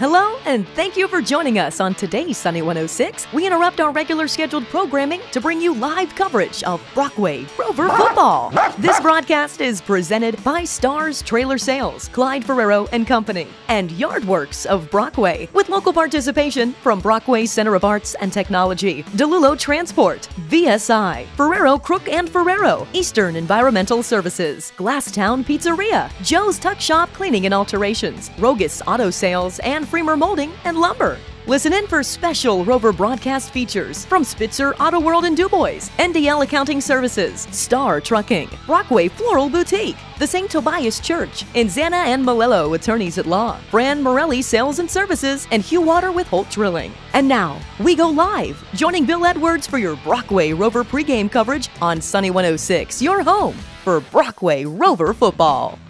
Hello, and thank you for joining us on today's Sunny 106. We interrupt our regular scheduled programming to bring you live coverage of Brockway Rover football. This broadcast is presented by Stars Trailer Sales, Clyde Ferraro and Company, and Yardworks of Brockway, with local participation from Brockway Center of Arts and Technology, DeLulo Transport, VSI, Ferraro Crook and Ferraro, Eastern Environmental Services, Glasstown Pizzeria, Joe's Tuck Shop Cleaning and Alterations, Rogus Auto Sales, and Freemer Molding and Lumber. Listen in for special Rover broadcast features from Spitzer Auto World in Dubois, NDL Accounting Services, Star Trucking, Brockway Floral Boutique, the St. Tobias Church, and Zana and Malello Attorneys at Law, Fran Morelli Sales and Services, and Hugh Water with Holt Drilling. And now, we go live, joining Bill Edwards for your Brockway Rover pregame coverage on Sunny 106, your home for Brockway Rover football.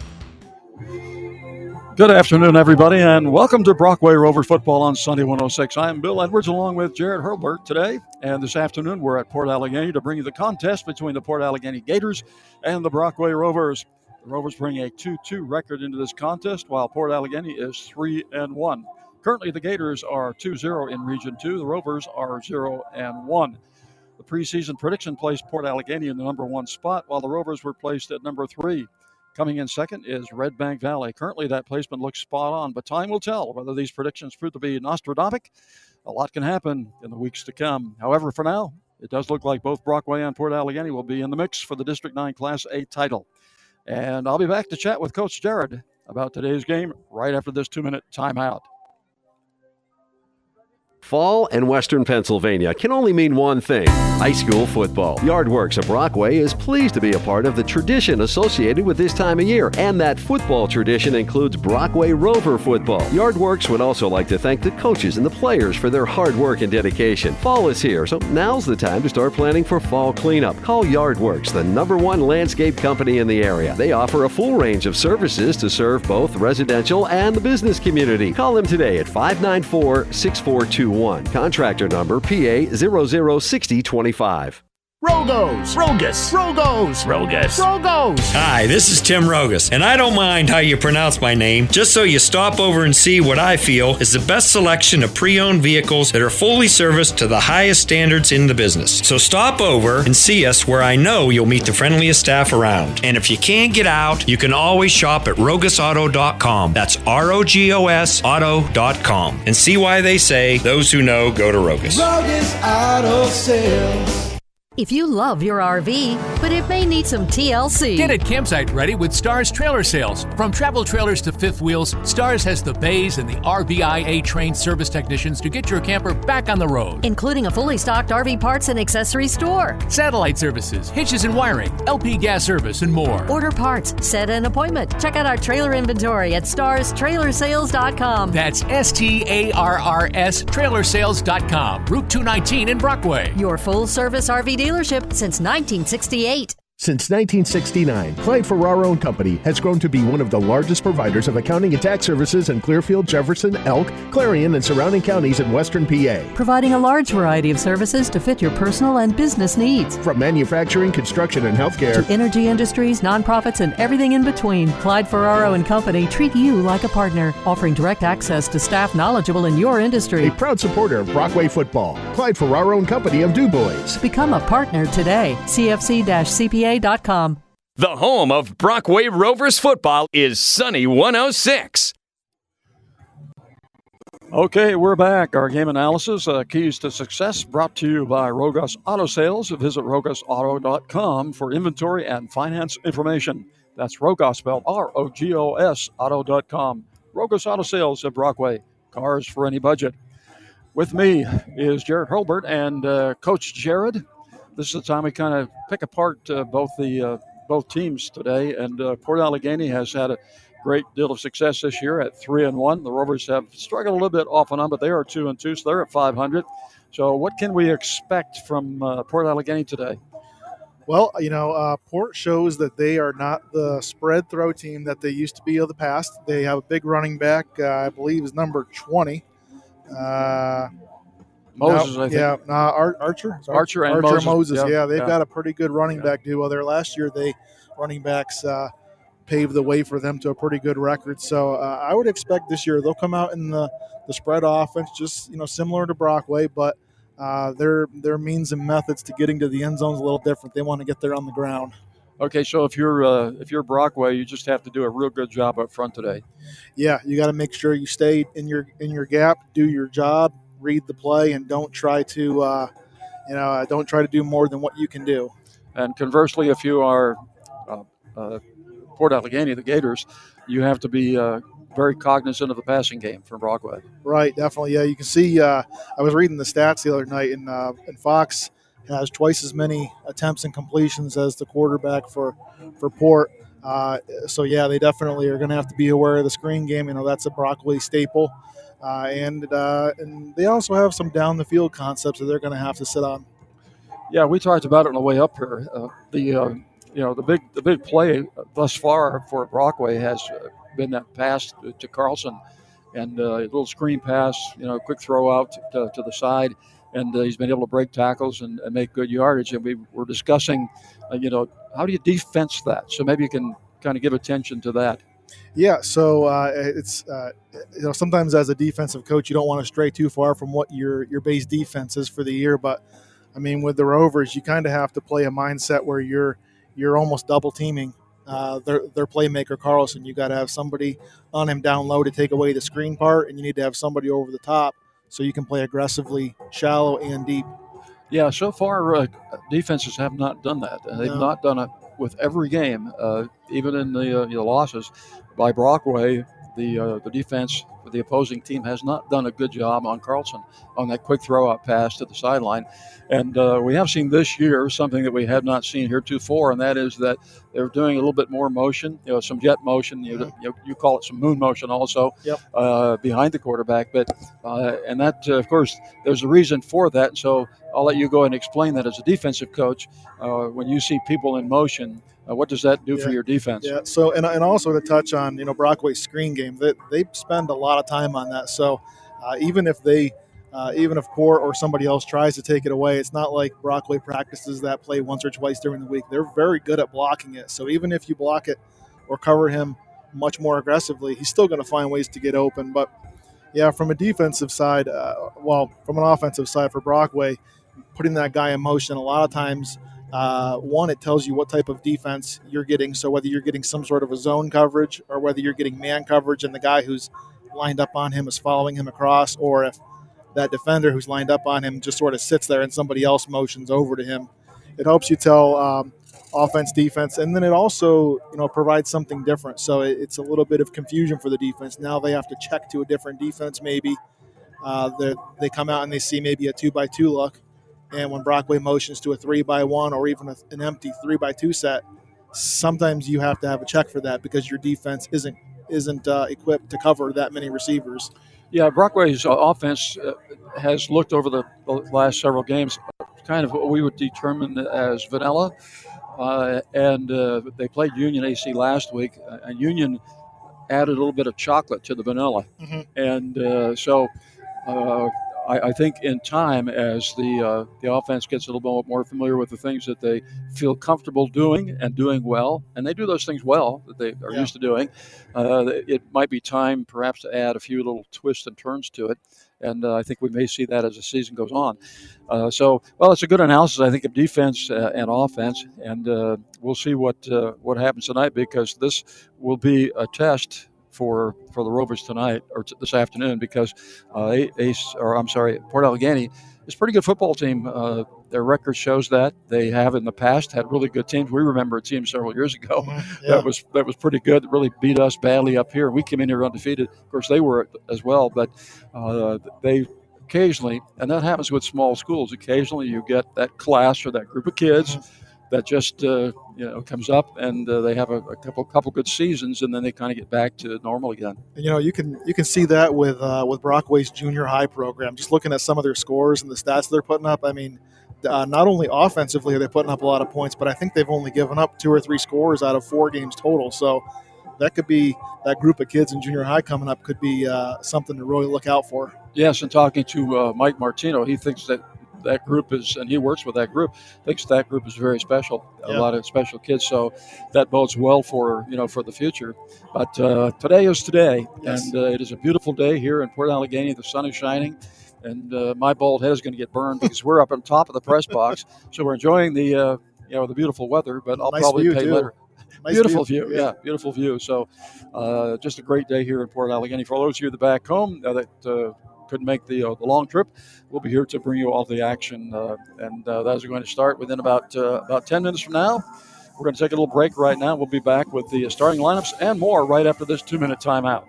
Good afternoon, everybody, and welcome to Brockway Rover Football on Sunny 106. I am Bill Edwards along with Jared Hurlburt today. And this afternoon, we're at Port Allegany to bring you the contest between the Port Allegany Gators and the Brockway Rovers. The Rovers bring a 2 2 record into this contest, while Port Allegany is 3 and 1. Currently, the Gators are 2 0 in Region 2, the Rovers are 0 and 1. The preseason prediction placed Port Allegany in the number one spot, while the Rovers were placed at number three. Coming in second is Red Bank Valley. Currently, that placement looks spot on, but time will tell whether these predictions prove to be Nostradamus. A lot can happen in the weeks to come. However, for now, it does look like both Brockway and Port Allegany will be in the mix for the District 9 Class A title. And I'll be back to chat with Coach Jared about today's game right after this two minute timeout. Fall and Western Pennsylvania can only mean one thing high school football. Yardworks of Brockway is pleased to be a part of the tradition associated with this time of year, and that football tradition includes Brockway Rover football. Yardworks would also like to thank the coaches and the players for their hard work and dedication. Fall is here, so now's the time to start planning for fall cleanup. Call Yardworks, the number one landscape company in the area. They offer a full range of services to serve both residential and the business community. Call them today at 594 6421. Contractor number PA 006025. Rogos, Rogus, Rogos, Rogus. Rogos. Hi, this is Tim Rogus, and I don't mind how you pronounce my name, just so you stop over and see what I feel is the best selection of pre owned vehicles that are fully serviced to the highest standards in the business. So stop over and see us where I know you'll meet the friendliest staff around. And if you can't get out, you can always shop at rogusauto.com. That's R O G O S auto.com. And see why they say those who know go to Rogus. Rogus Auto Sales. If you love your RV, but it may need some TLC. Get it campsite ready with Stars Trailer Sales. From travel trailers to fifth wheels, Stars has the bays and the RVIA trained service technicians to get your camper back on the road. Including a fully stocked RV parts and accessory store. Satellite services, hitches and wiring, LP gas service, and more. Order parts, set an appointment. Check out our trailer inventory at starstrailersales.com. That's S T A R R S trailersales.com. Route 219 in Brockway. Your full service RV dealership since 1968. Since 1969, Clyde Ferraro and Company has grown to be one of the largest providers of accounting and tax services in Clearfield, Jefferson, Elk, Clarion, and surrounding counties in western PA. Providing a large variety of services to fit your personal and business needs. From manufacturing, construction, and healthcare, to energy industries, nonprofits, and everything in between, Clyde Ferraro and Company treat you like a partner, offering direct access to staff knowledgeable in your industry. A proud supporter of Brockway football, Clyde Ferraro and Company of Du Dubois. Become a partner today. CFC-CPA the home of Brockway Rovers football is Sunny 106. Okay, we're back. Our game analysis, uh, keys to success, brought to you by Rogus Auto Sales. Visit rogusauto.com for inventory and finance information. That's Rogos spelled R O G O S auto.com. Rogus Auto Sales of Brockway. Cars for any budget. With me is Jared Hurlburt and uh, Coach Jared this is the time we kind of pick apart uh, both the uh, both teams today. And uh, Port Allegany has had a great deal of success this year at three and one. The Rovers have struggled a little bit off and on, but they are two and two, so they're at 500. So, what can we expect from uh, Port Allegany today? Well, you know, uh, Port shows that they are not the spread throw team that they used to be of the past. They have a big running back, uh, I believe, is number 20. Uh, Moses, no, I think. Yeah, uh, Ar- Archer, Archer and Archer Moses. Moses. Yeah, Yeah, they've got a pretty good running back duo there. Last year, they running backs uh, paved the way for them to a pretty good record. So uh, I would expect this year they'll come out in the, the spread offense, just you know similar to Brockway, but uh, their their means and methods to getting to the end zone is a little different. They want to get there on the ground. Okay, so if you're uh, if you're Brockway, you just have to do a real good job up front today. Yeah, you got to make sure you stay in your in your gap, do your job, read the play, and don't try to uh, you know uh, don't try to do more than what you can do. And conversely, if you are uh, uh, Port Allegany, the Gators, you have to be uh, very cognizant of the passing game from Brockway. Right, definitely. Yeah, you can see. I was reading the stats the other night, and and Fox has twice as many attempts and completions as the quarterback for for Port. Uh, so yeah, they definitely are going to have to be aware of the screen game. You know, that's a Brockway staple, uh, and uh, and they also have some down the field concepts that they're going to have to sit on. Yeah, we talked about it on the way up here. Uh, the uh, you know the big the big play thus far for Brockway has been that pass to Carlson, and a little screen pass, you know, quick throw out to, to the side and he's been able to break tackles and, and, make good yardage. And we were discussing, you know, how do you defense that? So maybe you can kind of give attention to that. Yeah, so uh, it's uh, you know sometimes as a defensive coach you don't want to stray too far from what your your base defense is for the year, but I mean with the Rovers you kind of have to play a mindset where you're you're almost double teaming uh, their their playmaker Carlson. You got to have somebody on him down low to take away the screen part, and you need to have somebody over the top so you can play aggressively, shallow and deep. Yeah, so far uh, defenses have not done that. They've no. not done it with every game, uh, even in the, uh, the losses by Brockway. The uh, the defense the opposing team has not done a good job on Carlson on that quick throw out pass to the sideline. And uh, we have seen this year something that we have not seen heretofore, and that is that they're doing a little bit more motion, you know, some jet motion. You, you, you call it some moon motion also yep. uh, behind the quarterback. But uh, and that, uh, of course, there's a reason for that. So I'll let you go and explain that as a defensive coach. Uh, when you see people in motion, uh, what does that do yeah. for your defense? Yeah. So and, and also to touch on you know Brockway's screen game, they, they spend a lot of time on that. So uh, even if they uh, even if Port or somebody else tries to take it away, it's not like Brockway practices that play once or twice during the week. They're very good at blocking it. So even if you block it or cover him much more aggressively, he's still going to find ways to get open. But yeah, from a defensive side, uh, well, from an offensive side for Brockway, putting that guy in motion a lot of times – uh, one, it tells you what type of defense you're getting. So whether you're getting some sort of a zone coverage or whether you're getting man coverage and the guy who's lined up on him is following him across, or if that defender who's lined up on him just sort of sits there and somebody else motions over to him. It helps you tell um, offense, defense, and then it also you know provides something different. So it's a little bit of confusion for the defense. Now they have to check to a different defense. Maybe uh, they come out and they see maybe a two by two look and when Brockway motions to a three by one or even a, an empty three by two set, sometimes you have to have a check for that because your defense isn't isn't uh, equipped to cover that many receivers. Yeah, Brockway's uh, offense uh, has looked over the, last several games kind of what we would determine as vanilla. Uh, and uh, they played Union AC last week, uh, and Union added a little bit of chocolate to the vanilla. Mm-hmm. And so I, I, think in time, as the uh, the offense gets a little bit more familiar with the things that they feel comfortable doing and doing well, and they do those things well that they are yeah. used to doing, uh, it might be time perhaps to add a few little twists and turns to it. And uh, I think we may see that as the season goes on. Uh, so, well, it's a good analysis, I think, of defense uh, and offense, and uh, we'll see what what happens tonight because this will be a test for for the Rovers tonight or t- this afternoon because uh, Ace or I'm sorry, Port Allegany is a pretty good football team. Uh, their record shows that they have in the past had really good teams. We remember a team several years ago mm-hmm. yeah. that was that was pretty good. That really beat us badly up here. We came in here undefeated. Of course, they were as well, but uh, they occasionally, and that happens with small schools. Occasionally, you get that class or that group of kids. Mm-hmm that just uh, you know comes up and uh, they have a, a, couple couple good seasons and then they kind of get back to normal again. And, you know, you can you can see that with uh, with Brockway's junior high program. Just looking at some of their scores and the stats they're putting up, I mean, uh, not only offensively are they putting up a lot of points, but I think they've only given up two or three scores out of four games total. So that could be that group of kids in junior high coming up could be uh, something to really look out for. Yes, and talking to uh, Mike Martino, he thinks that that group is, and he works with that group, thinks that group is very special. A lot of special kids, so that bodes well for you know for the future. But uh, today is today, Yes. and uh, it is a beautiful day here in Port Allegany. The sun is shining. And uh, my bald head is going to get burned because we're up on top of the press box, so we're enjoying the uh, you know the beautiful weather. But I'll Nice probably view, pay too. later. Nice beautiful view, yeah. beautiful view. So, uh, just a great day here in Port Allegany. For those of you that back home uh, that uh, couldn't make the uh, the long trip, we'll be here to bring you all the action, uh, and uh, that is going to start within about uh, about ten minutes from now. We're going to take a little break right now. We'll be back with the starting lineups and more right after this two minute timeout.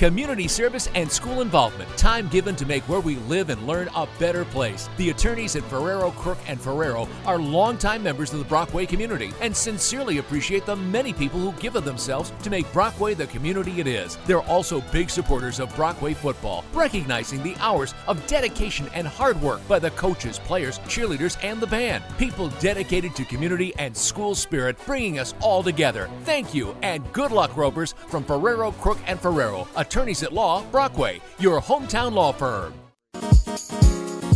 Community service and school involvement. Time given to make where we live and learn a better place. The attorneys at Ferraro, Crook, and Ferraro are longtime members of the Brockway community and sincerely appreciate the many people who give of themselves to make Brockway the community it is. They're also big supporters of Brockway football, recognizing the hours of dedication and hard work by the coaches, players, cheerleaders, and the band. People dedicated to community and school spirit, bringing us all together. Thank you and good luck, Rovers, from Ferraro, Crook, and Ferraro, attorneys at law, Brockway, your hometown law firm.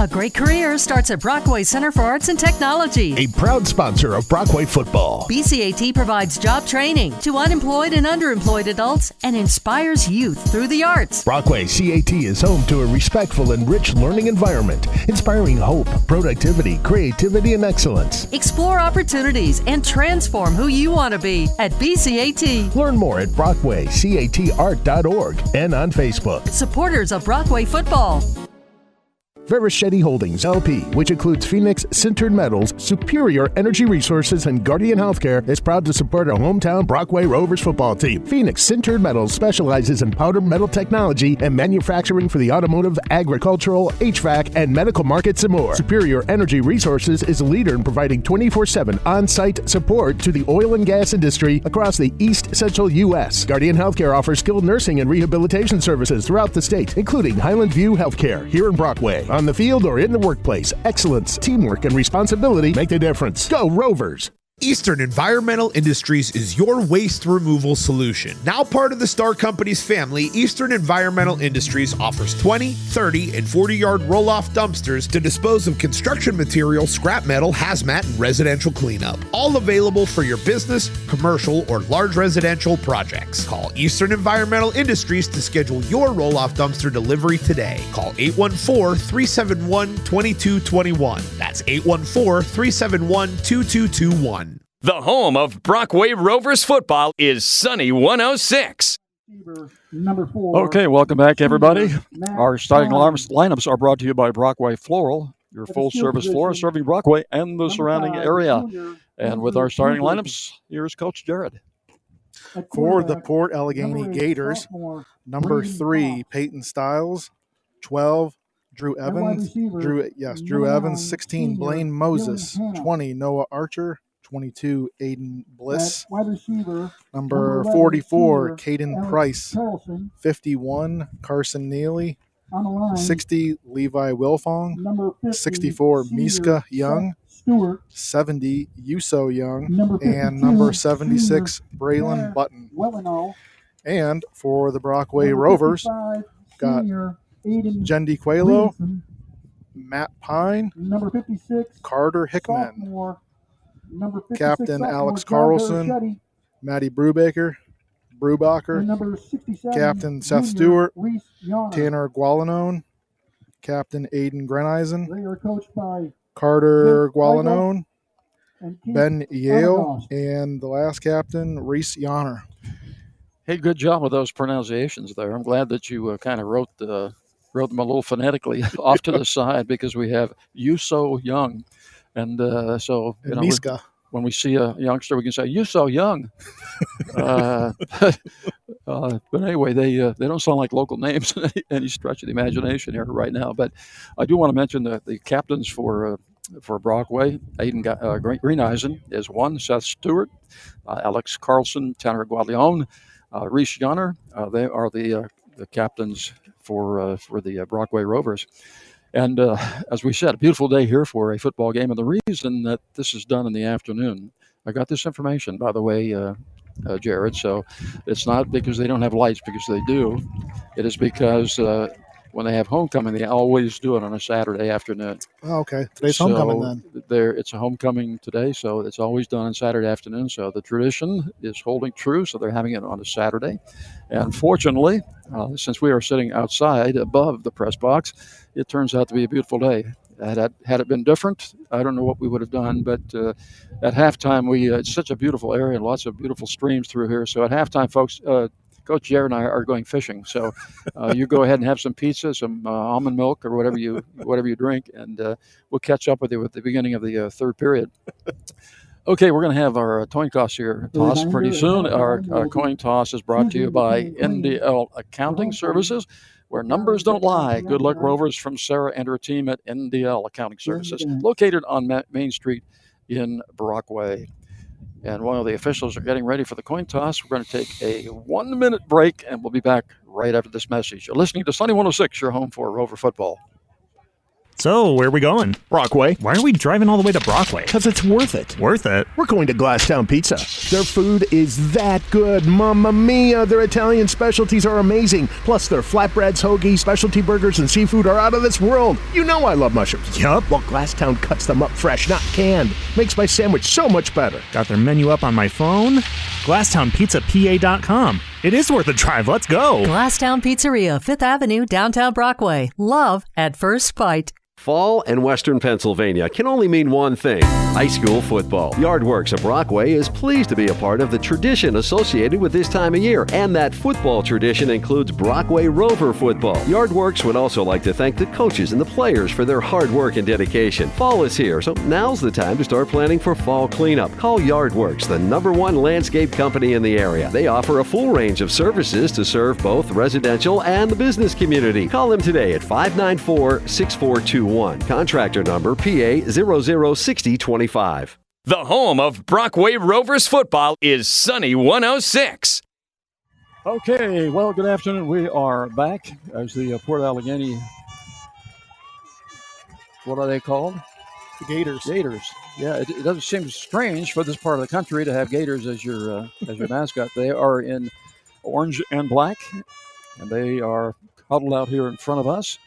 A great career starts at Brockway Center for Arts and Technology. A proud sponsor of Brockway football. BCAT provides job training to unemployed and underemployed adults and inspires youth through the arts. Brockway CAT is home to a respectful and rich learning environment, inspiring hope, productivity, creativity, and excellence. Explore opportunities and transform who you want to be at BCAT. Learn more at brockwaycatart.org and on Facebook. Supporters of Brockway football. Varischetti Holdings LP, which includes Phoenix Sintered Metals, Superior Energy Resources, and Guardian Healthcare, is proud to support our hometown Brockway Rovers football team. Phoenix Sintered Metals specializes in powder metal technology and manufacturing for the automotive, agricultural, HVAC, and medical markets and more. Superior Energy Resources is a leader in providing 24 7 on site support to the oil and gas industry across the East Central U.S. Guardian Healthcare offers skilled nursing and rehabilitation services throughout the state, including Highland View Healthcare here in Brockway. On the field or in the workplace, excellence, teamwork, and responsibility make the difference. Go Rovers! Eastern Environmental Industries is your waste removal solution. Now part of the Star Company's family, Eastern Environmental Industries offers 20, 30, and 40 yard roll off dumpsters to dispose of construction material, scrap metal, hazmat, and residential cleanup. All available for your business, commercial, or large residential projects. Call Eastern Environmental Industries to schedule your roll off dumpster delivery today. Call 814 371 2221. That's 814 371 2221. The home of Brockway Rovers football is Sunny 106. Number four. Okay, welcome back, everybody. Our starting lineups, lineups are brought to you by Brockway Floral, your full service florist serving Brockway and the surrounding area. And with our starting lineups, here's Coach Jared. For the Port Allegany Gators, number three, Peyton Stiles. 12, Drew Evans. Drew, yes, Drew Evans. 16, Blaine Moses. 20, Noah Archer. 22, Aiden Bliss. Wide receiver. Number 44, Caden Price. 51, Carson Neely. Line. 60, Levi Wilfong. Number 50, 64, senior Miska Young. Stewart. 70, Yuso Young. Number and number 76, senior Braylon Button. And for the Brockway Rovers, got senior Jendi Quelo, Matt Pine, Number 56, Carter Hickman, sophomore. Number 56, Captain Alex Carlson, Verschetti. Matty Brubaker, And Brubacher, number 67, Captain Seth junior Stewart, Yonner. Tanner Gualanone, Captain Aiden Greneisen, They are coached by Carter Jim Gualanone, Ben Yale, Arnagos. and the last captain, Reese Yonner. Hey, good job with those pronunciations there. I'm glad that you uh, kind of wrote the wrote them a little phonetically off to the side because we have you so young, and uh, so you know Miska. when we see a youngster, we can say "You're so young. uh, uh, but anyway, they uh, they don't sound like local names in any, stretch of the imagination here right now. But I do want to mention the, the captains for. Uh, for Brockway, Aiden uh, Greeneisen is one. Seth Stewart, uh, Alex Carlson, Tanner Guaglione, uh, Reese Yonner. Uh, they are the uh, the captains for uh, for the uh, Brockway Rovers. And uh, as we said, a beautiful day here for a football game. And the reason that this is done in the afternoon, I got this information, by the way, uh, uh, Jared. So it's not because they don't have lights, because they do. It is because uh, when they have homecoming, they always do it on a Saturday afternoon. Oh, okay. Today's homecoming then. There, it's a homecoming today, so it's always done on Saturday afternoon. So the tradition is holding true. So they're having it on a Saturday, and fortunately, uh, since we are sitting outside above the press box, it turns out to be a beautiful day. Had it, had it been different, I don't know what we would have done. But uh, at halftime, we uh, it's such a beautiful area and lots of beautiful streams through here. So at halftime, folks. Coach Jared and I are going fishing, so uh, you go ahead and have some pizza, some uh, almond milk, or whatever you whatever you drink, and uh, we'll catch up with you at the beginning of the uh, third period. Okay, we're going to have our uh, coin toss here toss pretty soon. Our uh, coin toss is brought to you by NDL Accounting Services, where numbers don't lie. Good luck, Rovers, from Sarah and her team at NDL Accounting Services, located on Main Street in Brockway. And while the officials are getting ready for the coin toss, we're going to take a one minute break and we'll be back right after this message. You're listening to Sunny 106, your home for Rover football. So, where are we going? Brockway. Why are we driving all the way to Brockway? Because it's worth it. Worth it? We're going to Glasstown Pizza. Their food is that good. Mamma mia, their Italian specialties are amazing. Plus, their flatbreads, hoagies, specialty burgers, and seafood are out of this world. You know I love mushrooms. Yup. Well, Glasstown cuts them up fresh, not canned. Makes my sandwich so much better. Got their menu up on my phone. GlasstownPizzaPA.com. It is worth a drive. Let's go. Glasstown Pizzeria, Fifth Avenue, downtown Brockway. Love at first bite. Fall in Western Pennsylvania can only mean one thing high school football. Yardworks of Brockway is pleased to be a part of the tradition associated with this time of year, and that football tradition includes Brockway Rover football. Yardworks would also like to thank the coaches and the players for their hard work and dedication. Fall is here, so now's the time to start planning for fall cleanup. Call Yardworks, the number one landscape company in the area. They offer a full range of services to serve both residential and the business community. Call them today at 594 6421. Contractor number PA 006025. The home of Brockway Rovers football is Sunny 106. Okay, well, good afternoon. We are back as the uh, Port Allegany. What are they called? The Gators. Gators. Yeah, it, it doesn't seem strange for this part of the country to have Gators as your uh, as your mascot. They are in orange and black, and they are huddled out here in front of us.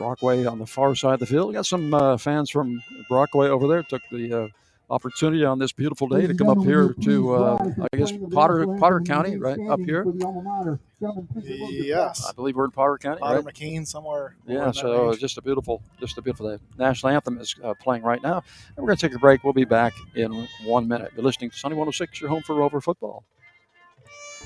Brockway on the far side of the field. We got some uh, fans from Brockway over there. Took the uh, opportunity on this beautiful day to come up here to, uh, I guess, Potter Potter County, right up here. Yes. I believe we're in Potter County, Potter right? McKean somewhere. Yeah, so just a beautiful, just a beautiful day. National anthem is uh, playing right now, and we're going to take a break. We'll be back in one minute. You're listening to Sunny 106, your home for Rover football.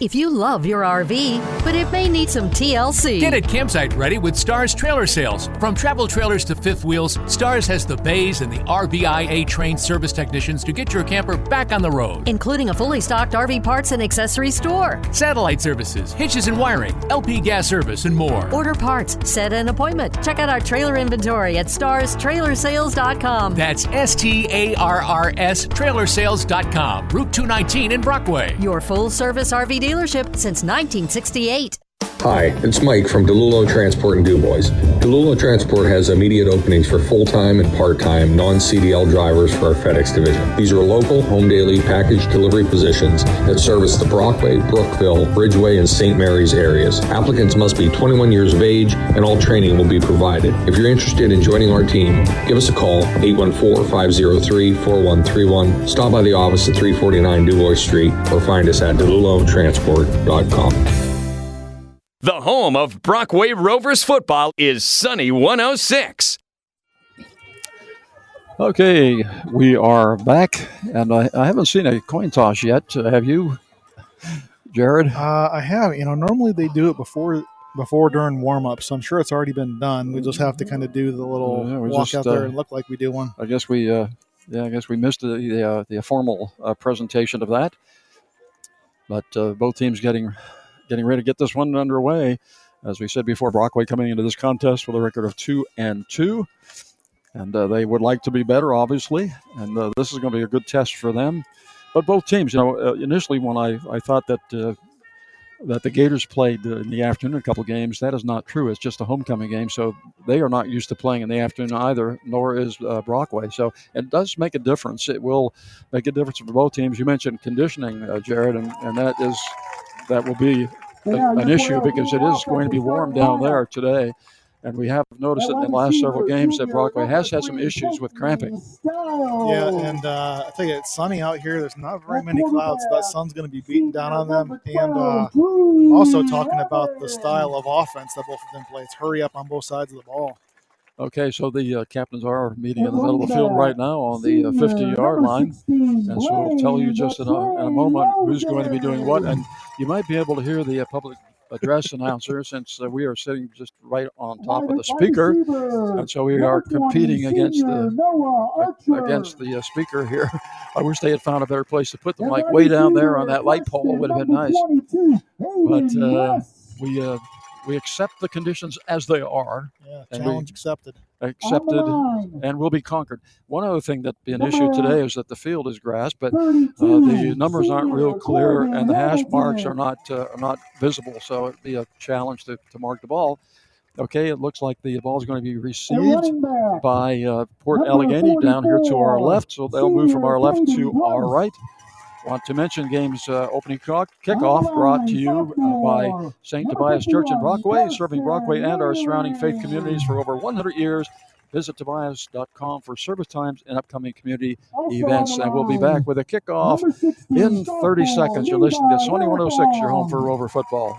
If you love your RV, but it may need some TLC. Get it campsite ready with Stars Trailer Sales. From travel trailers to fifth wheels, Stars has the bays and the RVIA trained service technicians to get your camper back on the road. including a fully stocked RV parts and accessory store. Satellite services, hitches and wiring, LP gas service, and more. Order parts, set an appointment. Check out our trailer inventory at starstrailersales.com. That's S T A R R S trailersales.com, Route 219 in Brockway. Your full service RV dealership since 1968. Hi, it's Mike from DeLulo Transport in DuBois. DeLulo Transport has immediate openings for full-time and part-time non-CDL drivers for our FedEx division. These are local, home daily package delivery positions that service the Brockway, Brookville, Ridgway, and St. Mary's areas. Applicants must be 21 years of age and all training will be provided. If you're interested in joining our team, give us a call 814-503-4131. Stop by the office at 349 DuBois Street or find us at delulotransport.com. The home of Brockway Rovers football is Sunny 106. Okay, we are back, and I, I haven't seen a coin toss yet. Uh, have you, Jared? Uh, I have. You know, normally they do it before before during warm up, so I'm sure it's already been done. We just have to kind of do the little Yeah, walk just, out there uh, and look like we do one. I guess we, uh, yeah, I guess we missed the the, uh, the formal uh, presentation of that. But uh, both teams getting getting ready to get this one underway. As we said before, Brockway coming into this contest with a record of two and two, and uh, they would like to be better, obviously. And uh, this is going to be a good test for them. But both teams, you know, uh, initially when I, I thought that uh, that the Gators played uh, in the afternoon a couple games, that is not true. It's just a homecoming game, so they are not used to playing in the afternoon either. Nor is uh, Brockway. So it does make a difference. It will make a difference for both teams. You mentioned conditioning, uh, Jared, and, and that is that will be a- an issue because it is going to be warm down there today. And we have noticed that in the last several games that Brockway has had some issues with cramping. Yeah, and uh, I think it's sunny out here. There's not very many clouds. So that sun's going to be beating down on them. And uh, also talking about the style of offense that both of them play. It's hurry up on both sides of the ball. Okay, so the uh, captains are meeting in the middle of the field right now on the 50 yard line. And so we'll tell you just in a, in a moment who's going to be doing what. And you might be able to hear the uh, public address announcer since uh, we are sitting just right on top of the speaker. And so we are competing against the against the uh, speaker here. I wish they had found a better place to put the mic way down there on that light pole would have been nice. But uh, we uh, we accept the conditions as they are. Yeah, and challenge accepted. accepted and will be conquered. One other thing that be an issue today is that the field is grass, but uh, the numbers aren't real clear and the hash marks are not uh, are not visible. So it'd be a challenge to, to mark the ball. Okay, it looks like the ball is going to be received by uh, Port Allegany down here to our left. So they'll move from our left to our right. Want to mention games uh, opening kick- kickoff brought to you uh, by St. Tobias Church in Brockway, serving Brockway and our surrounding faith communities for over 100 years. Visit Tobias.com for service times and upcoming community events. And we'll be back with a kickoff in 30 seconds. You're listening to Sunny 106, your home for Rover football.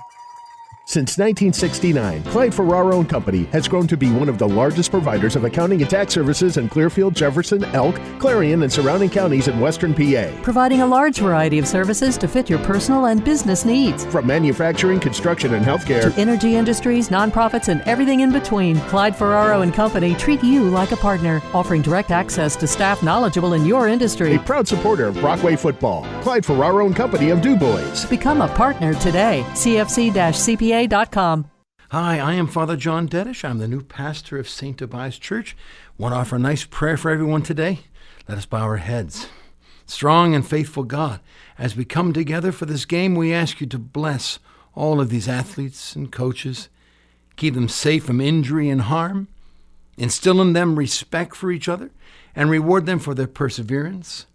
Since 1969, Clyde Ferraro and Company has grown to be one of the largest providers of accounting and tax services in Clearfield, Jefferson, Elk, Clarion, and surrounding counties in western PA. Providing a large variety of services to fit your personal and business needs. From manufacturing, construction, and healthcare, To energy industries, nonprofits, and everything in between, Clyde Ferraro and Company treat you like a partner, offering direct access to staff knowledgeable in your industry. a proud supporter of Brockway football. Clyde Ferraro and Company of DuBois. Become a partner today. Hi, I am Father John Dedish. I'm the new pastor of St. Tobias Church. Want to offer a nice prayer for everyone today? Let us bow our heads. Strong and faithful God, as we come together for this game, we ask you to bless all of these athletes and coaches, keep them safe from injury and harm, instill in them respect for each other, and reward them for their perseverance.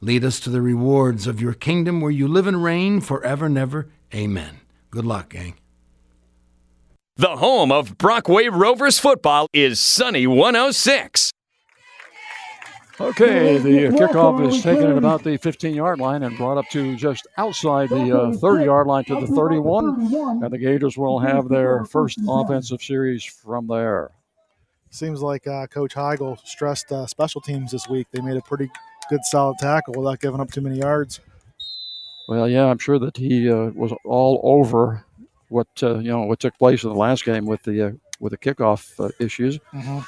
Lead us to the rewards of your kingdom where you live and reign forever and ever. Amen. Good luck, gang. The home of Brockway Rovers football is Sunny 106. Okay, the kickoff is taken at about the 15 yard line and brought up to just outside the uh, 30 yard line to the 31. And the Gators will have their first offensive series from there. Seems like uh, Coach Heigl stressed uh, special teams this week. They made a pretty good, solid tackle without giving up too many yards. Well, yeah, I'm sure that he uh, was all over what uh, you know what took place in the last game with the uh, with the kickoff uh, issues. Mhm.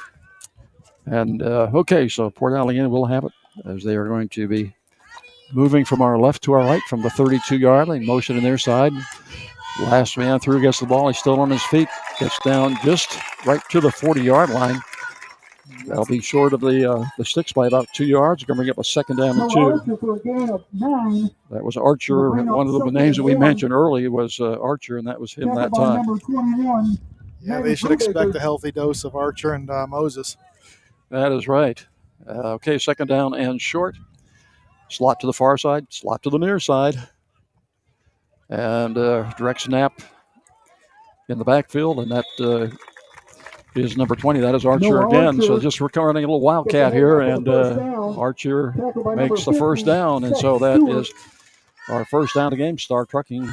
And uh, okay, so Port Allegany will have it as they are going to be moving from our left to our right from the 32 yard line, motion in their side. Last man through gets the ball. He's still on his feet. Gets down just right to the 40 yard line. That'll be short of the uh, the sticks by about two yards. Going to bring up a second down and two. for a gain of nine. That was Archer. One of the names that we mentioned early was uh, Archer, and that was him that time. Number 21. Yeah, they should expect a healthy dose of Archer and uh, Moses. That is right. Uh, okay, second down and short. Slot to the far side, slot to the near side. And uh, direct snap in the backfield, and that uh, is number 20. That is Archer No, again. So just recording a little wildcat here, and uh, Archer makes the first down. And so that is our first down of the game. Star Trucking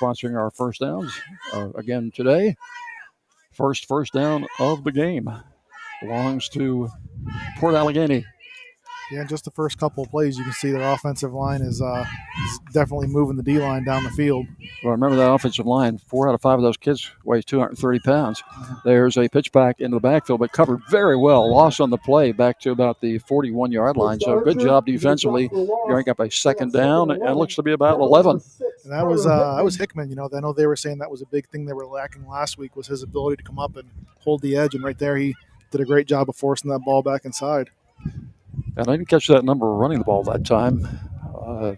sponsoring our first downs uh, again today. First first down of the game belongs to Port Allegany. In just the first couple of plays, you can see their offensive line is, uh, is definitely moving the D line down the field. Well, remember that offensive line. Four out of five of those kids weighs 230 pounds. There's a pitch back into the backfield, but covered very well. Loss on the play back to about the 41 yard line. So good job defensively. You're going up a second down, and it looks to be about 11. And that was uh, that was Hickman. You know, I know they were saying that was a big thing they were lacking last week was his ability to come up and hold the edge. And right there, he did a great job of forcing that ball back inside. And I didn't catch that number running the ball that time. Uh,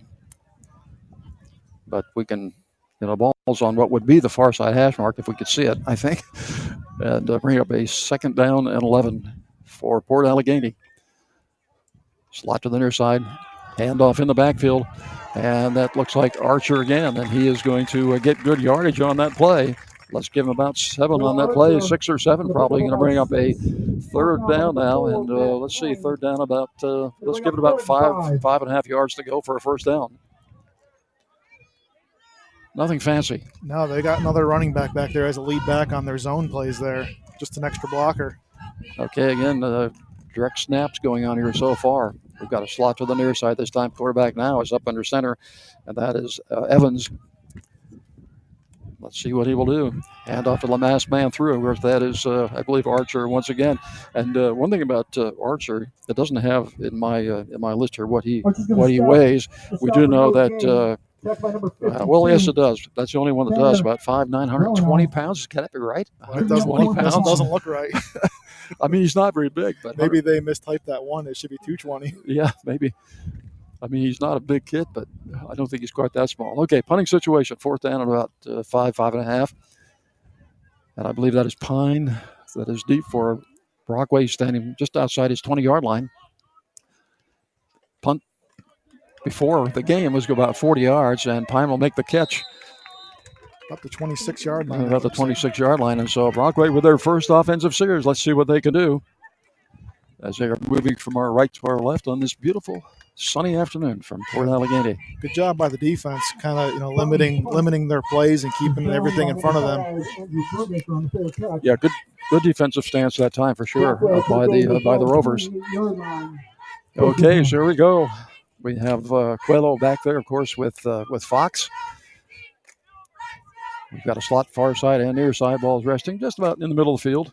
but we can, you know, balls on what would be the far side hash mark if we could see it, I think. And uh, bring up a second down and 11 for Port Allegany. Slot to the near side. Handoff in the backfield. And that looks like Archer again, and he is going to uh, get good yardage on that play. Let's give him about seven on that play, six or seven, probably going to bring up a third down now. And uh, let's see, third down about, uh, let's give it about five, five and a half yards to go for a first down. Nothing fancy. No, they got another running back back there as a lead back on their zone plays there. Just an extra blocker. Okay, again, uh, direct snaps going on here so far. We've got a slot to the near side this time. Quarterback now is up under center, and that is uh, Evans. Let's see what he will do. Hand off to the masked man through. Where that is, uh, I believe, Archer once again. And uh, one thing about uh, Archer, it doesn't have in my uh, in my list here what he what he weighs. We do know that. Uh, well, yes, it does. That's the only one that does. About five nine hundred twenty pounds. Can that be right? It doesn't, doesn't, doesn't look right. I mean, he's not very big, but maybe they mistyped that one. It should be 220. Yeah, maybe. I mean, he's not a big kid, but I don't think he's quite that small. Okay, punting situation, fourth down at about uh, five, five and a half. And I believe that is Pine. That is deep for Brockway standing just outside his 20 yard line. Punt before the game was about 40 yards, and Pine will make the catch up the 26 yard line. About the 26 yard line. And so Brockway with their first offensive series. Let's see what they can do as they are moving from our right to our left on this beautiful sunny afternoon from Port Allegany. Good job by the defense, kind of you know limiting limiting their plays and keeping everything in front of them. Yeah, good good defensive stance that time for sure uh, by the uh, by the Rovers. Okay, so here we go. We have uh, Coelho back there, of course, with uh, with Fox. We've got a slot far side and near side. Ball's resting just about in the middle of the field.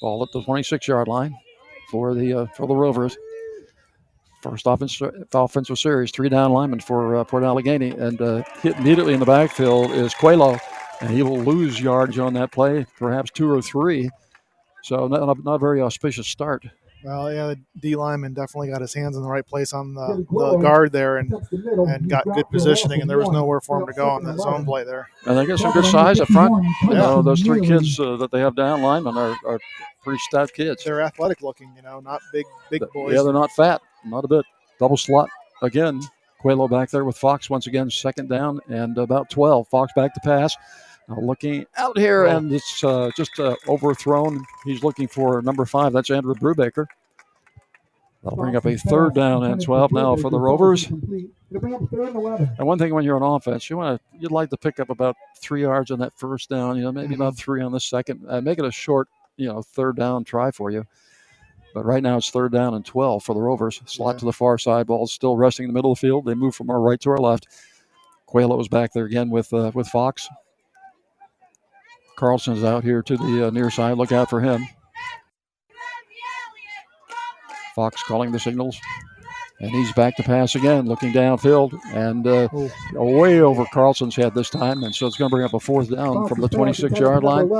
Ball at the 26 yard line for the uh, for the Rovers. First offense, offensive series, three down linemen for uh, Port Allegany, and uh, hit immediately in the backfield is Coelho, and he will lose yards on that play, perhaps two or three. So not, not a very auspicious start. Well, yeah, the D lineman definitely got his hands in the right place on the, the, guard there and and got good positioning, and there was nowhere for him to go on that zone play there. And they got some good size up front. You know, those three kids uh, that they have down linemen are, are pretty stout kids. They're athletic looking, you know, not big big boys. Yeah, they're not fat, not a bit. Double slot again. Coelho back there with Fox once again, second down and about 12. Fox back to pass. Looking out here, and it's uh, just uh, overthrown. He's looking for number five. That's Andrew Brubaker. That'll bring up a third down and 12 now for the Rovers. And one thing when you're on offense, you want to you'd like to pick up about three yards on that first down. You know, maybe about three on the second. Uh, make it a short, you know, third down try for you. But right now it's third down and 12 for the Rovers. Slot yeah. to the far side. Ball still resting in the middle of the field. They move from our right to our left. Coelho was back there again with uh, with Fox. Carlson's out here to the uh, near side. Look out for him. Fox calling the signals. And he's back to pass again, looking downfield and uh, way over Carlson's head this time. And so it's going to bring up a fourth down from the 26 yard line.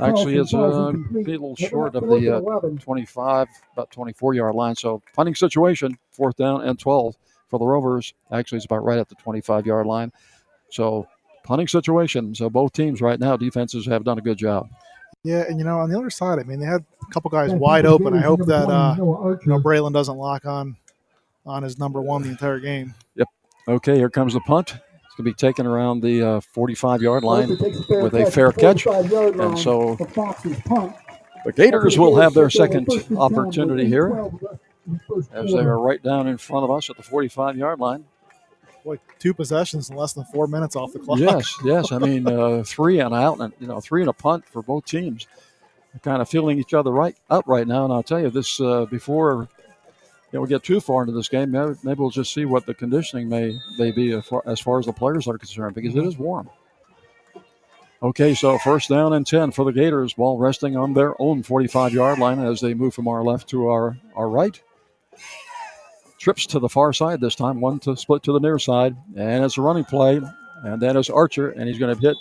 Actually, it's uh, a little short of the uh, 25, about 24 yard line. So punting situation, fourth down and 12 for the Rovers. Actually, it's about right at the 25 yard line. So punting situation. So both teams right now, defenses have done a good job. Yeah, and you know, on the other side, I mean, they had a couple guys wide open. I hope that uh, you know Braylon doesn't lock on on his number one the entire game. Yep. Okay, here comes the punt. It's going to be taken around the uh, 45 yard line with a fair catch, and so the Gators will have their second opportunity here as they are right down in front of us at the 45 yard line boy, two possessions in less than four minutes off the clock. Yes, yes. I mean, uh, three and out, and you know, three and a punt for both teams. They're kind of feeling each other right up right now. And I'll tell you this uh, before you know, we get too far into this game. Maybe, maybe we'll just see what the conditioning may may be as far, as far as the players are concerned, because it is warm. Okay, so first down and 10 for the Gators, ball resting on their own 45 yard line as they move from our left to our, our right trips to the far side this time, one to split to the near side, and it's a running play, and that is Archer, and he's going to hit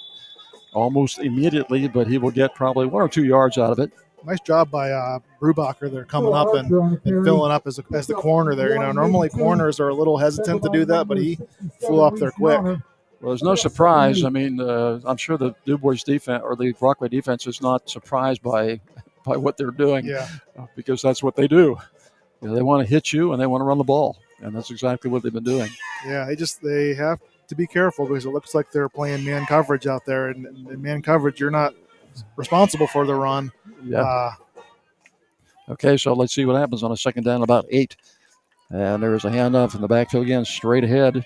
almost immediately, but he will get probably one or two yards out of it. Nice job by uh, Brubacher. They're coming up and, and filling up as, a, as the corner there. You know, normally corners are a little hesitant to do that, but he flew up there quick. Well, there's no surprise. I mean, uh, I'm sure the Dubois defense or the Brockway defense is not surprised by by what they're doing, yeah. because that's what they do. You know, they want to hit you and they want to run the ball, and that's exactly what they've been doing. Yeah, they just they have to be careful because it looks like they're playing man coverage out there, and, and in man coverage, you're not responsible for the run. Yeah. Uh, Okay, so let's see what happens on a second down, about eight. And there's a handoff in the backfield again, straight ahead.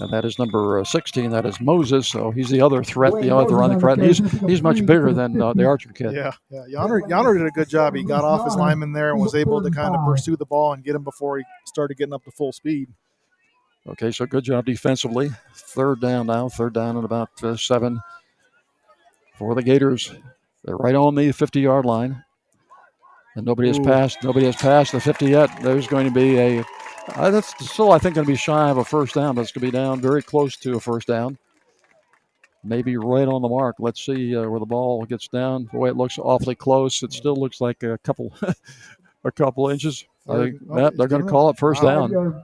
And that is number uh, 16. That is Moses. So he's the other threat, the other running threat. He's he's much bigger than uh, the Archer kid. yeah, yeah. Yonner, Yonner did a good job. He got off his lineman there and was able to kind of pursue the ball and get him before he started getting up to full speed. Okay, so good job defensively. Third down now. Third down and about uh, seven for the Gators. They're right on the 50 yard line. And nobody has Ooh. passed. Nobody has passed the 50 yet. There's going to be a. Uh, that's still, I think, going to be shy of a first down. That's going to be down very close to a first down. Maybe right on the mark. Let's see uh, where the ball gets down. Boy, it looks awfully close. It still looks like a couple, a couple inches. I think Oh, they're going to call it first down. All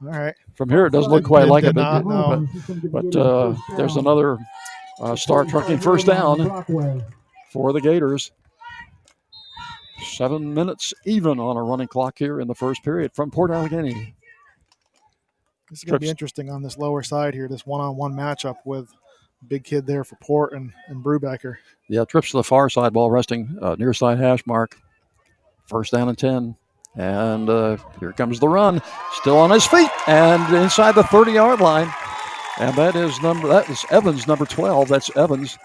right. From here, it doesn't look quite like it, but, not, no. but, but uh, there's another uh, star trucking first down for the Gators. Seven minutes even on a running clock here in the first period from Port Allegany. This is going to be interesting on this lower side here, this one on one matchup with big kid there for Port and, and Brubaker. Yeah, trips to the far side, ball resting uh, near side hash mark. First down and 10. And uh, here comes the run. Still on his feet and inside the 30 yard line. And that is number that is Evans, number 12. That's Evans.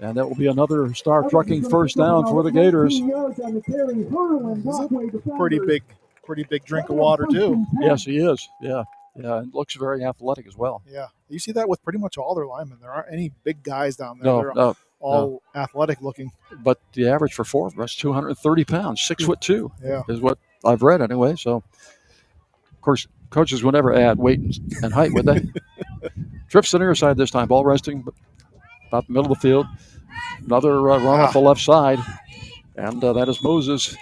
And that will be another star trucking first down for the Gators. Pretty big, pretty big drink of water too. Yes, he is. Yeah. Yeah. And looks very athletic as well. Yeah, you see that with pretty much all their linemen. There aren't any big guys down there. No, They're no, all athletic looking. But the average for four of us, 230 pounds, six hmm. foot two, Yeah. is what I've read anyway. So, of course, coaches would never add weight and, and height, would they? Trips to the near side this time, ball resting about the middle of the field. Another uh, run off the left side, and uh, that is Moses.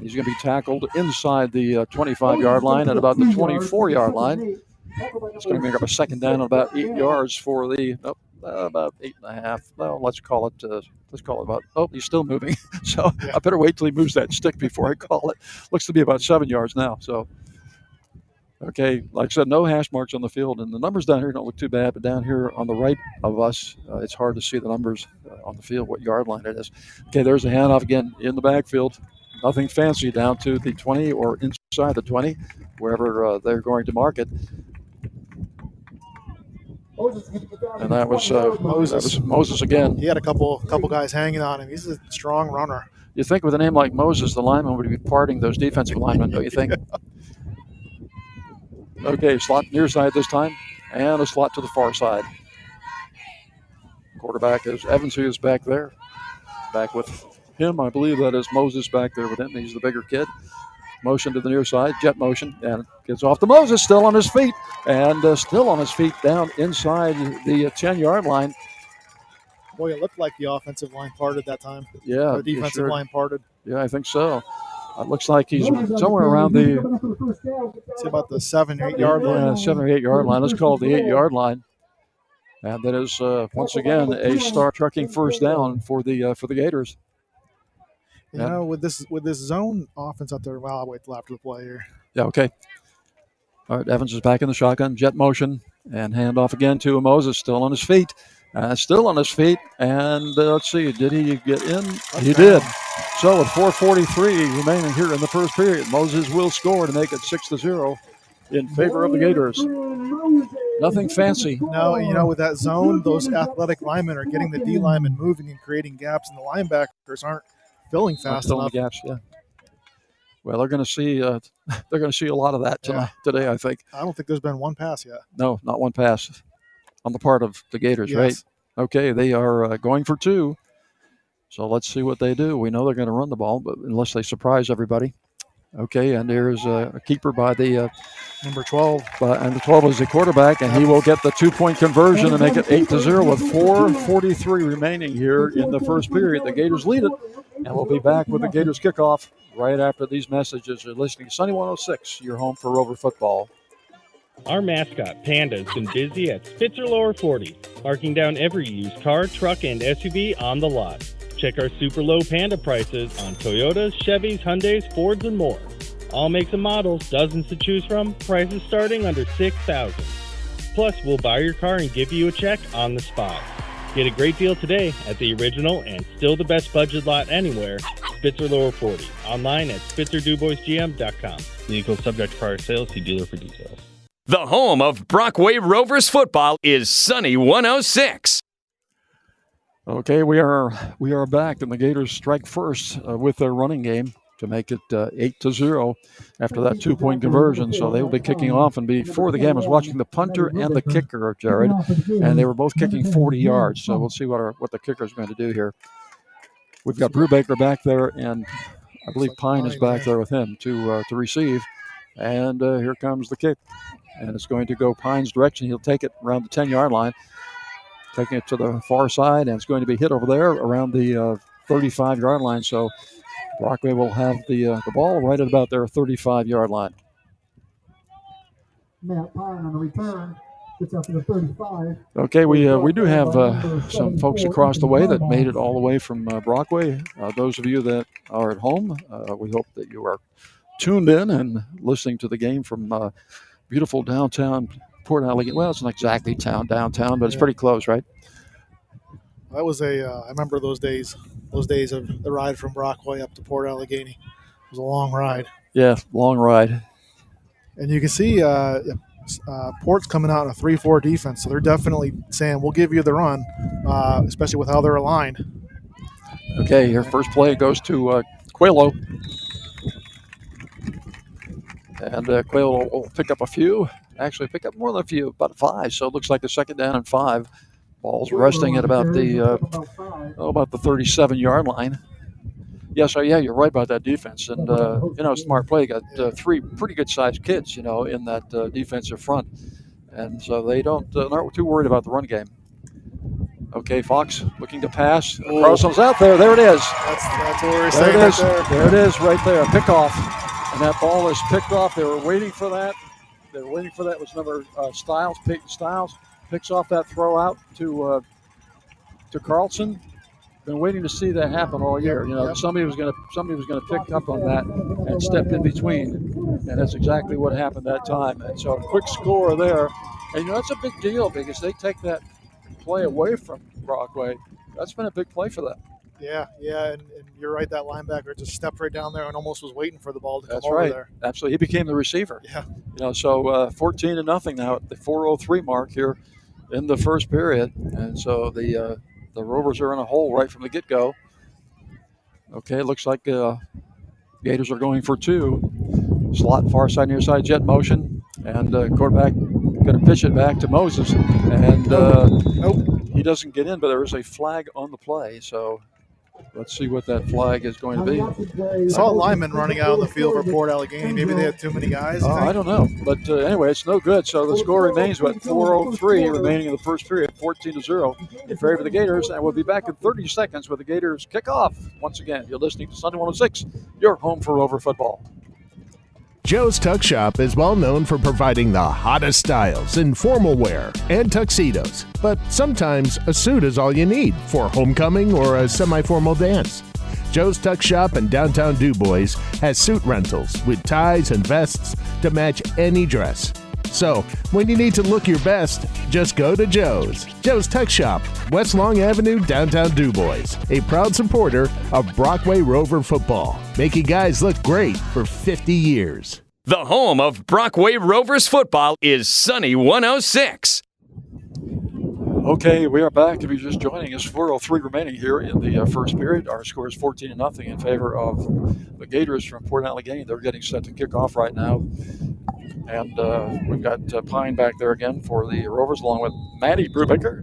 He's going to be tackled inside the uh, 25 yard line at about the 24 yard line. It's going to make up a second down about eight yards for the uh, about eight and a half. Well, let's call it. Uh, let's call it about. Oh, he's still moving. So I better wait till he moves that stick before I call it. Looks to be about seven yards now. So. Okay, like I said, no hash marks on the field, and the numbers down here don't look too bad. But down here on the right of us, uh, it's hard to see the numbers uh, on the field, what yard line it is. Okay, there's a handoff again in the backfield. Nothing fancy down to the 20 or inside the 20, wherever uh, they're going to mark it. And that was uh, Moses. That was Moses again. He had a couple couple guys hanging on him. He's a strong runner. You think with a name like Moses, the lineman would be parting those defensive linemen, don't you think? Okay, slot near side this time, and a slot to the far side. Quarterback is Evans, who is back there. Back with him, I believe that is Moses back there with him. He's the bigger kid. Motion to the near side, jet motion, and gets off to Moses, still on his feet, and uh, still on his feet down inside the 10 yard line. Boy, it looked like the offensive line parted that time. Yeah, the defensive sure. line parted. Yeah, I think so. It looks like he's somewhere around the It's about the seven, eight yard line. Yeah, seven or eight yard line. Let's call it the eight yard line. And that is uh, once again a star trucking first down for the uh, for the Gators. You Yeah. know, with this with this zone offense out there, well, I'll wait till after the play here. Yeah, okay. All right, Evans is back in the shotgun, jet motion, and handoff again to Moses, still on his feet. Uh, still on his feet, and uh, let's see, did he get in? He did. So with 4:43 remaining here in the first period, Moses will score to make it six to zero in favor of the Gators. Nothing fancy. No, you know, with that zone, those athletic linemen are getting the D linemen moving and creating gaps, and the linebackers aren't filling fast filling enough. the gaps, yeah. Well, they're going to see. Uh, they're going to see a lot of that tonight, today. I think. I don't think there's been one pass yet. No, not one pass on the part of the Gators, right? Okay, they are uh, going for two. So let's see what they do. We know they're going to run the ball, but unless they surprise everybody. Okay, and there's a, a keeper by the uh, number 12. By, and the 12 is the quarterback, and he will get the two point conversion and make it 8 to 0 with 4.43 remaining here in the first period. The Gators lead it, and we'll be back with the Gators kickoff right after these messages. You're listening to Sunny 106, your home for Rover football. Our mascot, Panda, has been busy at Spitzer Lower 40, marking down every used car, truck, and SUV on the lot. Check our super low Panda prices on Toyotas, Chevys, Hyundais, Fords, and more. All makes and models, dozens to choose from, prices starting under 6000 Plus, we'll buy your car and give you a check on the spot. Get a great deal today at the original and still the best budget lot anywhere, Spitzer Lower 40. Online at SpitzerDuboisGM.com. Vehicle subject to prior sales. See dealer for details. The home of Brockway Rovers football is Sunny 106. Okay, we are we are back, and the Gators strike first uh, with their running game to make it uh, eight to zero after that two point conversion. So they will be kicking off. And before the game, I was watching the punter and the kicker, Jared, and they were both kicking 40 yards. So we'll see what our what the kicker is going to do here. We've got Brubaker back there, and I believe Pine is back there with him to uh, to receive. And uh, here comes the kick, and it's going to go Pine's direction. He'll take it around the 10 yard line taking it to the far side, and it's going to be hit over there around the 35 uh, yard line. So Brockway will have the uh, the ball right at about their 35 yard line. Matt Pine on the return. Gets up to the 35. Okay, we uh, we do have uh, some folks across the way that made it all the way from uh, Brockway. Uh, those of you that are at home, uh, we hope that you are tuned in and listening to the game from uh, beautiful downtown Port Allegany. Well, it's not exactly town downtown, but it's pretty close, right? That was a. I remember those days. Those days of the ride from Brockway up to Port Allegany. It was a long ride. Yeah, long ride. And you can see uh, uh, Port's coming out in a 3 4 defense. So they're definitely saying, we'll give you the run, uh, especially with how they're aligned. Okay, your first play goes to uh, Quelo. And uh, Quelo will pick up a few. Actually, pick up more than a few, about five. So it looks like a second down and five. Ball's resting at about the uh, oh, about the 37 yard line. Yeah, so yeah, you're right about that defense, and uh, you know, smart play. Got uh, three pretty good sized kids, you know, in that uh, defensive front, and so they don't uh, aren't too worried about the run game. Okay, Fox looking to pass. Carlson's out there. There it is. That's, that's what we're there saying. it is. Right there. there it is, right there. Pick off, and that ball is picked off. They were waiting for that. They were waiting for that. It was number uh, Styles. Peyton Styles picks off that throw out to uh, to Carlson. Been waiting to see that happen all year. You know, somebody was going to somebody was going to pick up on that and step in between, and that's exactly what happened that time. And so, a quick score there, and you know that's a big deal because they take that play away from Brockway. That's been a big play for them. Yeah, yeah, and, and you're right. That linebacker just stepped right down there and almost was waiting for the ball to That's come over there. Absolutely, he became the receiver. Yeah. You know, so uh, 14 to nothing now at the 4:03 mark here in the first period, and so the uh, the Rovers are in a hole right from the get go. Okay, looks like uh, Gators are going for two. Slot far side near side jet motion, and uh, quarterback going to pitch it back to Moses, and uh, nope, he doesn't get in, but there is a flag on the play, so. Let's see what that flag is going to be. Saw a lineman running out on the field for Port Allegany. Maybe they had too many guys. Uh. I don't know, but uh, anyway, it's no good. So the score remains what 4:03 remaining in the first period, 14 to zero in favor of the Gators, and we'll be back in 30 seconds with the Gators kickoff. Once again, you're listening to Sunny 106, your home for Rover football. Joe's Tux Shop is well known for providing the hottest styles in formal wear and tuxedos, but sometimes a suit is all you need for homecoming or a semi formal dance. Joe's Tux Shop in downtown DuBois has suit rentals with ties and vests to match any dress. So, when you need to look your best, just go to Joe's. Joe's Tux Shop, West Long Avenue, downtown DuBois. A proud supporter of Brockway Rover football, making guys look great for 50 years. The home of Brockway Rovers football is Sunny 106. Okay, we are back. If you're just joining us, 4:03 remaining here in the uh, first period. Our score is 14 to nothing in favor of the Gators from Port Allegany. They're getting set to kick off right now, and uh, we've got uh, Pine back there again for the Rovers, along with Matty Brubaker.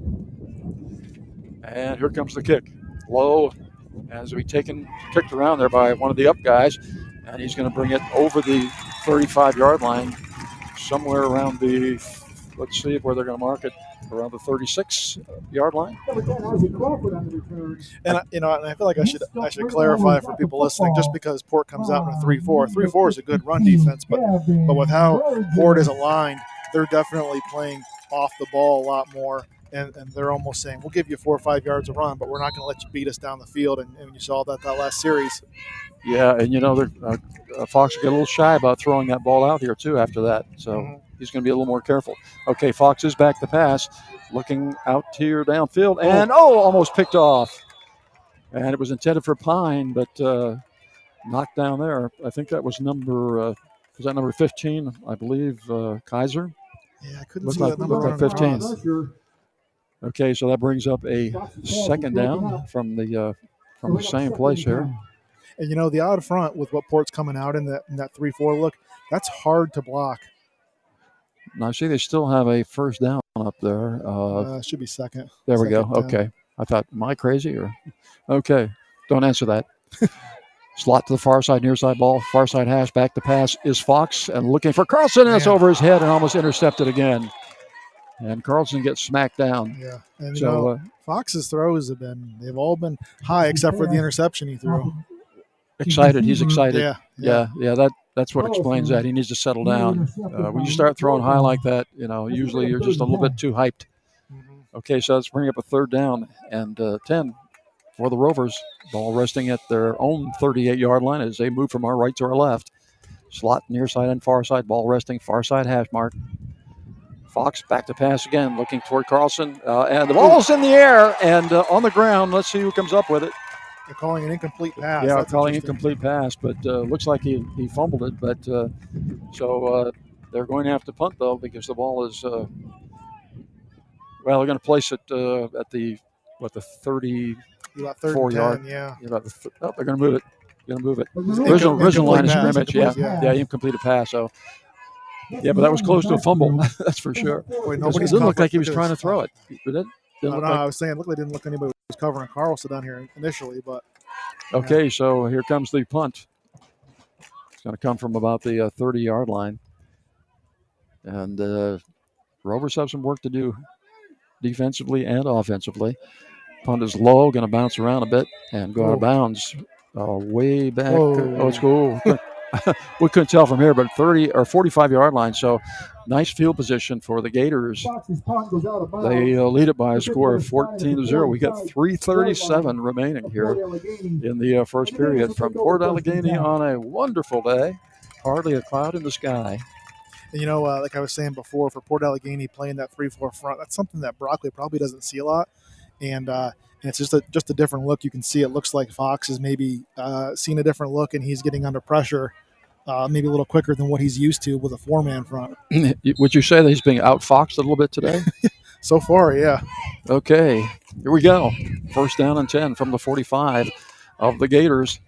And here comes the kick, low, as we taken kicked around there by one of the up guys, and he's going to bring it over the 35-yard line, somewhere around the. Let's see where they're going to mark it around the 36 yard line. And I, you know, and I feel like I should I should clarify for people listening. Just because Port comes out in a three-four, three-four is a good run defense, but but with how Port is aligned, they're definitely playing off the ball a lot more. and, and they're almost saying, "We'll give you four or five yards of run, but we're not going to let you beat us down the field." And, and you saw that that last series. Yeah, and you know, uh, uh, Fox got a little shy about throwing that ball out here too after that, so mm-hmm. He's going to be a little more careful. Okay, Fox is back to pass, looking out here downfield, oh. and oh, almost picked off. And it was intended for Pine, but uh, knocked down there. I think that was number uh, was that number 15, I believe, uh, Kaiser. Yeah, I couldn't looked see like, that number. Looked like 15. Okay, so that brings up a second down from the uh, from the same place here. And you know, the out front with what Port's coming out in that in that three four look, that's hard to block. Now, see, they still have a first down up there. Uh, uh should be second. There second we go. Down. Okay, I thought, am I crazy or? Okay, don't answer that. Slot to the far side, near side ball, far side hash, back to pass is Fox and looking for Carlson. That's over his head and almost intercepted again. And Carlson gets smacked down. Yeah. And so, know, uh, Fox's throws have been, they've all been high except for the interception he threw. Excited. He's excited. Yeah. Yeah. Yeah. yeah that, that's what explains that. He needs to settle down. Uh, when you start throwing high like that, you know, usually you're just a little bit too hyped. Mm-hmm. Okay, so let's bring up a third down and uh, 10 for the Rovers. Ball resting at their own 38 yard line as they move from our right to our left. Slot near side and far side. Ball resting far side hash mark. Fox back to pass again, looking toward Carlson. Uh, and the ball's in the air and uh, on the ground. Let's see who comes up with it. They're calling an incomplete pass. Yeah, That's calling incomplete pass, but uh, looks like he, he fumbled it. But uh, so uh, they're going to have to punt though because the ball is. Uh, well, they're going to place it at the what the 30 four yard. Yeah. oh, they're going to move it. They're Going to move it. Original, original line of scrimmage. Yeah. yeah. Yeah. Incomplete pass. So. Yeah, but that was close to a fumble. That's for sure. Wait, it didn't look like he was trying to throw it. But it no, no, like... I was saying, it looked it didn't look anybody was covering Carlson down here initially, but. Okay, so here comes the punt. It's going to come from about the 30 uh, yard line. And uh, Rovers have some work to do defensively and offensively. Punt is low, going to bounce around a bit and go out of bounds. Uh, way back. Whoa. Oh, it's cool. we couldn't tell from here, but 30 or 45 yard line. So nice field position for the Gators. They uh, lead it by a score of 14 to 0. We got 337 remaining here in the uh, first period from Port Allegany on a wonderful day. Hardly a cloud in the sky. You know, uh, like I was saying before, for Port Allegany playing that 3 4 front, that's something that Brockway probably doesn't see a lot and uh, and it's just a just a different look. You can see it looks like Fox is maybe uh, seeing a different look, and he's getting under pressure, uh, maybe a little quicker than what he's used to with a four man front. Would you say that he's being outfoxed a little bit today? so far, yeah. Okay, here we go. First down and ten from the forty-five of the Gators.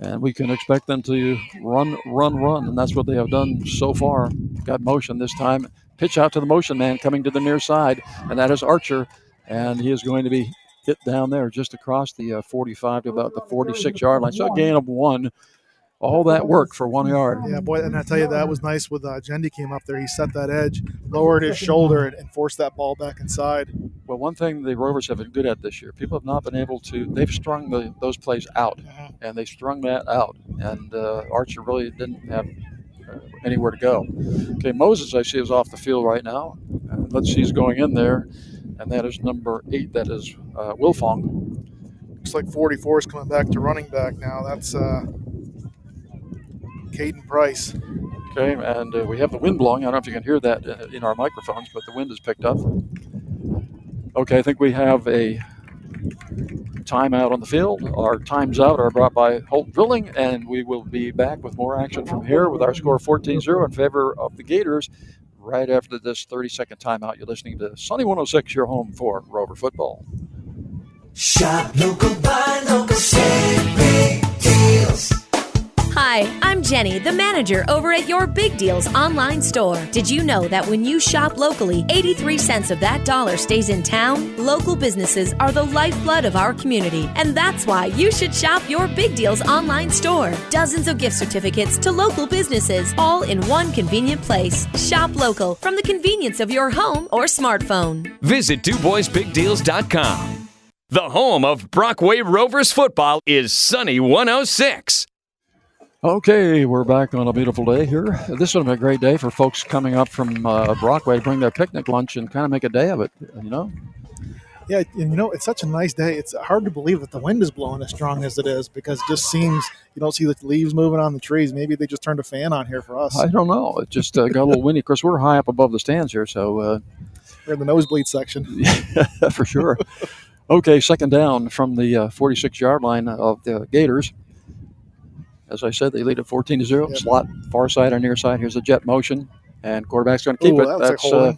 And we can expect them to run, run, run. And that's what they have done so far. Got motion this time. Pitch out to the motion man coming to the near side. And that is Archer and he is going to be hit down there just across the uh, 45 to about the 46 yard line. So a gain of one. All that work for one yard. Yeah, boy, and I tell you that was nice with uh, Jendi came up there. He set that edge, lowered his shoulder, and, and forced that ball back inside. Well, one thing the Rovers have been good at this year, people have not been able to. They've strung the, those plays out, uh-huh. and they strung that out, and uh, Archer really didn't have uh, anywhere to go. Okay, Moses, I see, is off the field right now. Uh, let's see, he's going in there and that is number eight. That is uh, Wilfong. Looks like 44 is coming back to running back now. That's uh, Caden Price. Okay, and uh, we have the wind blowing. I don't know if you can hear that uh, in our microphones, but the wind has picked up. Okay, I think we have a timeout on the field. Our times out are brought by Holt Drilling, and we will be back with more action from here with our score 14 0 in favor of the Gators right after this 30 second timeout. You're listening to Sunny 106, your home for Rover football. Shop local, buy local, save big deals. Hi, I'm Jenny, the manager over at Your Big Deals online store. Did you know that when you shop locally, 83 cents of that dollar stays in town? Local businesses are the lifeblood of our community, and that's why you should shop Your Big Deals online store. Dozens of gift certificates to local businesses, all in one convenient place. Shop local from the convenience of your home or smartphone. Visit DuBoisBigDeals.com. The home of Brockway Rovers football is Sunny 106. Okay, we're back on a beautiful day here. This would have been a great day for folks coming up from uh, Brockway to bring their picnic lunch and kind of make a day of it. You know, Yeah, and you know, it's such a nice day. It's hard to believe that the wind is blowing as strong as it is because it just seems you don't see the leaves moving on the trees. Maybe they just turned a fan on here for us. I don't know. It just uh, got a little windy. Of course, we're high up above the stands here, so uh, We're in the nosebleed section. yeah, for sure. Okay, second down from the 46 yard line of the Gators. As I said, they lead at 14 to 0. Slot far side or near side. Here's a jet motion, and quarterback's going to keep Ooh, it. that That's uh,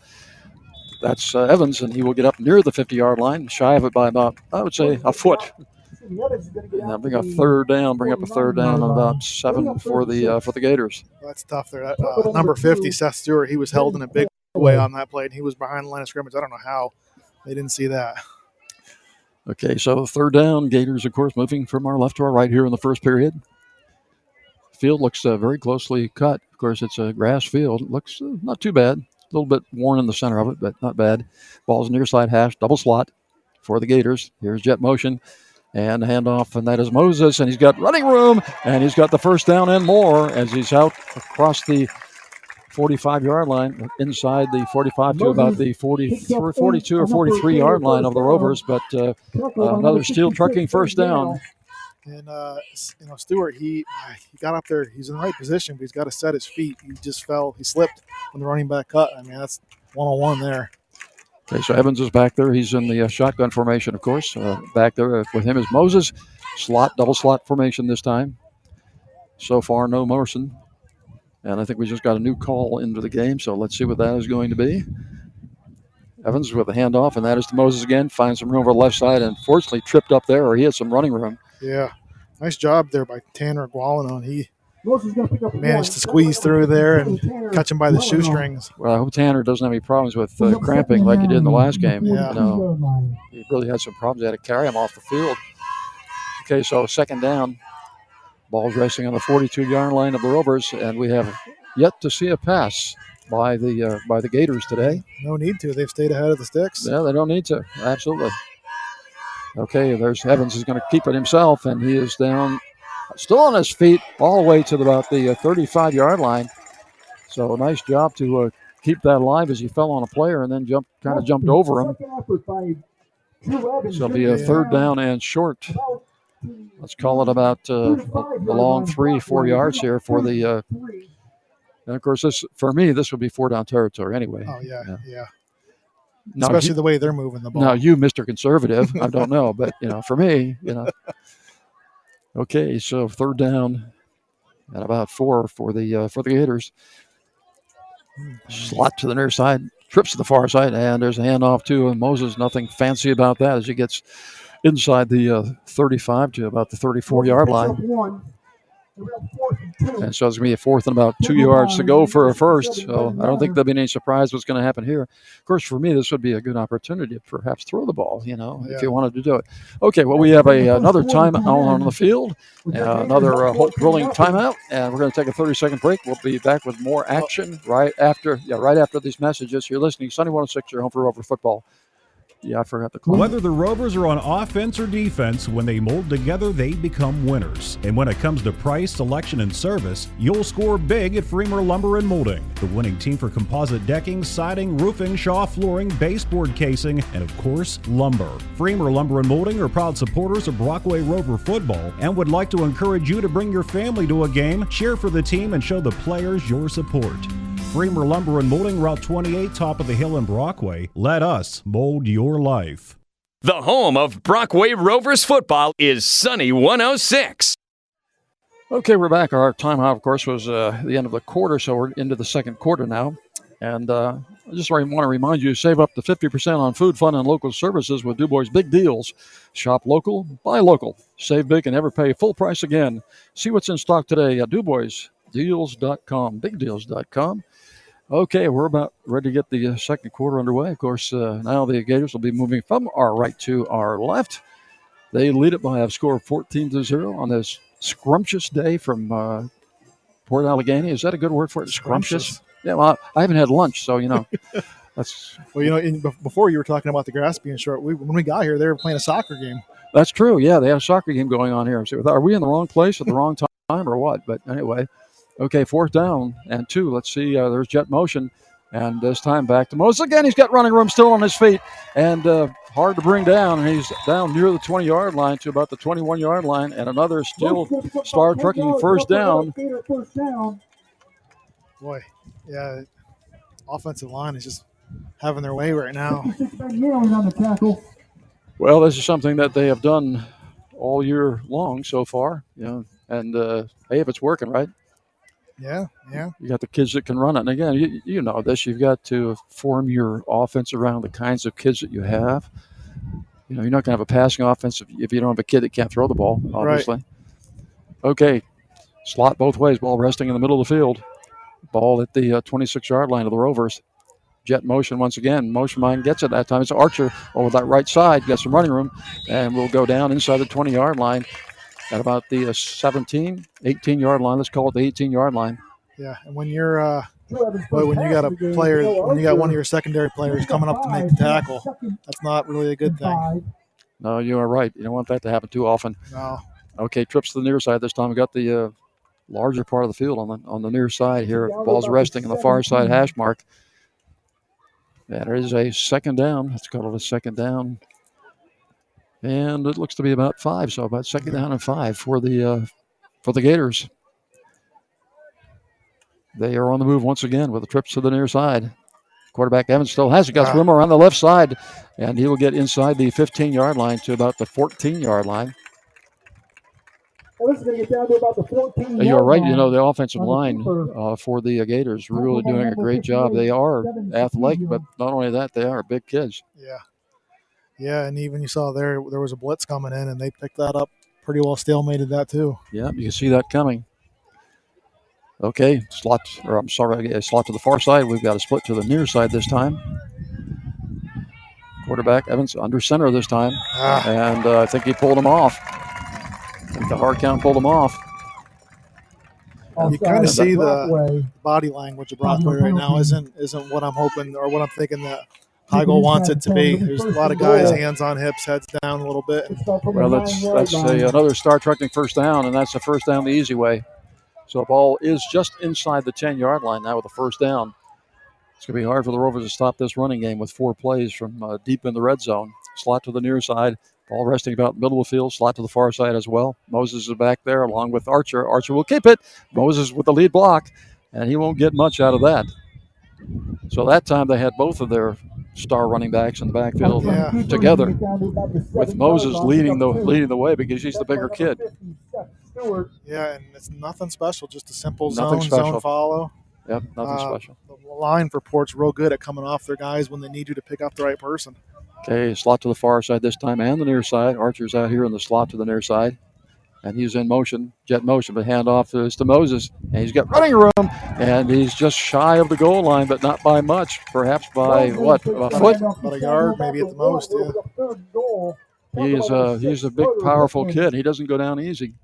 that's uh, Evans, and he will get up near the 50 yard line, shy of it by about, I would say, a foot. Now bring a third down, bring up a third down on about seven for the uh, for the Gators. That's tough there. That, uh, number 50, Seth Stewart, he was held in a big way on that play, and he was behind the line of scrimmage. I don't know how they didn't see that. Okay, so third down, Gators, of course, moving from our left to our right here in the first period. Field looks uh, very closely cut. Of course, it's a grass field. It looks uh, not too bad. A little bit worn in the center of it, but not bad. Ball's near side hash, double slot for the Gators. Here's jet motion and handoff, and that is Moses, and he's got running room, and he's got the first down and more as he's out across the 45 yard line, inside the 45 to about the 40, 42 or 43 yard line of the Rovers, but uh, another steel trucking first down. And uh, you know, Stewart, he he got up there. He's in the right position, but he's got to set his feet. He just fell. He slipped when the running back cut. I mean, that's one on one there. Okay, so Evans is back there. He's in the uh, shotgun formation, of course. Uh, back there uh, with him is Moses. Slot, double slot formation this time. So far, no Morrison. And I think we just got a new call into the game, so let's see what that is going to be. Evans with a handoff, and that is to Moses again. Finds some room over the left side, and fortunately tripped up there, or he had some running room. Yeah, nice job there by Tanner Gualanon. He Moses is going to pick up a managed to squeeze through there and catch him by the shoestrings. Well, I hope Tanner doesn't have any problems with uh, cramping like he did in the last game. Yeah. You know, he really had some problems. They had to carry him off the field. Okay, so second down. Ball's resting on the 42-yard line of the Rovers, and we have yet to see a pass by the uh, by the Gators today. No need to. They've stayed ahead of the sticks. Yeah, they don't need to. Absolutely. Okay, there's Evans is going to keep it himself, and he is down, still on his feet, all the way to about the 35 yard line. So nice job to uh, keep that alive as he fell on a player and then jumped, kind of jumped over him. Second effort by Drew Evans. So it'll be a third down and short. Let's call it about uh, a, long three, four yards here for the. Uh, and of course, this for me, this would be four down territory anyway. Oh yeah, yeah. Now, Especially you- the way they're moving the ball. Now, you, Mr. Conservative, I don't know, but you know, for me, you know. Okay, so third down at about four for the uh, for the Gators. Slot to the near side, trips to the far side, and there's a handoff to uh, Moses. Nothing fancy about that as he gets inside the uh, 35 to about the 34 yard line. One. We're at fourth and so it's going to be a fourth and about two yards to go for a first. So I don't think there'll be any surprise what's going to happen here. Of course, for me, this would be a good opportunity to perhaps throw the ball, you know, Yeah. if you wanted to do it. Okay, well, we have a, another time out on the field, uh, another uh, Holt Drilling timeout, and we're going to take a 30 second break. We'll be back with more action right after, yeah, right after these messages. You're listening, Sunny 106, your home for Rover football. Yeah, I forgot the. Whether the Rovers are on offense or defense, when they mold together, they become winners. And when it comes to price, selection, and service, you'll score big at Freemer Lumber and Molding, the winning team for composite decking, siding, roofing, shaw flooring, baseboard casing, and of course, lumber. Freemer Lumber and Molding are proud supporters of Brockway Rover football and would like to encourage you to bring your family to a game, cheer for the team, and show the players your support. Freemer Lumber and Molding, Route 28, top of the hill in Brockway. Let us mold your life. The home of Brockway Rovers football is Sunny 106. Okay, we're back. Our timeout, of course, was uh, the end of the quarter, so we're into the second quarter now. And uh, I just want to remind you save up to 50% on food, fun, and local services with DuBois Big Deals. Shop local, buy local. Save big and never pay full price again. See what's in stock today at DuBoisDeals.com, BigDeals.com. Okay, we're about ready to get the uh, second quarter underway. Of course, uh, now the Gators will be moving from our right to our left. They lead it by a score of 14 to 0 on this scrumptious day from uh, Port Allegany. Is that a good word for it? Scrumptious? Yeah, well, I haven't had lunch, so, you know, that's Well, you know, in, before you were talking about the grass being short. We, when we got here, they were playing a soccer game. that's true. Yeah, they have a soccer game going on here. So Are we in the wrong place at the wrong time or what. But anyway, okay, fourth down and two. Let's see. Uh, there's jet motion. And this time back to Moses again. He's got running room still on his feet and uh, hard to bring down. And he's down near the 20 yard line to about the 21 yard line. And another still star trucking first down. Boy, yeah, offensive line is just having their way right now. Well, this is something that they have done all year long so far. You know, and uh, hey, if it's working, right? Yeah, yeah. You got the kids that can run it. And again, you, you know this. You've got to form your offense around the kinds of kids that you have. You know, you're not going to have a passing offense if, if you don't have a kid that can't throw the ball, obviously. Right. Okay, slot both ways, ball resting in the middle of the field. Ball at the uh, 26 yard line of the Rovers. Jet motion once again. Motion mind gets it that time. It's Archer over that right side. Got some running room. And we'll go down inside the 20 yard line at about the uh, 17, 18 yard line. Let's call it the 18 yard line. Yeah, and when you're uh, boy, when you got a player, when you got one of your secondary players coming up to make the tackle, that's not really a good thing. No, you are right. You don't want that to happen too often. No. Okay, trips to the near side this time. We got the uh, larger part of the field on the on the near side here. Ball's resting in the far side hash mark. That is a second down. Let's call it a second down. And it looks to be about five, so about second down and five for the uh, for the Gators. They are on the move once again with the trips to the near side. Quarterback Evans still has it. Got room around the left side, and he will get inside the 15 yard line to about the 14 yard line. You're right. You know, the offensive line uh, for the uh, Gators really doing a great job. They are athletic, but not only that, they are big kids. Yeah. Yeah, and even you saw there there was a blitz coming in, and they picked that up pretty well. Stalemated that too. Yeah, you can see that coming. Okay, slot, or I'm sorry, a slot to the far side. We've got a split to the near side this time. Quarterback Evans under center this time, Ah. and uh, I think he pulled him off. I think the hard count pulled him off. You kind of see the body language of Brockway right now isn't isn't what I'm hoping or what I'm thinking that Heigl wants it to be. There's a lot of guys hands on hips, heads down a little bit. Well, that's that's a, another star trucking first down, and that's the first down the easy way. So the ball is just inside the 10 yard line now with the first down. It's going to be hard for the Rovers to stop this running game with four plays from uh, deep in the red zone. Slot to the near side. Ball resting about middle of the field. Slot to the far side as well. Moses is back there along with Archer. Archer will keep it. Moses with the lead block, and he won't get much out of that. So that time they had both of their star running backs in the backfield Yeah. together, with Moses leading the leading the way because he's the bigger kid. Yeah, and it's nothing special, just a simple Nothing zone special. zone follow. Yep, nothing Uh, special. The line for Port's real good at coming off their guys when they need you to pick up the right person. Okay, slot to the far side this time and the near side. Archer's out here in the slot to the near side. And he's in motion, jet motion, but handoff is to Moses. And he's got running room, and he's just shy of the goal line, but not by much. Perhaps by what? A foot? About a yard, maybe at the most. Yeah. He's a, he's a big, powerful kid. He doesn't go down easy.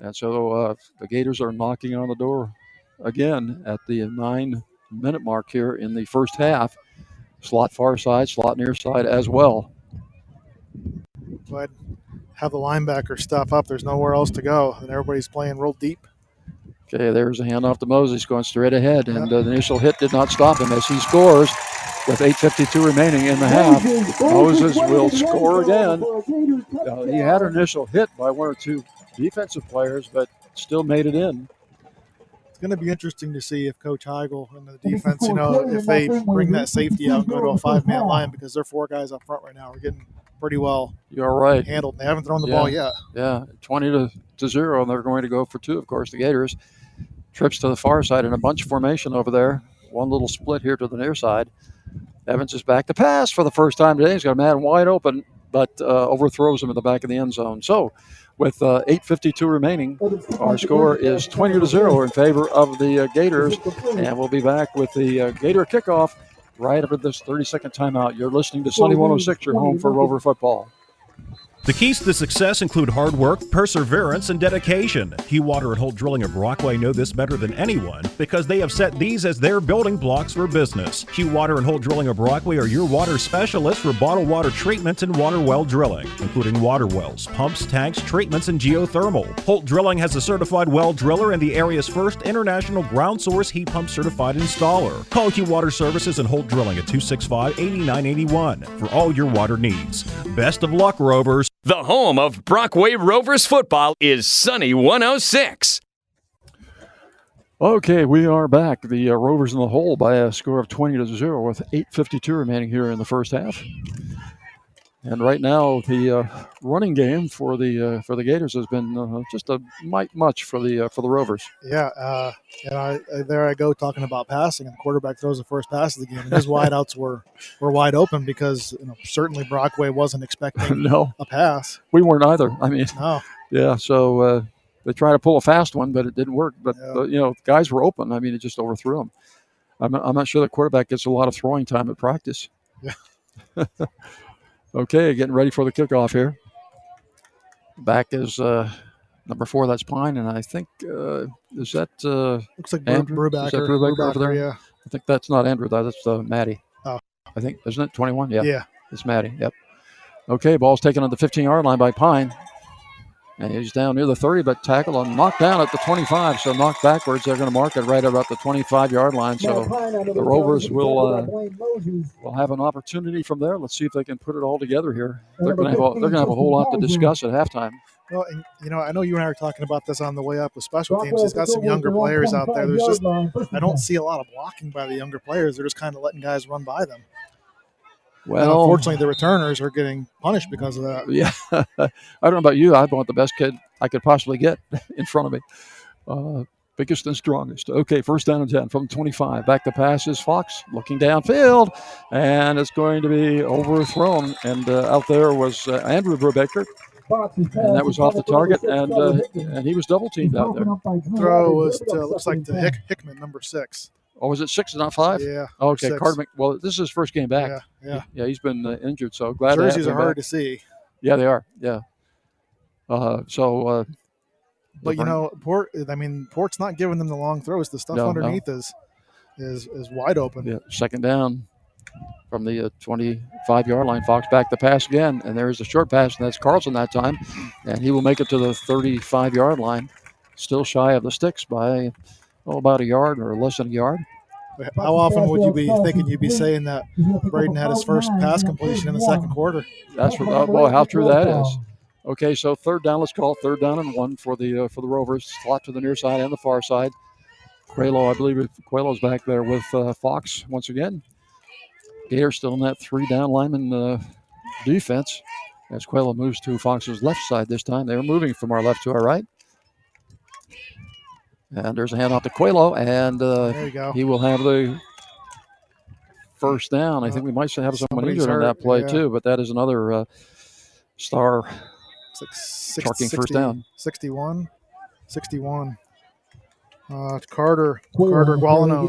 And so uh, the Gators are knocking on the door again at the nine minute mark here in the first half. Slot far side, slot near side as well. But have the linebacker stuff up. There's nowhere else to go, and everybody's playing real deep. Okay, there's a handoff to Moses going straight ahead, and uh, the initial hit did not stop him as he scores with 8.52 remaining in the half. Moses will score again. Uh, he had an initial hit by one or two defensive players, but still made it in. It's going to be interesting to see if Coach Heigl and the defense, you know, if they bring that safety out and go to a five man line because their four guys up front right now are getting pretty well You're right. handled. They haven't thrown the Yeah. ball yet. Yeah, 20 to, to 0, and they're going to go for two, of course, the Gators. Trips to the far side in a bunch formation over there. One little split here to the near side. Evans is back to pass for the first time today. He's got a man wide open, but uh, overthrows him in the back of the end zone. So, with uh, 8.52 remaining, our score is 20 to 0 in favor of the uh, Gators. And we'll be back with the uh, Gator kickoff right after this 30 second timeout. You're listening to Sunny 106, your home for Rover football. The keys to success include hard work, perseverance, and dedication. Hugh Water and Holt Drilling of Brockway know this better than anyone because they have set these as their building blocks for business. Hugh Water and Holt Drilling of Brockway are your water specialists for bottled water treatment and water well drilling, including water wells, pumps, tanks, treatments, and geothermal. Holt Drilling has a certified well driller and the area's first international ground source heat pump certified installer. Call Hugh Water Services and Holt Drilling at 265 8981 for all your water needs. Best of luck, Rovers. The home of Brockway Rovers football is Sunny 106. Okay, we are back. The uh, Rovers in the hole by a score of 20 to 0 with 8.52 remaining here in the first half. And right now, the uh, running game for the uh, for the Gators has been uh, just a mite much for the uh, for the Rovers. Yeah, uh, and I, I- there I go talking about passing, and the quarterback throws the first pass of the game, and his wideouts were were wide open because you know, certainly Brockway wasn't expecting no, a pass. we weren't either. I mean, No. yeah. So uh, they tried to pull a fast one, but it didn't work. But uh, you know, guys were open. I mean, it just overthrew them. I'm, I'm not sure the quarterback gets a lot of throwing time at practice. Yeah. okay, getting ready for the kickoff here. Back is uh, number four. That's Pine, and I think uh, is that uh, Looks like Andrew? Is that Brubaker- Brubaker over there? yeah. I think that's not Andrew. though. That's uh, Maddie. Oh. I think isn't it 21? Yeah. Yeah. It's Maddie. Yep. Okay, ball's taken on the 15 yard line by Pine. And he's down near the 30, but tackled and knocked down at the 25. So knocked backwards. They're going to mark it right about the 25 yard line. So the Rovers will uh, will have an opportunity from there. Let's see if they can put it all together here. They're going to have a, they're going to have a whole lot to discuss at halftime. Well, and, you know, I know you and I were talking about this on the way up with special teams. He's got some younger players out there. There's just I don't see a lot of blocking by the younger players. They're just kind of letting guys run by them. And Well, unfortunately, the returners are getting punished because of that. Yeah, I don't know about you. I want the best kid I could possibly get in front of me. Uh, biggest and strongest. Okay, first down and 10 from 25. Back to passes. Fox looking downfield, and it's going to be overthrown. And uh, out there was uh, Andrew Brubaker, and that was off the target, and uh, and he was double teamed out there. Throw was to, looks like to Hick, Hickman, number six. Oh, was it six, not five? Yeah, Okay, six. Carter. Mc- well, this is his first game back. Yeah, yeah. Yeah, he's been uh, injured, so glad to have Jerseys are hard back. to see. Yeah, they are. Yeah. Uh, so. Uh, But you Burn- know, Port. I mean, Port's not giving them the long throws. The stuff No, no. underneath is is is wide open. Yeah, second down from the uh, 25 yard line. Fox back the pass again, and there's a short pass, and that's Carlson that time. And he will make it to the 35 yard line, still shy of the sticks by oh, about a yard or less than a yard. How often would you be thinking you'd be saying that Braden had his first pass completion in the second quarter? That's what, oh, boy, how true that is. Okay, so third down. Let's call it third down and one for the uh, for the Rovers. Slot to the near side and the far side. Quelo, I believe Quelo's back there with uh, Fox once again. Gator still in that three down lineman uh, defense as Quello moves to Fox's left side this time. They're moving from our left to our right. And there's a handoff to Quello, and uh, There you go. he will have the first down. I think we might have someone somebody's injured on that play yeah. too, but that is another uh, star It's like six, Trucking 60, first down. 61. 61. Uh, Carter. Carter Gualano.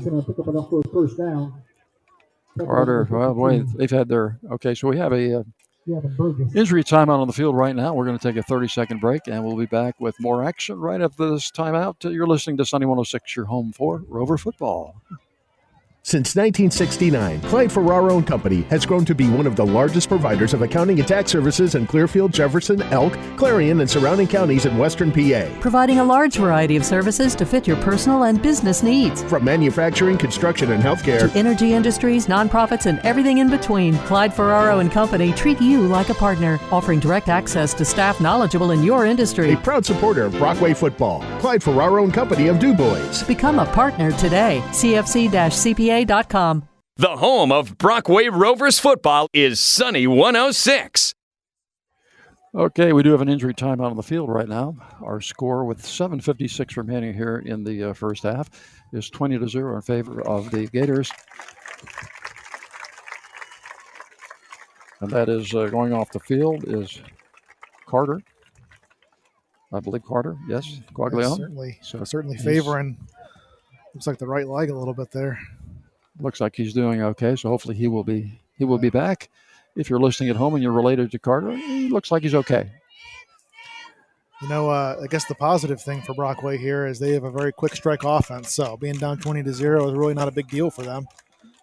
Carter. Well, boy, they've had their okay. So we have a uh, Yeah, the Burgess. Injury timeout on the field right now. We're going to take a 30 second break, and we'll be back with more action right after this timeout. You're listening to Sunny 106, your home for Rover football. Since 1969, Clyde Ferraro and Company has grown to be one of the largest providers of accounting and tax services in Clearfield, Jefferson, Elk, Clarion, and surrounding counties in western PA. Providing a large variety of services to fit your personal and business needs. From manufacturing, construction, and healthcare, To energy industries, nonprofits, and everything in between, Clyde Ferraro and Company treat you like a partner, offering direct access to staff knowledgeable in your industry. a proud supporter of Brockway football. Clyde Ferraro and Company of Du DuBois. Become a partner today. CFC-CPA.com. The home of Brockway Rovers football is Sunny 106. Okay, we do have an injury timeout on the field right now. Our score with 7:56 remaining here in the uh, first half is 20 to zero in favor of the Gators, and that is uh, going off the field is Carter. I believe Carter. Yes, That's Quaglione. certainly, So certainly favoring. Looks like the right leg a little bit there. Looks like he's doing okay. So hopefully he will be he will be back if you're listening at home and you're related to Carter, he looks like he's okay. You know, uh, I guess the positive thing for Brockway here is they have a very quick strike offense. So being down 20 to zero is really not a big deal for them.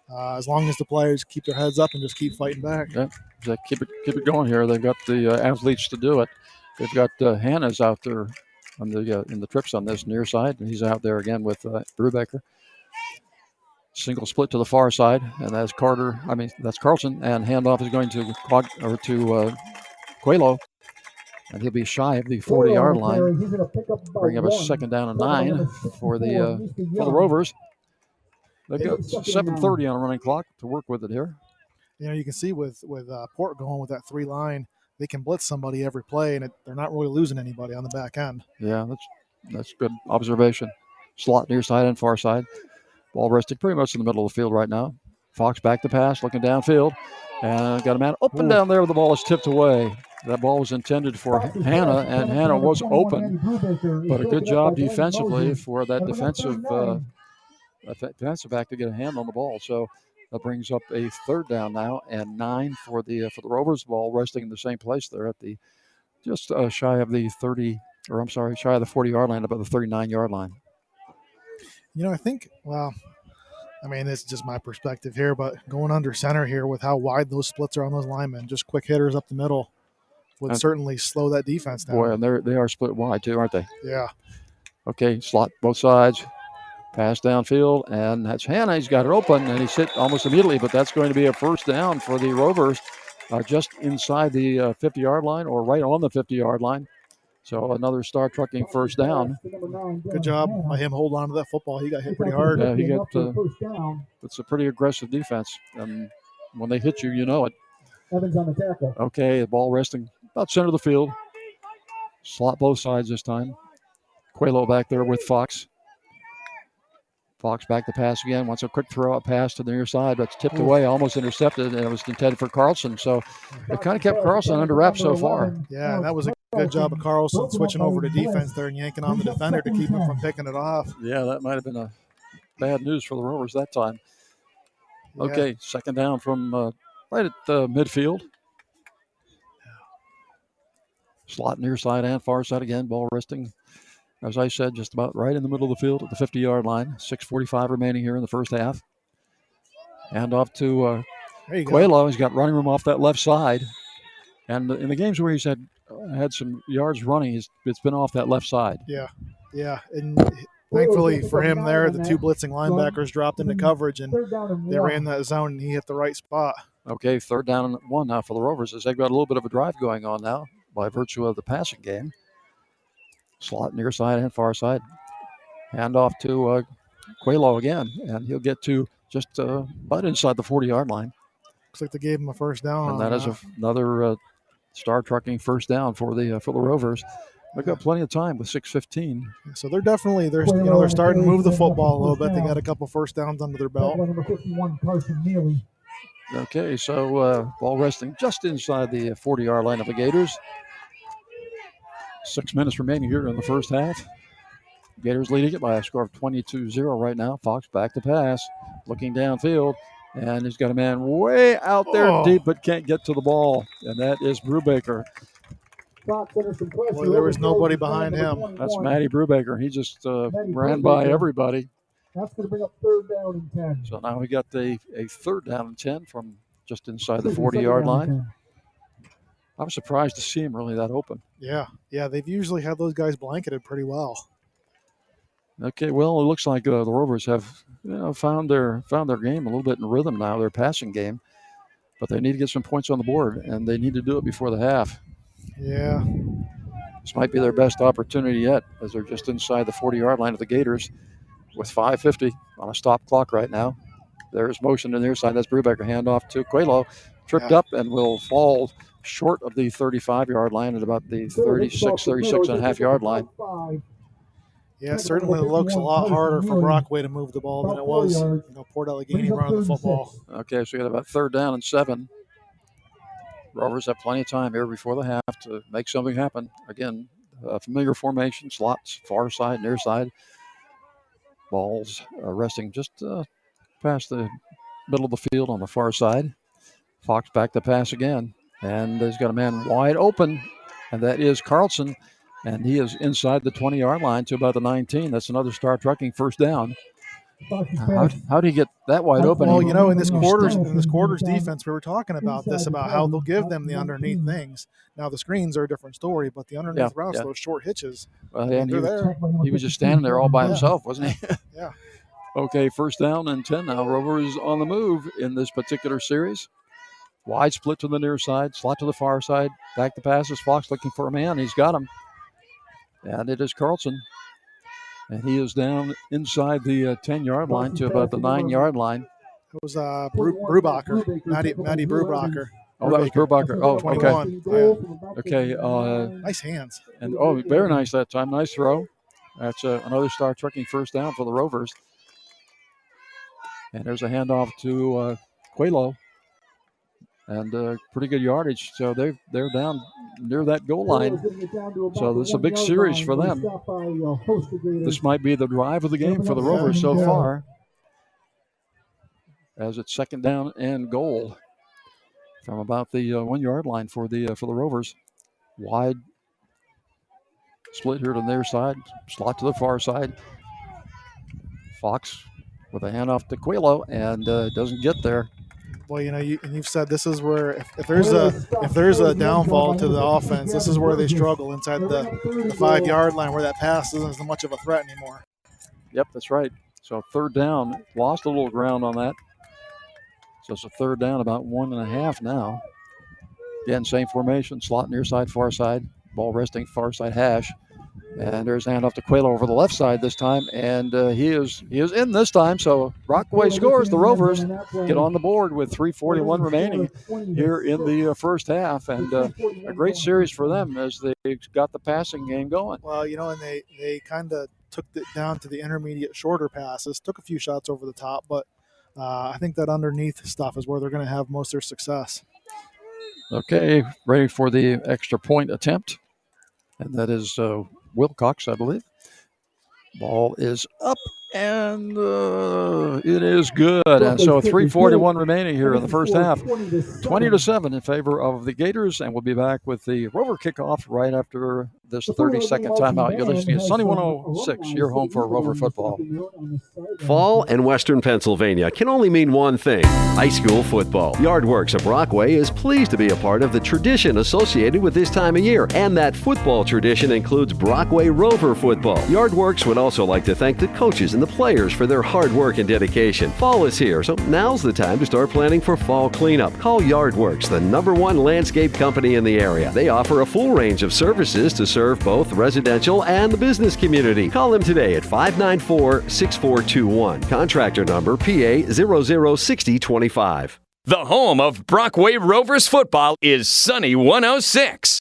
Uh, as long as the players keep their heads up and just keep fighting back. Yeah, keep it keep it going here. They've got the uh, athletes to do it. They've got uh, Hannah's out there on the uh, in the trips on this near side, and he's out there again with uh, Brubaker. Single split to the far side, and that's Carter. I mean, that's Carlson, and handoff is going to Quad, or to uh, Quelo, and he'll be shy of the 40-yard line. Bring up a second down and nine for the uh, for the Rovers. They've got 7:30 on a running clock to work with it here. You know, you can see with with uh, Port going with that three line, they can blitz somebody every play, and it, they're not really losing anybody on the back end. Yeah, that's that's good observation. Slot near side and far side. Ball resting pretty much in the middle of the field right now. Fox back to pass, looking downfield, and got a man open down there. The ball is tipped away. That ball was intended for Hannah, and Hannah was open. But a good job defensively for that defensive uh, defensive back to get a hand on the ball. So that brings up a third down now and nine for the uh, for the Rovers. Ball resting in the same place. They're at the just uh, shy of the 30, or I'm sorry, shy of the 40 yard line, about the 39 yard line. You know, I think, well, I mean, this is just my perspective here, but going under center here with how wide those splits are on those linemen, just quick hitters up the middle would And- certainly slow that defense down. Boy, and they're they are split wide too, aren't they? Yeah. Okay, slot both sides, pass downfield, and that's Hannah. He's got it open, and he's hit almost immediately, but that's going to be a first down for the Rovers, uh, just inside the uh, 50 yard line or right on the 50 yard line. So another star trucking first down. Good job by him holding on to that football. He got hit pretty hard. Yeah, he got. Uh, it's a pretty aggressive defense, and when they hit you, you know it. Evans on the tackle. Okay, the ball resting about center of the field. Slot both sides this time. Quelo back there with Fox. Fox back to pass again. Wants a quick throw out pass to the near side, but it's tipped away, almost intercepted, and it was intended for Carlson. So they've kind of kept Carlson under wraps so far. Yeah, that was a good job of Carlson switching over to defense there and yanking on the defender to keep him from picking it off. Yeah, that might have been a bad news for the Rovers that time. Yeah. Okay, second down from uh, right at uh, midfield. Slot near side and far side again. Ball resting, as I said, just about right in the middle of the field at the 50 yard line. 6.45 remaining here in the first half. Hand off to uh, go. He's got running room off that left side. And in the games where he's had had some yards running, he's, it's been off that left side. Yeah, yeah, and thankfully for him there, the two blitzing linebackers dropped into coverage and they ran that zone and he hit the right spot. Okay, third down and one now for the Rovers as they've got a little bit of a drive going on now by virtue of the passing game. Slot near side and far side. Hand off to uh, Quelo again, and he'll get to just uh, about inside the 40 yard line. Looks like they gave him a first down. And that is a, another uh, star trucking first down for the uh, for the Rovers. They've got plenty of time with 6:15. So they're definitely they're you know they're starting to move the football a little bit. They got a couple first downs under their belt. Number 51, Carson Neely. Okay, so uh, ball resting just inside the 40 yard line of the Gators. Six minutes remaining here in the first half. Gators leading it by a score of 22 0 right now. Fox back to pass, looking downfield, and he's got a man way out there Oh. deep but can't get to the ball, and that is Brubaker. Fox under some pressure. Boy, there was nobody behind him. That's Matty Brubaker. He just uh, Matty ran by everybody. That's going to bring up third down and 10. So now we got the a third down and 10 from just inside the 40 yard line. I was surprised to see him really that open. Yeah, yeah, they've usually had those guys blanketed pretty well. Okay, well, it looks like uh, the Rovers have you know found their found their game a little bit in rhythm now, their passing game, but they need to get some points on the board, and they need to do it before the half. Yeah, This might be their best opportunity yet, as they're just inside the 40-yard line of the Gators, with 5:50 on a stop clock right now. There's motion to their side. That's Brubaker handoff to Quelo, tripped Yeah. up and will fall short of the 35-yard line at about the 36, 36 and a half yard line. Yeah, it certainly looks a lot harder for Brockway to move the ball than it was, you know, Port Allegany running the football. Okay, so we got about third down and seven. Rovers have plenty of time here before the half to make something happen. Again, uh, familiar formation, slots, far side, near side. Balls uh, resting just uh, past the middle of the field on the far side. Fox back to pass again. And he's got a man wide open, and that is Carlson. And he is inside the 20 yard line to about the 19. That's another Star Trucking first down. How, how do you get that wide open? Well, you know, in this quarters in this quarters defense, we were talking about this about how they'll give them the underneath mm-hmm. things. Now the screens are a different story, but the underneath Yeah, routes, yeah. those short hitches, Well, and he, there. he was just standing there all by Yeah. himself, wasn't he? Yeah. Okay, first down and 10 now. Rover is on the move in this particular series. Wide split to the near side, slot to the far side, back to passes. Fox looking for a man. He's got him. And it is Carlson. And he is down inside the 10 yard line to about the 9 yard line. It was uh, Bru- Brubaker, Matty, Matty Brubaker. Oh, that was Brubaker. Oh, okay. 21. Yeah. Okay. Uh, Nice hands. And oh, very nice that time. Nice throw. That's uh, another Star Trucking first down for the Rovers. And there's a handoff to uh, Quelo. And uh, pretty good yardage. So they're, they're down near that goal line. So this is a big series for them. This might be the drive of the game for the Rovers so far. As it's second down and goal from about the uh, one yard line for the uh, for the Rovers. Wide split here to their side, slot to the far side. Fox with a handoff to Quilo and uh, doesn't get there. Well, you know, you, and you've said this is where if, if there's a if there's a downfall to the offense, this is where they struggle inside the, the five yard line, where that pass isn't as much of a threat anymore. Yep, that's right. So third down, lost a little ground on that. So it's a third down, about one and a half now. Again, same formation, slot near side, far side, ball resting far side hash. And there's a handoff to Quaylo over the left side this time, and uh, he is he is in this time. So Brockway scores. The Rovers get on the board with 3:41 remaining here in the uh, first half, and uh, a great series for them as they got the passing game going. Well, you know, and they they kind of took it down to the intermediate, shorter passes. Took a few shots over the top, but uh, I think that underneath stuff is where they're going to have most of their success. Okay, ready for the extra point attempt. And that is uh, Wilcox, I believe. Ball is up and uh, it is good. And so 341 remaining here in the first half. 20 to 7 in favor of the Gators. And we'll be back with the Rover kickoff right after this 30 second timeout. You're listening to Sunny 106, your home for Rover football. Fall and Western Pennsylvania can only mean one thing high school football. Yardworks of Brockway is pleased to be a part of the tradition associated with this time of year, and that football tradition includes Brockway Rover football. Yardworks would also like to thank the coaches and the players for their hard work and dedication. Fall is here, so now's the time to start planning for fall cleanup. Call Yardworks, the number one landscape company in the area. They offer a full range of services to serve both residential and the business community. Call them today at 594 6421. Contractor number PA 006025. The home of Brockway Rovers football is Sunny 106.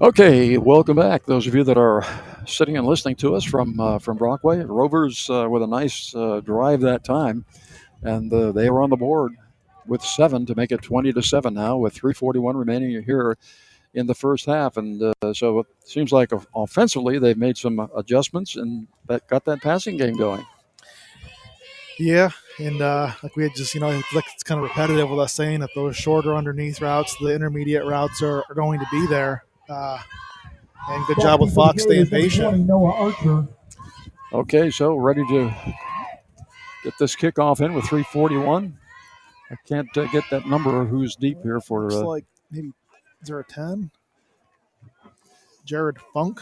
Okay, welcome back. Those of you that are sitting and listening to us from uh, from Brockway Rovers uh, with a nice uh, drive that time, and uh, they were on the board with seven to make it twenty to seven now with three forty one remaining here in the first half, and uh, so it seems like offensively they've made some adjustments and that got that passing game going. Yeah, and uh, like we had just, you know, like it's kind of repetitive with us saying that those shorter underneath routes, the intermediate routes are, are going to be there. Uh, and good job with Fox staying patient. Okay, so ready to get this kickoff in with 341. I can't uh, get that number who's deep here for. Looks Uh, like maybe is there a ten? Jared Funk.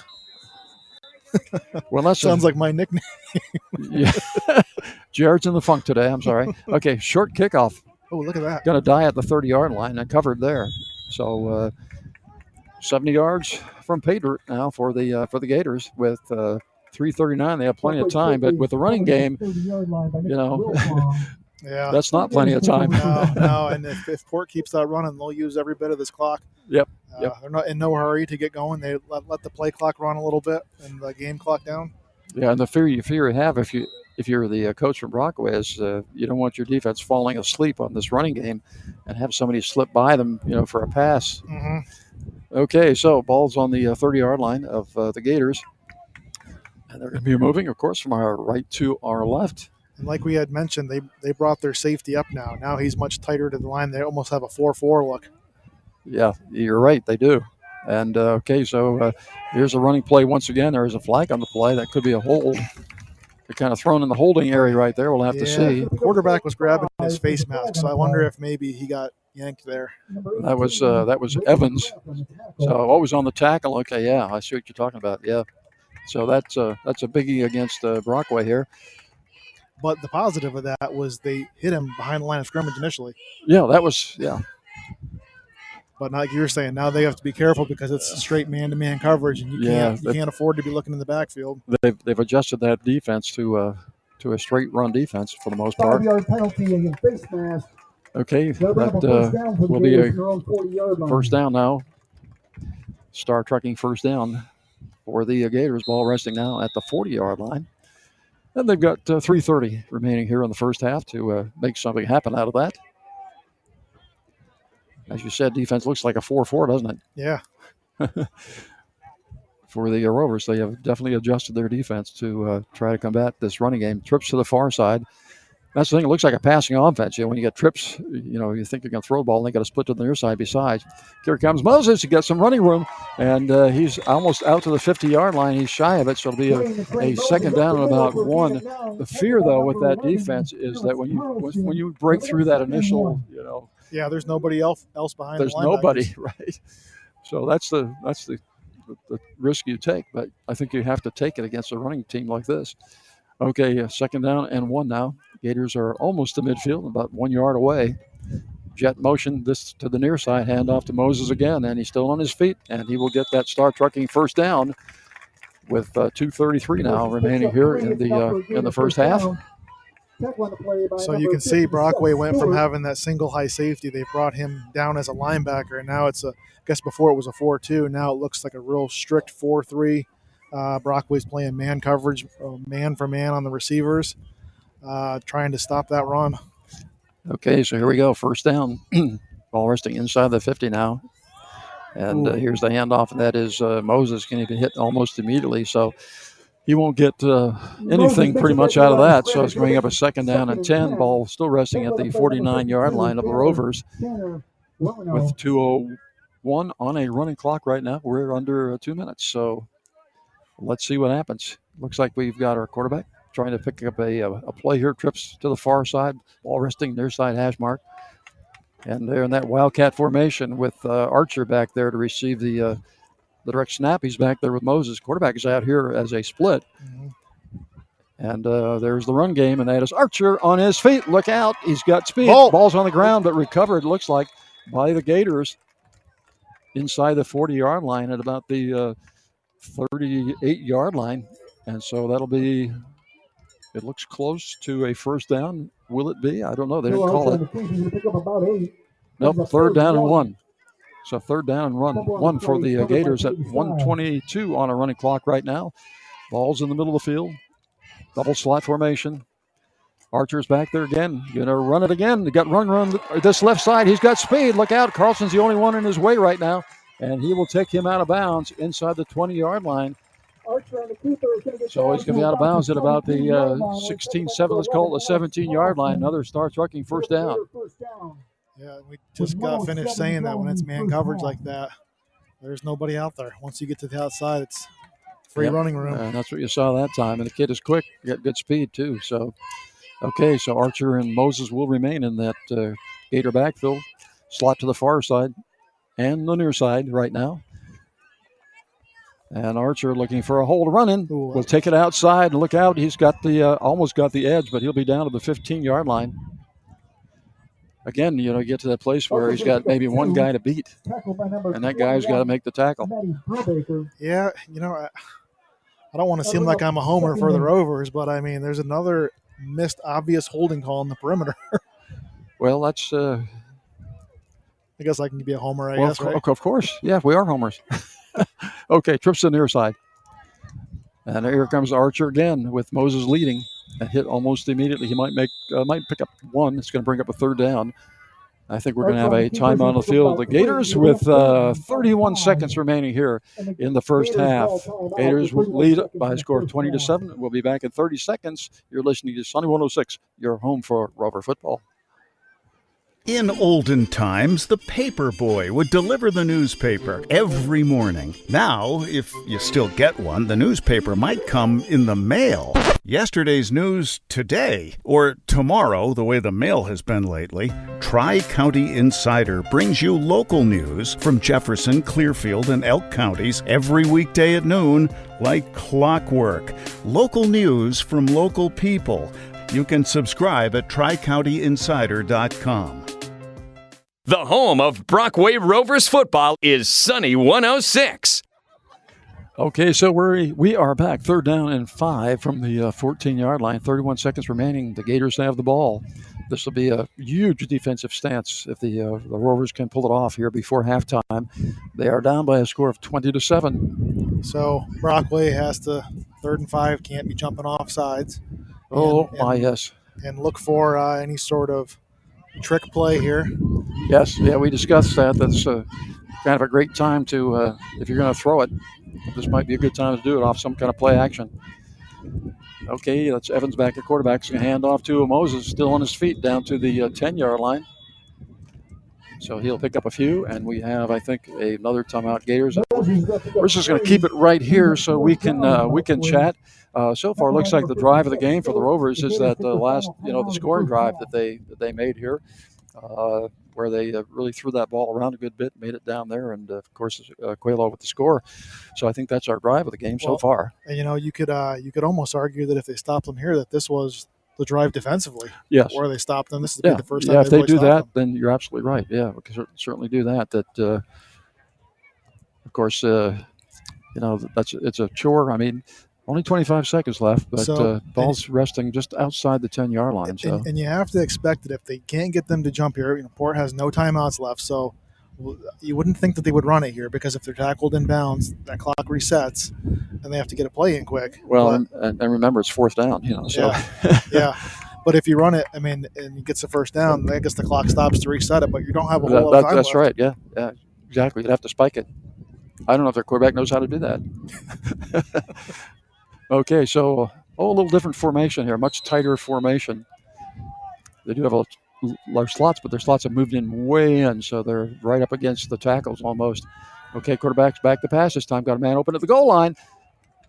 well, that sounds like my nickname. yeah, Jared's in the funk today. I'm sorry. Okay, short kickoff. Oh, look at that. Going to die at the 30 yard line and covered there. So uh, 70 yards from pay dirt now for the uh, for the Gators with uh, 339. They have plenty of time, but with the running game, you know, Yeah, that's not plenty of time. no, no, and if, if Port keeps that running, they'll use every bit of this clock. Yep. Uh, Yep. They're not in no hurry to get going. They let, let the play clock run a little bit and the game clock down. Yeah, and the fear you fear you have if you if you're the uh, coach from Brockway is uh, you don't want your defense falling asleep on this running game and have somebody slip by them, you know, for a pass. Mm-hmm. Okay, so ball's on the 30 yard line of uh, the Gators. And they're going to be moving, of course, from our right to our left. And like we had mentioned, they they brought their safety up now. Now he's much tighter to the line. They almost have a four-four look. Yeah, you're right. They do. And uh, okay, so uh, here's a running play once again. There is a flag on the play. That could be a hold. They're kind of thrown in the holding area right there. We'll have to see. The quarterback was grabbing his face mask, so I wonder if maybe he got yanked there. That was uh, that was Evans. So always on the tackle? Okay, yeah, I see what you're talking about. Yeah. So that's uh, that's a biggie against uh, Brockway here. But the positive of that was they hit him behind the line of scrimmage initially. Yeah, that was yeah. But like you were saying, now they have to be careful because it's straight man-to-man coverage, and you Yeah, can't you they- can't afford to be looking in the backfield. They've they've adjusted that defense to uh, to a straight run defense for the most part. Five-yard penalty against face mask. Okay, They'll that uh, first down for the will be a in their own 40-yard first down now. Star trucking first down for the uh, Gators. Ball resting now at the 40 yard line. And they've got uh, 3.30 remaining here in the first half to uh, make something happen out of that. As you said, defense looks like a 4 4, doesn't it? Yeah. For the uh, Rovers, they have definitely adjusted their defense to uh, try to combat this running game. Trips to the far side. That's the thing. It looks like a passing offense. You know, when you get trips, you know, you think you're going to throw the ball, and they got to split to the near side besides. Here comes Moses. He got some running room, and uh, he's almost out to the 50 yard line. He's shy of it, so it'll be a, a second down and about one. The fear, though, with that defense is that when you when, when you break through that initial, you know, Yeah, there's nobody else else behind. there's the nobody, right? So that's the that's the, the, the risk you take. But I think you have to take it against a running team like this. Okay, second down and one now. Gators are almost to midfield, about one yard away. Jet motion this to the near side, hand off to Moses again, and he's still on his feet, and he will get that star trucking first down with uh, 2:33 now remaining here in the uh, in the first half. So you can see Brockway went from having that single high safety. They brought him down as a linebacker, and now it's a. I guess before it was a four-two. Now it looks like a real strict four-three. Uh, Brockway's playing man coverage, uh, man for man on the receivers, uh, trying to stop that run. Okay, so here we go. First down. Ball resting inside the 50 now. And uh, here's the handoff, and that is uh, Moses going to hit almost immediately. So he won't get uh, anything pretty much out of that. So it's bringing up a second down and 10. Ball still resting at the 49 yard line of the Rovers with 201 on a running clock right now. We're under two minutes. So let's see what happens. Looks like we've got our quarterback trying to pick up a, a play here, trips to the far side, ball resting near side hash mark. And they're in that wildcat formation with uh, Archer back there to receive the uh, the direct snap. He's back there with Moses. Quarterback is out here as a split. And uh, there's the run game, and that is Archer on his feet. Look out. He's got speed. Ball. Ball's on the ground, but recovered, looks like, by the Gators inside the 40 yard line at about the uh, 38 yard line. And so that'll be, it looks close to a first down. Will it be? I don't know. They didn't call it. Pick up about eight. Nope, third down and one. one. So third down and run. One for the uh, Gators at 122 on a running clock right now. Ball's in the middle of the field. Double slot formation. Archer's back there again. Gonna run it again. They got run run this left side. He's got speed. Look out. Carlson's the only one in his way right now. And he will take him out of bounds inside the 20 yard line. So he's going to be out of bounds at about the uh, 16 7, let's call it the 17 yard line. Another star trucking first down. Yeah, we just got finished saying that when it's man coverage like that, there's nobody out there. Once you get to the outside, it's free Yep. running room. Uh, that's what you saw that time. And the kid is quick, got good speed too. So, okay, so Archer and Moses will remain in that uh, Gator backfield, slot to the far side and the near side right now. And Archer looking for a hold running. Will take it outside and look out. He's got the uh, almost got the edge, but he'll be down to the 15 yard line. Again, you know, you get to that place where he's got maybe one guy to beat, and that guy's got to make the tackle. Yeah, you know, I, I don't want to seem like I'm a homer for the Rovers, but I mean, there's another missed obvious holding call on the perimeter. Well, that's uh, I guess I can be a homer, I well, guess, of, right? of course. Yeah, we are homers. okay, trips to the near side. And here comes Archer again with Moses leading. A hit almost immediately. He might make uh, might pick up one. It's going to bring up a third down. I think we're going to have a time on the field. The Gators with uh, 31 seconds remaining here in the first half. Gators will lead by a score of 20 to 7. We'll be back in 30 seconds. You're listening to Sunny 106, your home for Rover football. In olden times, the paper boy would deliver the newspaper every morning. Now, if you still get one, the newspaper might come in the mail. Yesterday's news today, or tomorrow, the way the mail has been lately, Tri County Insider brings you local news from Jefferson, Clearfield, and Elk counties every weekday at noon, like clockwork. Local news from local people. You can subscribe at TriCountyInsider.com. The home of Brockway Rovers football is Sunny 106. Okay, so we we are back, third down and five from the 14 yard line. 31 seconds remaining. The Gators have the ball. This will be a huge defensive stance if the uh, the Rovers can pull it off here before halftime. They are down by a score of 20 to seven. So Brockway has to third and five, can't be jumping off sides. Oh And- my and- yes, And look for uh, any sort of trick play here. yes, yeah. We discussed that. That's uh, kind of a great time to uh, if you're going to throw it. This might be a good time to do it off some kind of play action. Okay, that's Evans back at quarterback. He's going to hand off to Moses, still on his feet, down to the 10 yard line. So he'll pick up a few, and we have, I think, another timeout. Gators. We're just going to keep it right here so we can uh, we can chat. Uh, so far, it looks like the drive of the game for the Rovers is that the last, you know, the scoring drive that they that they made here, uh, where they uh, really threw that ball around a good bit, made it down there, and uh, of course, uh, Quelo with the score. So I think that's our drive of the game so far. And you know, you could uh, you could almost argue that if they stopped them here, that this was the drive defensively. Yes. Where they stopped them. This is Yeah, the first time yeah. If they do that, them. then you're absolutely right. Yeah, we can certainly do that. That, uh, of course, uh, you know that's it's a chore. I mean, only 25 seconds left, but So- uh, ball's resting just outside the 10 yard line. So And, and you have to expect that if they can't get them to jump here, you know, Port has no timeouts left, so you wouldn't think that they would run it here because if they're tackled in bounds, that clock resets, and they have to get a play in quick. well, But- and, and, and remember it's fourth down. You know, so yeah, yeah. But if you run it, I mean, and he gets the first down, I guess the clock stops to reset it. But you don't have a whole That- lot that- of time that's left. right. Yeah, yeah, exactly. You'd have to spike it. I don't know if their quarterback knows how to do that. okay, so oh, a little different formation here, much tighter formation. They do have a lot large slots, but their slots have moved in way in, so they're right up against the tackles almost. Okay, quarterback's back to pass this time. Got a man open at the goal line.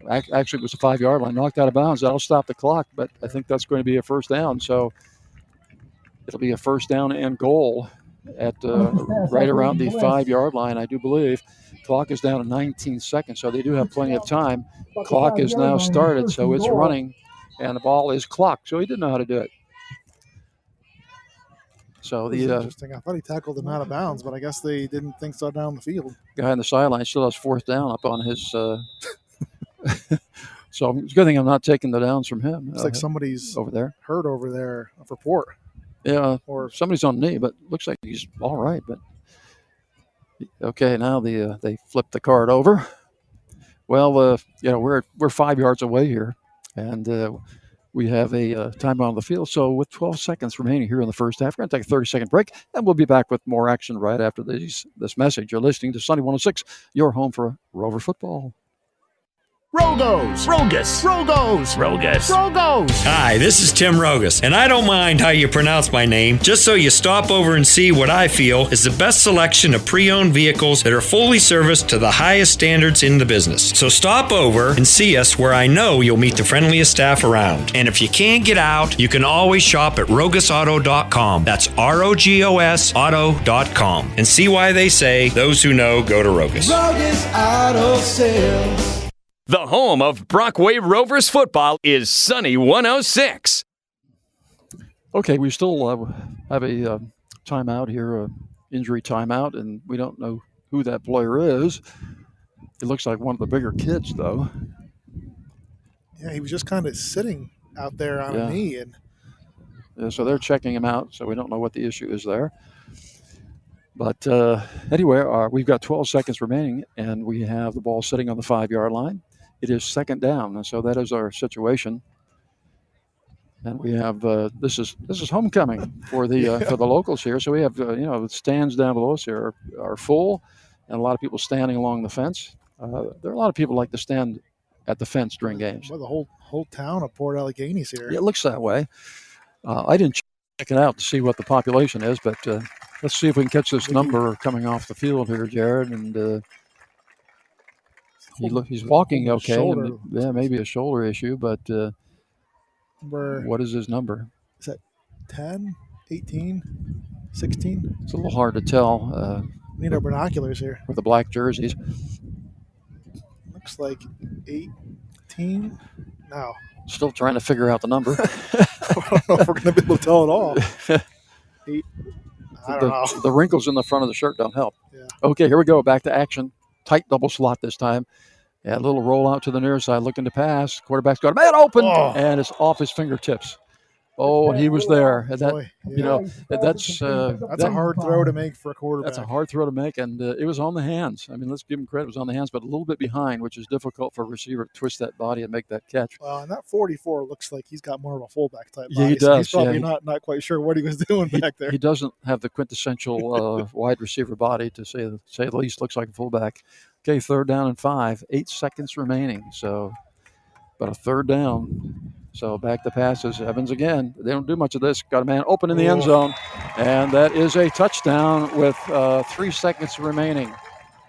Actually, it was a five yard line, knocked out of bounds. That'll stop the clock, but I think that's going to be a first down. So it'll be a first down and goal at uh, right around the five yard line, I do believe. Clock is down to 19 seconds, so they do have plenty of time. Clock is now started, so it's running, and the ball is clocked. So he didn't know how to do it. So the uh, interesting. I thought he tackled him out of bounds, but I guess they didn't think so down the field. guy on the sideline still has fourth down up on his. Uh, so it's a good thing I'm not taking the downs from him. It's uh, like somebody's over there. hurt over there for Port. Yeah, Or- somebody's on knee, but looks like he's all right. But okay, now the uh, they flip the card over. Well, uh, you know we're we're five yards away here, and uh, we have a uh, on the field. So with 12 seconds remaining here in the first half, we're going to take a 30 second break, and we'll be back with more action right after these this message. You're listening to Sunny 106, your home for Rover football. Rogos, Rogus, Rogos, Rogus. Rogos. Hi, this is Tim Rogus, and I don't mind how you pronounce my name, just so you stop over and see what I feel is the best selection of pre owned vehicles that are fully serviced to the highest standards in the business. So stop over and see us where I know you'll meet the friendliest staff around. And if you can't get out, you can always shop at rogusauto.com. That's R O G O S auto.com. And see why they say those who know go to Rogus. Rogus Auto Sales. The home of Brockway Rovers football is Sunny 106. Okay, we still uh, have a uh, timeout here, uh, injury timeout, and we don't know who that player is. It looks like one of the bigger kids, though. Yeah, he was just kind of sitting out there on Yeah. a knee, and Yeah, so they're checking him out, so we don't know what the issue is there. But uh, anyway, uh, we've got 12 seconds remaining, and we have the ball sitting on the five yard line. It is second down, and so that is our situation. and we have uh, this is this is homecoming for the uh, for the locals here. So we have uh, you know the stands down below us here are, are full, and a lot of people standing along the fence. Uh, there are a lot of people like to stand at the fence during games. Well, the whole whole town of Port Allegany's here. Yeah, it looks that way. Uh, I didn't check it out to see what the population is, but uh, let's see if we can catch this number coming off the field here, Jared. And uh, he look, he's walking okay. and yeah, maybe a shoulder issue, but uh, what is his number? is that 10, 18, 16? It's a little hard to tell uh, We need our binoculars here. with the black jerseys. Looks like 18. No. Still trying to figure out the number. I don't know if we're going to be able to tell at all. Eight. I don't the, know. the wrinkles in the front of the shirt don't help. Yeah. Okay, here we go. Back to action. Tight double slot this time. Yeah, a little roll out to the near side, looking to pass. Quarterback's got a man open, Oh. and it's off his fingertips. Oh, and he was there. And that, Boy, you know, that's uh, That's a hard throw to make for a quarterback. That's a hard throw to make, and uh, it was on the hands. I mean, let's give him credit. It was on the hands, but a little bit behind, which is difficult for a receiver to twist that body and make that catch. Well, and that 44 looks like he's got more of a fullback type Yeah, he body, so does, he's probably yeah, he- not, not quite sure what he was doing back there. He doesn't have the quintessential uh, wide receiver body to say say the least. Looks like a fullback. Okay, third down and five. Eight seconds remaining. So, but a third down. So back to passes. Evans again. They don't do much of this. Got a man open in the end zone, and that is a touchdown with uh, three seconds remaining.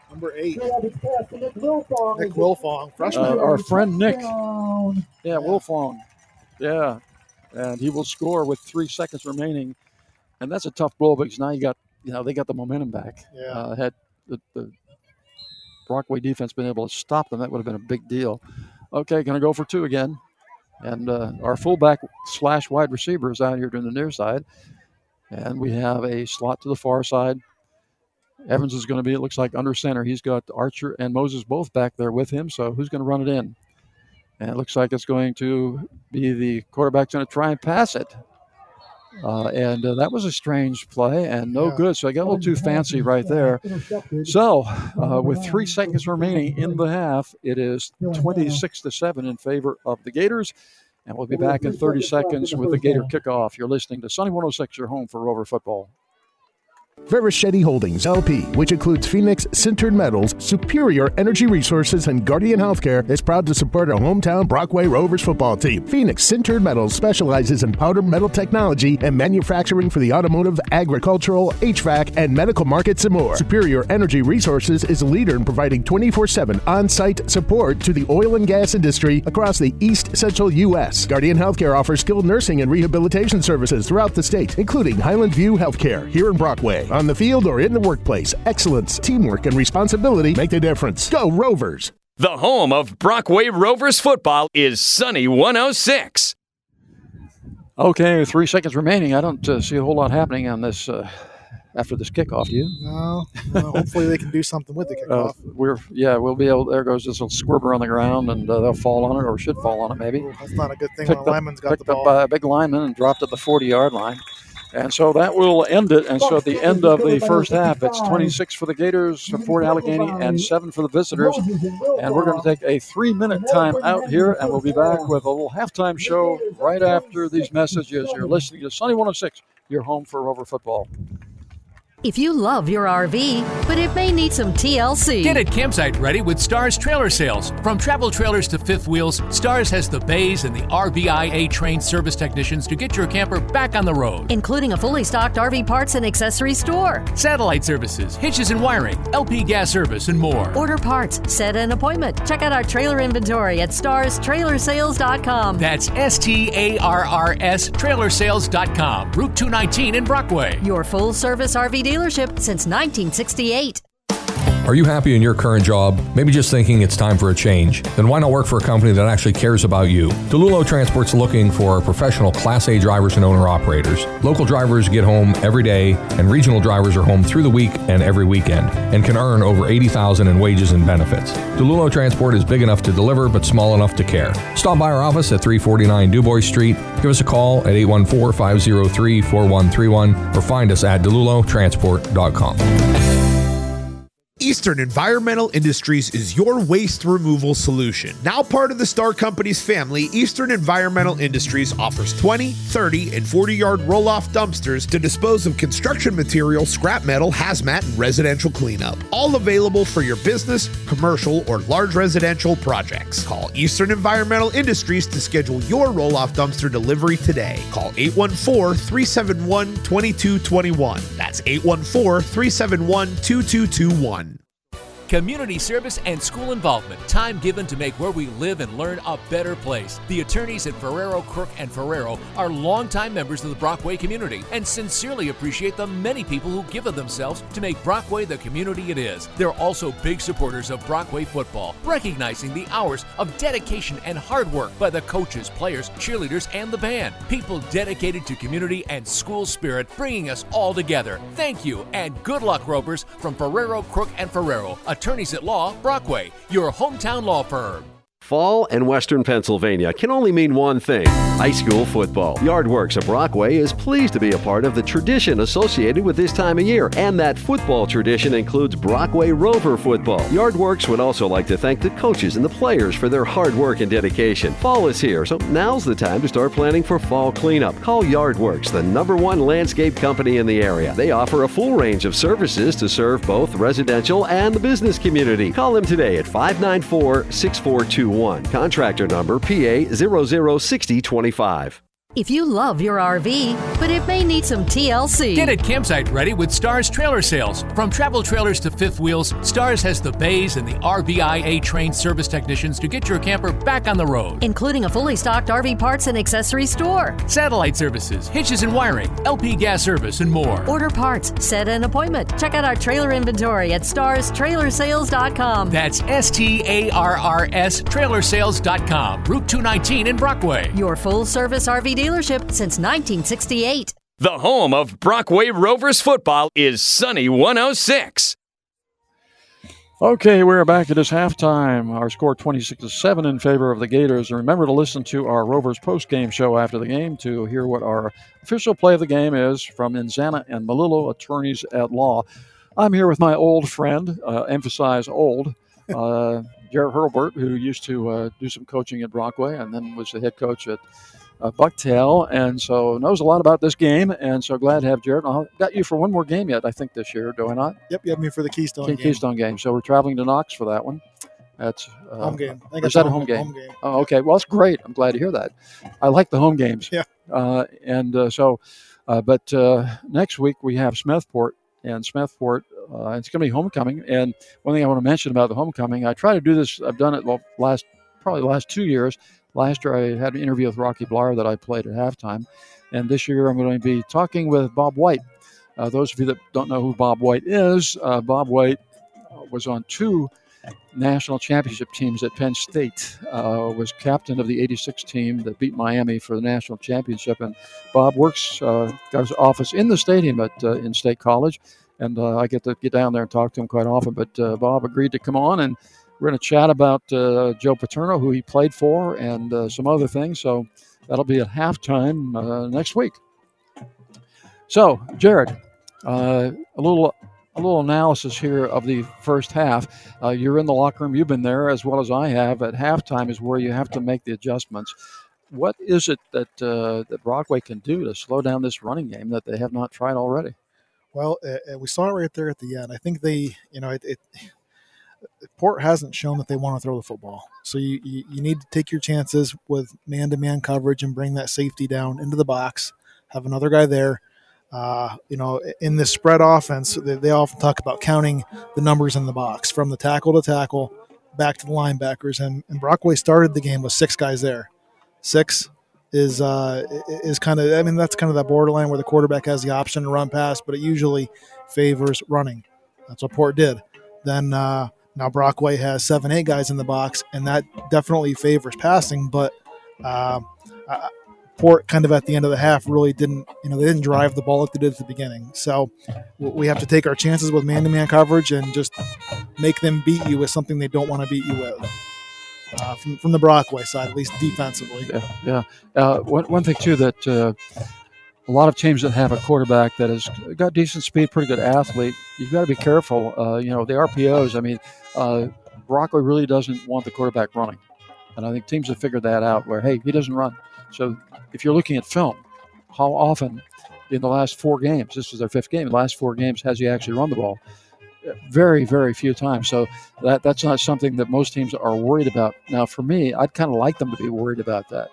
Number eight. Nick Wilfong, freshman. Uh, our friend Nick. Yeah, Wolfong. Yeah, and he will score with three seconds remaining, and that's a tough blow because now you got you know they got the momentum back. Yeah. Uh, had the, the Brockway defense been able to stop them, that would have been a big deal. Okay, going to go for two again, and uh, our fullback slash wide receiver is out here to the near side, and we have a slot to the far side. Evans is going to be, it looks like, under center. He's got Archer and Moses both back there with him. So who's going to run it in? And it looks like it's going to be the quarterback's going to try and pass it. Uh, and uh, that was a strange play and no good. So I got a little too fancy right there. So uh, with three seconds remaining in the half, it is 26 to 7 in favor of the Gators. And we'll be back in 30 seconds with the Gator kickoff. You're listening to Sunny 106, your home for Rover football. Varischetti Holdings LP, which includes Phoenix Sintered Metals, Superior Energy Resources, and Guardian Healthcare, is proud to support our hometown Brockway Rovers football team. Phoenix Sintered Metals specializes in powder metal technology and manufacturing for the automotive, agricultural, HVAC, and medical markets and more. Superior Energy Resources is a leader in providing 24 7 on site support to the oil and gas industry across the East Central U.S. Guardian Healthcare offers skilled nursing and rehabilitation services throughout the state, including Highland View Healthcare here in Brockway. On the field or in the workplace, excellence, teamwork, and responsibility make the difference. Go Rovers! The home of Brockway Rovers football is Sunny 106. Okay, three seconds remaining. I don't uh, see a whole lot happening on this uh, after this kickoff. Do you? No, no, hopefully they can do something with the Uh, kickoff. we're yeah, we'll be able. There goes this little squirber on the ground, and uh, they'll fall on it, or should fall on it, maybe. That's not a good thing Picked when a lineman's got the picked up ball. by a big lineman and dropped at the 40-yard line, and so that will end it. And so at the end of the first half, it's 26 for the Gators, for Port Allegany, and seven for the visitors. And we're going to take a three-minute time out here, and we'll be back with a little halftime show right after these messages. You're listening to Sunny 106, your home for Rover football. If you love your RV, but it may need some TLC. Get it campsite ready with Starrs Trailer Sales. From travel trailers to fifth wheels, Starrs has the bays and the RVIA trained service technicians to get your camper back on the road. including a fully stocked RV parts and accessory store. Satellite services, hitches and wiring, LP gas service, and more. Order parts, set an appointment. Check out our trailer inventory at starrstrailersales.com. That's S T A R R S trailersales.com, Route 219 in Brockway. Your full service RV dealership since 1968. Are you happy in your current job? Maybe just thinking it's time for a change? Then why not work for a company that actually cares about you? DeLulo Transport's looking for professional Class A drivers and owner operators. Local drivers get home every day, and regional drivers are home through the week and every weekend, and can earn over 80000 in wages and benefits. DeLulo Transport is big enough to deliver, but small enough to care. Stop by our office at 349 Dubois Street. Give us a call at 814-503-4131 or find us at delulotransport.com. Eastern Environmental Industries is your waste removal solution. Now part of the Star Company's family, Eastern Environmental Industries offers 20, 30, and 40 yard roll off dumpsters to dispose of construction material, scrap metal, hazmat, and residential cleanup. All available for your business, commercial, or large residential projects. Call Eastern Environmental Industries to schedule your roll off dumpster delivery today. Call 814 371 2221. That's 814 371 2221. Community service and school involvement. Time given to make where we live and learn a better place. The attorneys at Ferraro, Crook, and Ferraro are longtime members of the Brockway community and sincerely appreciate the many people who give of themselves to make Brockway the community it is. They're also big supporters of Brockway football, recognizing the hours of dedication and hard work by the coaches, players, cheerleaders, and the band. People dedicated to community and school spirit, bringing us all together. Thank you and good luck, Rovers, from Ferraro, Crook, and Ferraro Attorneys at Law, Brockway, your hometown law firm. Fall in Western Pennsylvania can only mean one thing high school football. Yardworks of Brockway is pleased to be a part of the tradition associated with this time of year, and that football tradition includes Brockway Rover football. Yardworks would also like to thank the coaches and the players for their hard work and dedication. Fall is here, so now's the time to start planning for fall cleanup. Call Yardworks, the number one landscape company in the area. They offer a full range of services to serve both residential and the business community. Call them today at 594 6421. Contractor number PA 006025. If you love your RV, but it may need some TLC. Get it campsite ready with Starrs Trailer Sales. From travel trailers to fifth wheels, Starrs has the bays and the RVIA trained service technicians to get your camper back on the road. Including a fully stocked RV parts and accessory store. Satellite services, hitches and wiring, LP gas service, and more. Order parts, set an appointment. Check out our trailer inventory at starrstrailersales.com. That's S T A R R S trailersales.com. Route 219 in Brockway. Your full service RV dealership since 1968. The home of Brockway Rovers football is Sunny 106. Okay, we're back. It is halftime. Our score 26 to 7 in favor of the Gators. And remember to listen to our Rovers post game show after the game to hear what our official play of the game is from Inzana and Melillo attorneys at law. I'm here with my old friend, uh, emphasize old, uh, Jared Hurlbert, who used to uh, do some coaching at Brockway and then was the head coach at uh, Bucktail, and so knows a lot about this game. And so glad to have Jared. I got you for one more game yet, I think, this year. Do I not? Yep, you have me for the Keystone King game. Keystone game. So we're traveling to Knox for that one. That's uh, Home game. I think Is that a home- home game? home game. Oh, okay. Well, that's great. I'm glad to hear that. I like the home games. Yeah. Uh, and uh, so, uh, but uh, next week we have Smethport, and Smethport. Uh, it's going to be homecoming. And one thing I want to mention about the homecoming, I try to do this. I've done it last probably the last two years. Last year I had an interview with Rocky Bleier that I played at halftime, and this year I'm going to be talking with Bob White. Uh, those of you that don't know who Bob White is, uh, Bob White uh, was on two national championship teams at Penn State. Uh, was captain of the '86 team that beat Miami for the national championship. And Bob works uh, got his office in the stadium at uh, in State College, and uh, I get to get down there and talk to him quite often. But uh, Bob agreed to come on, and we're going to chat about uh, Joe Paterno, who he played for, and uh, some other things. So that'll be at halftime uh, next week. So, Jared, uh, a little a little analysis here of the first half. Uh, you're in the locker room. You've been there as well as I have. At halftime is where you have to make the adjustments. What is it that uh, that Brockway can do to slow down this running game that they have not tried already? Well, uh, uh, we saw it right there at the end. I think they, you know, it, it Port hasn't shown that they want to throw the football. So you, you, you need to take your chances with man to man coverage and bring that safety down into the box. Have another guy there. Uh, you know, in this spread offense, they, they often talk about counting the numbers in the box from the tackle to tackle back to the linebackers. And, and Brockway started the game with six guys there. Six is uh, is kind of I mean that's kind of that borderline where the quarterback has the option to run pass, but it usually favors running. That's what Port did. Then uh, now Brockway has seven, eight guys in the box, and that definitely favors passing. But uh, uh, Port kind of at the end of the half really didn't, you know, they didn't drive the ball like they did at the beginning. So we have to take our chances with man-to-man coverage and just make them beat you with something they don't want to beat you with. Uh, from, from the Brockway side, at least defensively. Yeah, yeah. Uh, one, one thing too that uh, a lot of teams that have a quarterback that has got decent speed, pretty good athlete, you've got to be careful. Uh, you know, the RPOs. I mean, uh, Brockway really doesn't want the quarterback running, and I think teams have figured that out. Where hey, he doesn't run. So if you're looking at film, how often in the last four games, this is their fifth game, the last four games has he actually run the ball? Very, very few times. So that that's not something that most teams are worried about. Now, for me, I'd kind of like them to be worried about that.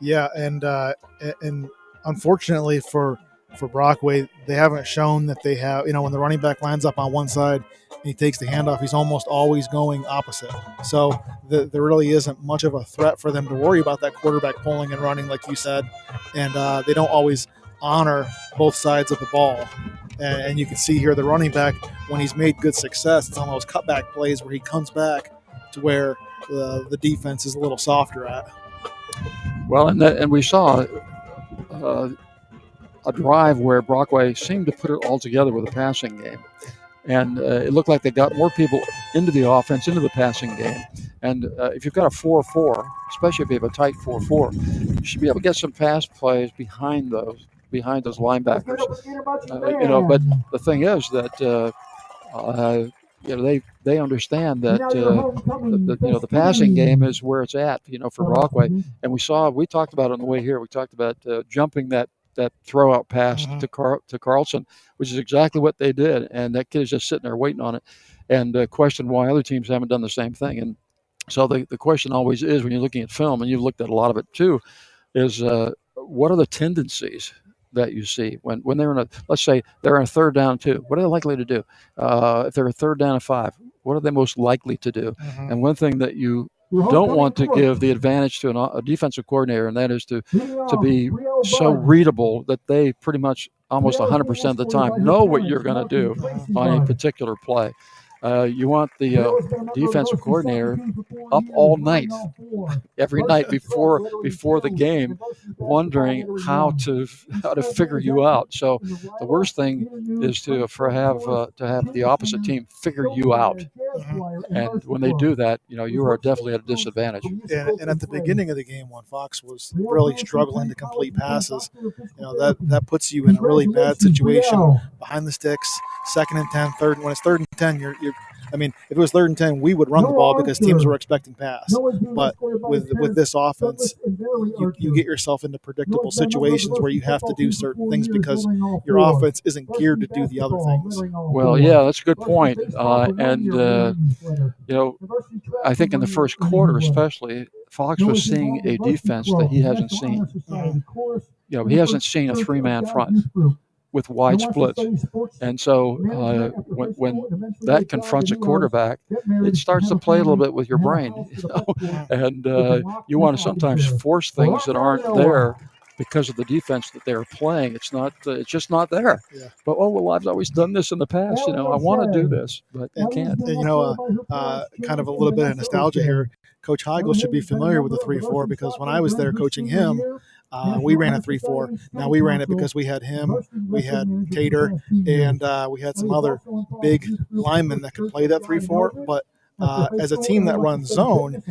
Yeah, and uh, and unfortunately for for Brockway, they haven't shown that they have. You know, when the running back lines up on one side and he takes the handoff, he's almost always going opposite. So the, there really isn't much of a threat for them to worry about that quarterback pulling and running, like you said. And uh, they don't always honor both sides of the ball. And, and you can see here the running back when he's made good success, it's on those cutback plays where he comes back to where the, the defense is a little softer at. Well, and that, and we saw uh, a drive where Brockway seemed to put it all together with a passing game. And uh, it looked like they got more people into the offense, into the passing game. And uh, if you've got a 4 4, especially if you have a tight 4 4, you should be able to get some pass plays behind those behind those linebackers. Uh, you know, but the thing is that uh, uh, you know they they understand that uh, the, the, you know the passing game is where it's at. You know, for Brockway, and we saw we talked about it on the way here. We talked about uh, jumping that that throw out pass Mm-hmm. to Car- to Carlson, which is exactly what they did, and that kid is just sitting there waiting on it, and uh, question why other teams haven't done the same thing. And so the, the question always is when you're looking at film, and you've looked at a lot of it too, is uh, what are the tendencies that you see. When, when they're in a let's say they're in a third down two what are they likely to do? Uh, if they're a third down and five what are they most likely to do? And one thing that you don't want to give the advantage to an, a defensive coordinator and that is to to be so readable that they pretty much almost 100% of the time know what you're going to do on a particular play uh, you want the uh, defensive coordinator up all night, every night before before the game, wondering how to how to figure you out. So the worst thing is to for have uh, to have the opposite team figure you out, and when they do that, you know you are definitely at a disadvantage. And, and at the beginning of the game, when Fox was really struggling to complete passes, you know that that puts you in a really bad situation behind the sticks, second and 10, third. When it's third and ten, you're you're. I mean, if it was third and ten, we would run the ball because teams were expecting pass. But with with this offense, you, you get yourself into predictable situations where you have to do certain things because your offense isn't geared to do the other things. Well, yeah, that's a good point. Uh, and uh, you know, I think in the first quarter, especially, Fox was seeing a defense that he hasn't seen. You know, he hasn't seen a three-man front with wide splits, and so uh, when, when that confronts a quarterback, it starts to play a little bit with your brain, you know? and uh, you want to sometimes force things that aren't there because of the defense that they're playing. It's not. Uh, it's just not there. Yeah. But oh well, I've always done this in the past. You know, I want to do this, but I can't. And, you know, uh, uh, kind of a little bit of nostalgia here. Coach Heigl should be familiar with the three four because when I was there coaching him, uh, we ran a three four. Now we ran it because we had him, we had Tater, and uh, we had some other big linemen that could play that three four. But uh, as a team that runs zone,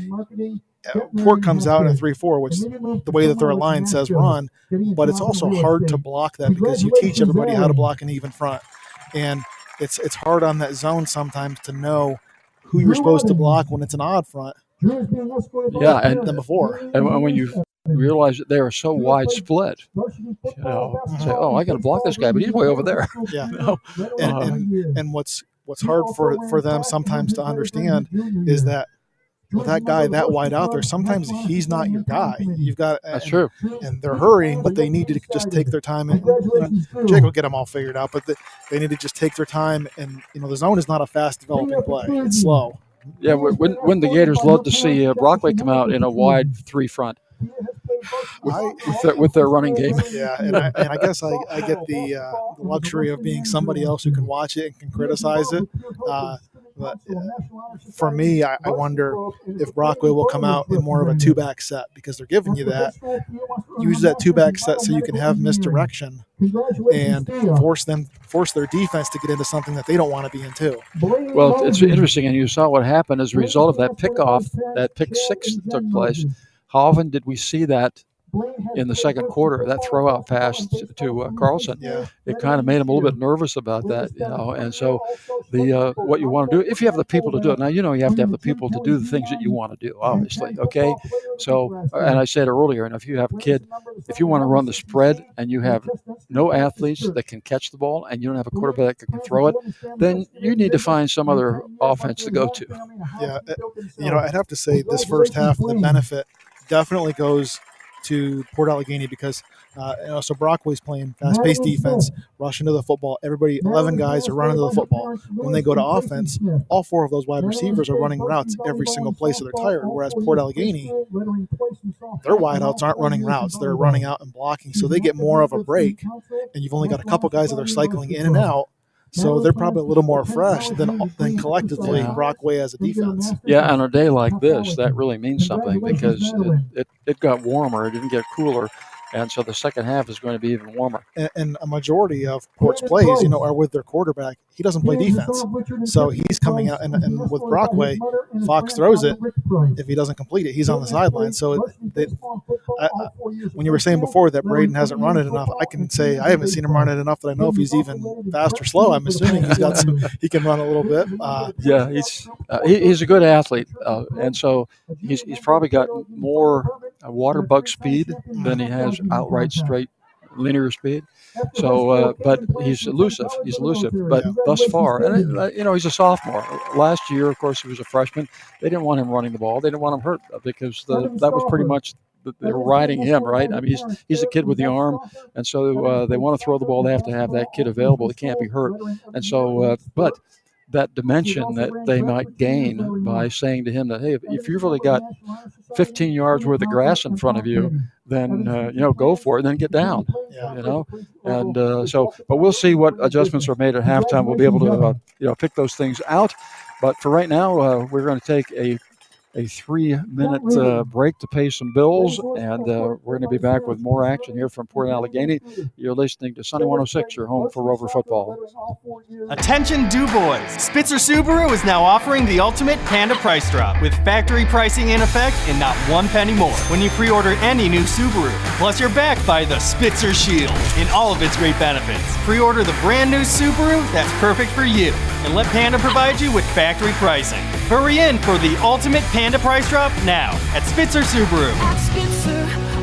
uh, Port comes out in a three four, which the way that their line says run, but it's also hard to block that because you teach everybody how to block an even front, and it's it's hard on that zone sometimes to know who you're supposed to block when it's an odd front. Yeah, and than before. And when when you realize that they are so wide split, you know, say, oh, I got to block this guy, but he's way over there. Yeah. You know? and, and and what's what's hard for for them sometimes to understand is that with that guy that wide out there, sometimes he's not your guy. You've got That's and, true. and they're hurrying, but they need to just take their time. And you know, Jake will get them all figured out, but the, they need to just take their time. And you know, the zone is not a fast developing play; it's slow. yeah, when when the Gators love to see uh, Brockway come out in a wide three front with, with, their, with their running game. Yeah, and I, and I guess I, I get the, uh, luxury of being somebody else who can watch it and can criticize it. Uh, but uh, for me, I, I wonder if Brockway will come out in more of a two back set because they're giving you that. Use that two back set so you can have misdirection and force them force their defense to get into something that they don't want to be into. Well, it's interesting, and you saw what happened as a result of that pickoff, that pick six that took place. How often did we see that in the second quarter, that throw out pass to, to uh, Carlson, it kind of made him a little bit nervous about that, you know. And so, the uh, what you want to do, if you have the people to do it, now you know you have to have the people to do the things that you want to do, obviously. Okay, so and I said earlier, and if you have a kid, if you want to run the spread and you have no athletes that can catch the ball and you don't have a quarterback that can throw it, then you need to find some other offense to go to. Yeah, uh, you know, I'd have to say this first half, the benefit definitely goes to Port Allegany because uh, you know, so Brockway's playing fast-paced defense, rushing to the football. Everybody, eleven guys are running to the football. When they go to offense, all four of those wide receivers are running routes every single play, so they're tired. Whereas Port Allegany, their wideouts aren't running routes; they're running out and blocking, so they get more of a break. And you've only got a couple guys that are cycling in and out. So they're probably a little more fresh than than collectively Yeah. Brockway as a defense. Yeah, on a day like this, that really means something because it, it, it got warmer, it didn't get cooler. And so the second half is going to be even warmer. and, and a majority of Port's plays, you know, are with their quarterback. He doesn't play defense, so he's coming out and, and with Brockway, Fox throws it. If he doesn't complete it, he's on the sideline. So it, it, I, I, when you were saying before that Braden hasn't run it enough, I can say I haven't seen him run it enough that I know if he's even fast or slow. I'm assuming he's got some. He can run a little bit. Uh, Yeah, he's uh, he, he's a good athlete, uh, and so he's he's probably got more uh, water bug speed than he has outright straight linear speed. So, uh, but he's elusive. He's elusive. But thus far, and uh, you know, he's a sophomore. Last year, of course, he was a freshman. They didn't want him running the ball. They didn't want him hurt because the, that was pretty much they were riding him, right? I mean, he's he's a kid with the arm, and so uh, they want to throw the ball. They have to have that kid available. He can't be hurt, and so, uh, but that dimension that they might gain by saying to him that, hey, if, you've really got 15 yards worth of grass in front of you, then uh, you know go for it, and then get down. You know, and uh, so, but we'll see what adjustments are made at halftime. We'll be able to uh, you know pick those things out. But for right now, uh, we're going to take a a three minute uh, break to pay some bills, and uh, we're going to be back with more action here from Port Allegany. You're listening to Sunny 106, your home for Rover football. Attention Du Bois! Spitzer Subaru is now offering the ultimate Panda price drop with factory pricing in effect and not one penny more when you pre order any new Subaru. Plus, you're backed by the Spitzer Shield in all of its great benefits. Pre order the brand new Subaru that's perfect for you and let Panda provide you with factory pricing. Hurry in for the ultimate Panda price drop now at Spitzer Subaru.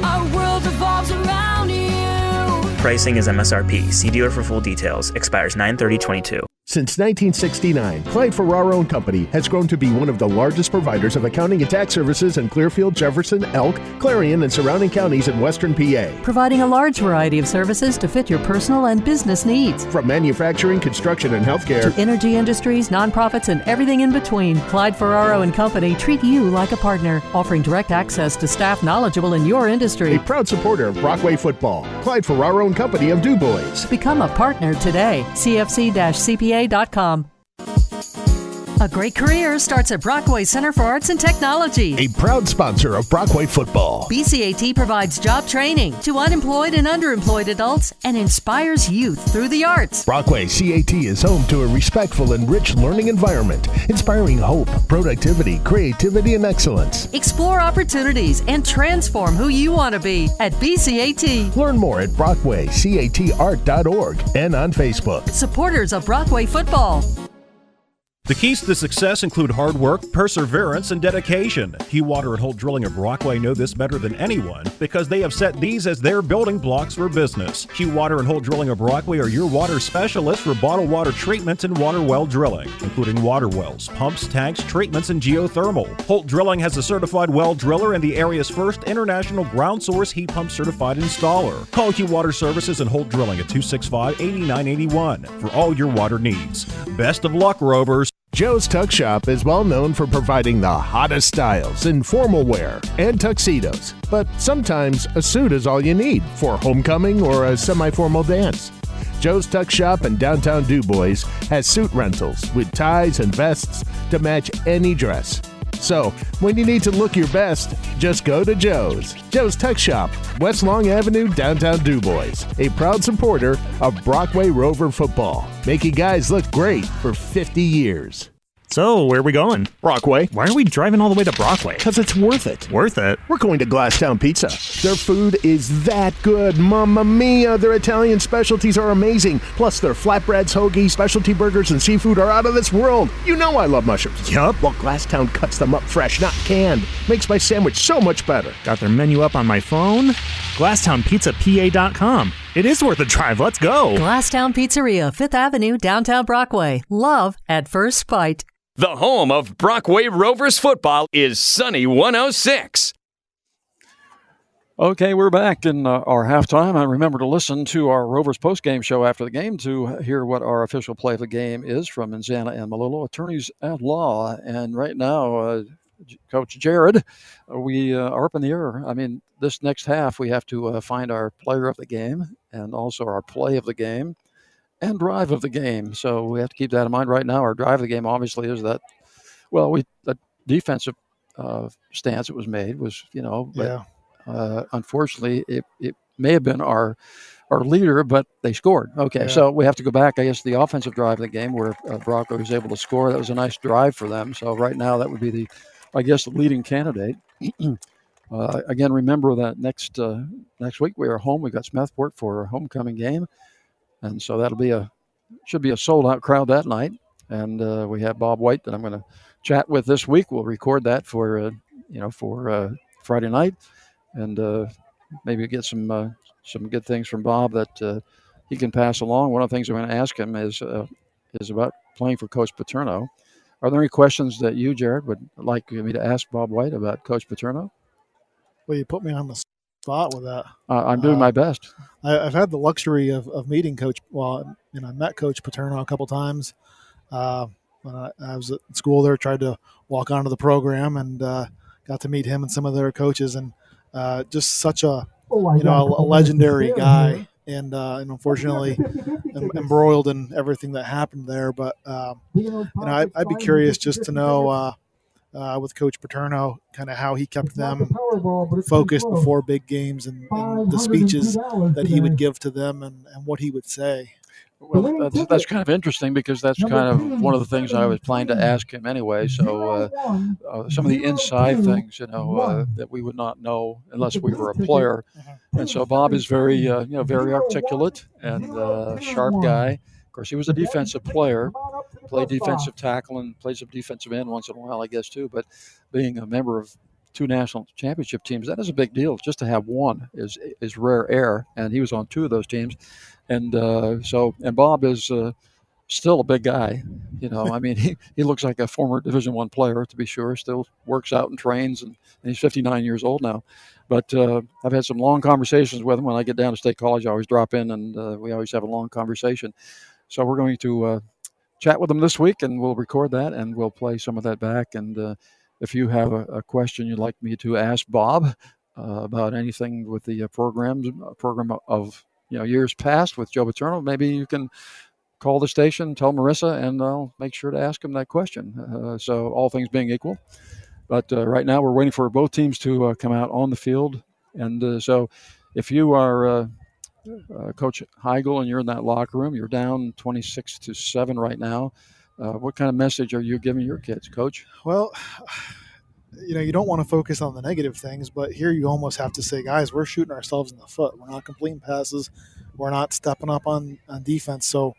Our world revolves around you. Pricing is MSRP. See dealer for full details. Expires 93022. Since 1969, Clyde Ferraro and Company has grown to be one of the largest providers of accounting and tax services in Clearfield, Jefferson, Elk, Clarion, and surrounding counties in western PA. Providing a large variety of services to fit your personal and business needs. From manufacturing, construction, and healthcare To energy industries, nonprofits, and everything in between, Clyde Ferraro and Company treat you like a partner, offering direct access to staff knowledgeable in your industry. a proud supporter of Brockway football. Clyde Ferraro and Company of Du Bois. Become a partner today. CFC-CPA.com. A great career starts at Brockway Center for Arts and Technology. A proud sponsor of Brockway football. BCAT provides job training to unemployed and underemployed adults and inspires youth through the arts. Brockway CAT is home to a respectful and rich learning environment, inspiring hope, productivity, creativity, and excellence. Explore opportunities and transform who you want to be at BCAT. Learn more at BrockWayCATArt.org and on Facebook. Supporters of Brockway football. The keys to success include hard work, perseverance, and dedication. Hugh Water and Holt Drilling of Brockway know this better than anyone because they have set these as their building blocks for business. Hugh Water and Holt Drilling of Brockway are your water specialists for bottled water treatment and water well drilling, including water wells, pumps, tanks, treatments, and geothermal. Holt Drilling has a certified well driller and the area's first international ground source heat pump certified installer. Call Hugh Water Services and Holt Drilling at 265 8981 for all your water needs. Best of luck, Rovers. Joe's Tux Shop is well known for providing the hottest styles in formal wear and tuxedos, but sometimes a suit is all you need for homecoming or a semi formal dance. Joe's Tux Shop in downtown Du Bois has suit rentals with ties and vests to match any dress. So, when you need to look your best, just go to Joe's. Joe's Tux Shop, West Long Avenue, downtown Du Bois. A proud supporter of Brockway Rover football, making guys look great for 50 years. So, where are we going? Brockway. Why are we driving all the way to Brockway? Because it's worth it. Worth it? We're going to Glasstown Pizza. Their food is that good. Mamma mia, their Italian specialties are amazing. Plus, their flatbreads, hoagies, specialty burgers, and seafood are out of this world. You know I love mushrooms. Yup. Well, Glasstown cuts them up fresh, not canned. Makes my sandwich so much better. Got their menu up on my phone. GlasstownPizzaPA.com. It is worth a drive. Let's go. Glasstown Pizzeria, Fifth Avenue, downtown Brockway. Love at first bite. The home of Brockway Rovers football is Sunny 106. Okay, we're back in uh, our halftime. I remember to listen to our Rovers post-game show after the game to hear what our official play of the game is from Manzana and Melillo, attorneys at law. And right now, uh, Coach Jared, we uh, are up in the air. I mean, this next half, we have to uh, find our player of the game and also our play of the game and drive of the game. So we have to keep that in mind right now. Our drive of the game obviously is that, well, we the defensive uh, stance that was made was, you know, but Yeah. uh, unfortunately, it, it may have been our our leader, but they scored. Okay, Yeah. so we have to go back. I guess the offensive drive of the game where uh, Bronco was able to score. That was a nice drive for them. So right now, that would be the, I guess, the leading candidate. uh, again, remember that next uh, next week we are home. We've got Smethport for our homecoming game, and so that'll be a should be a sold out crowd that night. And uh, we have Bob White that I'm going to chat with this week. We'll record that for uh, you know for uh, Friday night, and uh, maybe get some uh, some good things from Bob that he can pass along. One of the things I'm going to ask him is is about playing for Coach Paterno. Are there any questions that you, Jared, would like me to ask Bob White about Coach Paterno? Well, you put me on the spot with that. Uh, I'm doing my best. I, I've had the luxury of, of meeting Coach. Well, you know, I met Coach Paterno a couple times uh, when I, I was at school. There, tried to walk onto the program and uh, got to meet him and some of their coaches, and uh, just such a Oh, you know got a, legendary guy. And, uh, and unfortunately, em- embroiled in everything that happened there. But um, you know, I, I'd be curious just to know uh, with Coach Paterno, kind of how he kept them focused before big games and, and the speeches that he would give to them and, and what he would say. Well, that's, that's kind of interesting because that's kind of one of the things I was planning to ask him anyway. So, uh, uh, some of the inside things, you know, uh, that we would not know unless we were a player. And so, Bob is very, uh, you know, very articulate and uh, sharp guy. Of course, he was a defensive player, played defensive tackle and played some defensive end once in a while, I guess, too. But being a member of two national championship teams, that is a big deal. Just to have one is is rare air, and he was on two of those teams. And uh, so, and Bob is uh, still a big guy. You know, I mean, he, he looks like a former Division One player to be sure. Still works out and trains, and, and he's 59 years old now. But uh, I've had some long conversations with him. When I get down to State College, I always drop in, and uh, we always have a long conversation. So we're going to uh, chat with them this week, and we'll record that, and we'll play some of that back. And uh, if you have a, a question you'd like me to ask Bob uh, about anything with the uh, programs, uh, program of you know years past with Joe Paterno, maybe you can call the station, tell Marissa, and I'll make sure to ask him that question. So all things being equal, but uh, right now we're waiting for both teams to uh, come out on the field, and uh, so if you are uh, Coach Heigl and you're in that locker room, you're down 26 to seven right now. Uh, what kind of message are you giving your kids, Coach? Well, you know, you don't want to focus on the negative things, but here you almost have to say, guys, we're shooting ourselves in the foot. We're not completing passes. We're not stepping up on, on defense. So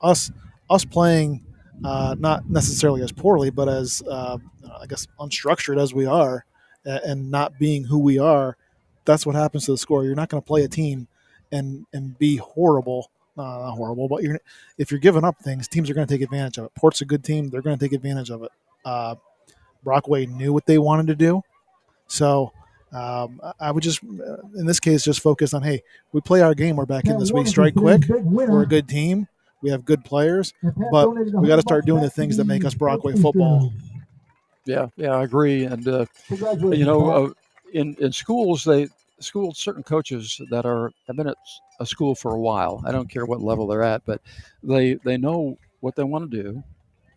us us playing uh, not necessarily as poorly, but as uh, I guess unstructured as we are, and not being who we are, that's what happens to the score. You're not going to play a team and and be horrible. Uh, not horrible, but you're if you're giving up things, teams are going to take advantage of it. Port's a good team; they're going to take advantage of it. Uh, Brockway knew what they wanted to do, so um, I- I would just, uh, in this case, just focus on hey, we play our game. We're back in this. We strike quick. We're a good team. We have good players, but we got to start doing the things that make us Brockway football. Yeah, yeah, I agree. And uh, you know, uh, in in schools, they schools certain coaches that are have been at a school for a while. I don't care what level they're at, but they they know what they want to do.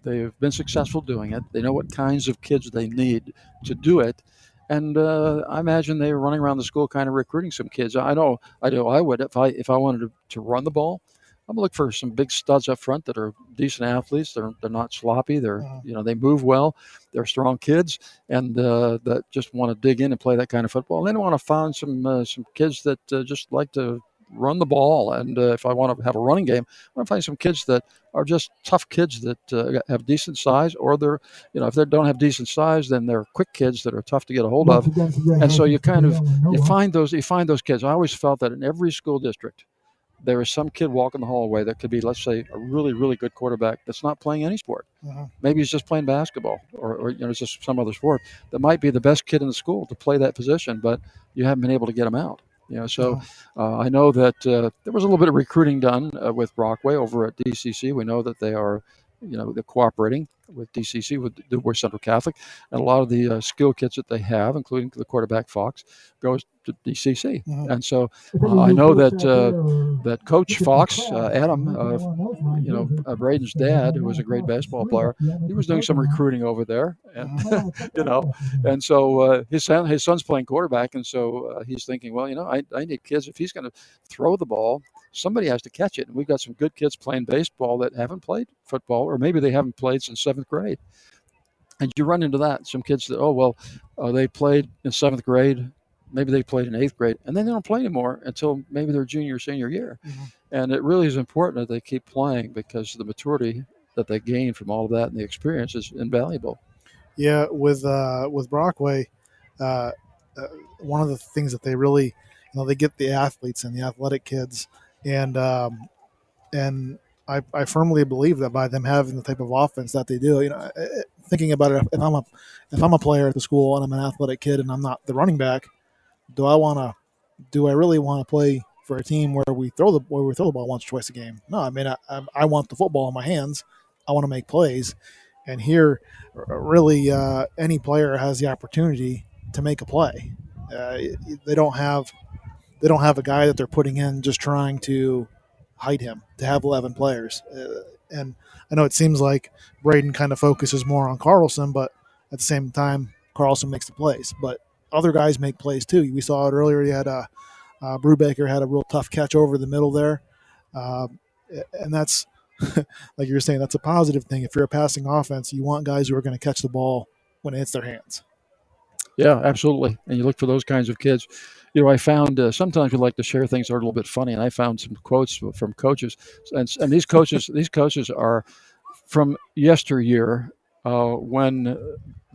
They've been successful doing it. They know what kinds of kids they need to do it. And uh, I imagine they were running around the school, kind of recruiting some kids. I know, I know, I would if I if I wanted to, to run the ball. I'm gonna look for some big studs up front that are decent athletes. They're they're not sloppy. They're you know they move well. They're strong kids, and uh, that just want to dig in and play that kind of football. And then I want to find some uh, some kids that uh, just like to run the ball. And uh, if I want to have a running game, I want to find some kids that are just tough kids that uh, have decent size, or they're, you know, if they don't have decent size, then they're quick kids that are tough to get a hold of. And so you kind of you find those you find those kids. I always felt that in every school district, there is some kid walking the hallway that could be, let's say, a really really good quarterback that's not playing any sport. Uh-huh. Maybe he's just playing basketball, or, or you know, it's just some other sport that might be the best kid in the school to play that position, but you haven't been able to get him out. You know, so uh, I know that uh, there was a little bit of recruiting done uh, with Brockway over at DCC. We know that they are, you know, they're cooperating with DCC with Dubois Central Catholic, and a lot of the uh, skill kits that they have, including the quarterback Fox, goes to DCC. Mhm. And so uh, I know that uh, that Coach Fox, uh, Adam, uh, you know, uh, Braden's dad, who was a great basketball player, he was doing some recruiting over there, and you know, and so uh, his son, his son's playing quarterback, and so uh, he's thinking, well, you know, I, I need kids. If he's going to throw the ball, somebody has to catch it. And we've got some good kids playing baseball that haven't played football, or maybe they haven't played since seventh grade. And you run into that. Some kids that, oh, well, uh, they played in seventh grade, maybe they played in eighth grade, and then they don't play anymore until maybe their junior or senior year. And it really is important that they keep playing because the maturity that they gain from all of that and the experience is invaluable. Yeah, with uh, with Brockway, uh, uh, one of the things that they really, you know, they get the athletes and the athletic kids, and um, and I, I firmly believe that by them having the type of offense that they do, you know, thinking about it, if I'm a if I'm a player at the school and I'm an athletic kid and I'm not the running back, do I want to, do I really want to play for a team where we throw the where we throw the ball once or twice a game? No, I mean I, I, I want the football in my hands. I want to make plays, and here, really, uh, any player has the opportunity to make a play. Uh, they don't have they don't have a guy that they're putting in just trying to hide him to have 11 players. Uh, and I know it seems like Braden kind of focuses more on Carlson, but at the same time, Carlson makes the plays. But other guys make plays too. We saw it earlier. You had a uh, Brubaker had a real tough catch over the middle there, uh, and that's like you were saying. That's a positive thing. If you're a passing offense, you want guys who are going to catch the ball when it hits their hands. Yeah, absolutely. And you look for those kinds of kids. You know, I found uh, sometimes we like to share things that are a little bit funny, and I found some quotes from coaches, and, and these coaches, these coaches are from yesteryear uh, when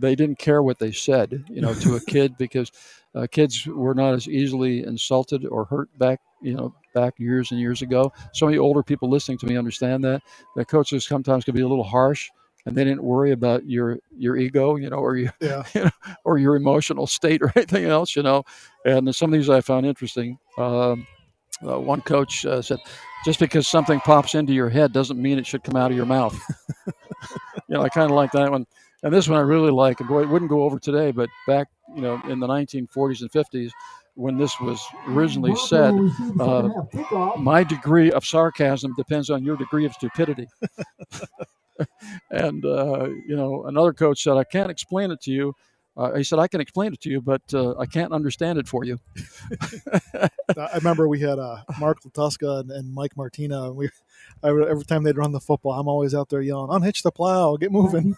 they didn't care what they said, you know, to a kid because uh, kids were not as easily insulted or hurt back, you know, back years and years ago. So many older people listening to me understand that that coaches sometimes can be a little harsh, and they didn't worry about your your ego, you know, or your Yeah. you know, or your emotional state or anything else, you know. And some of these I found interesting. Um, uh, one coach uh, said, "Just because something pops into your head doesn't mean it should come out of your mouth." you know, I kind of like that one. And this one I really like. And boy, it wouldn't go over today, but back, you know, in the 1940s and 50s, when this was originally said, uh, my degree of sarcasm depends on your degree of stupidity. and uh, you know, another coach said, "I can't explain it to you." Uh, he said, "I can explain it to you, but uh, I can't understand it for you." I remember we had uh, Mark Latuska and, and Mike Martina, and we I, every time they'd run the football, I'm always out there yelling, "Unhitch the plow, get moving."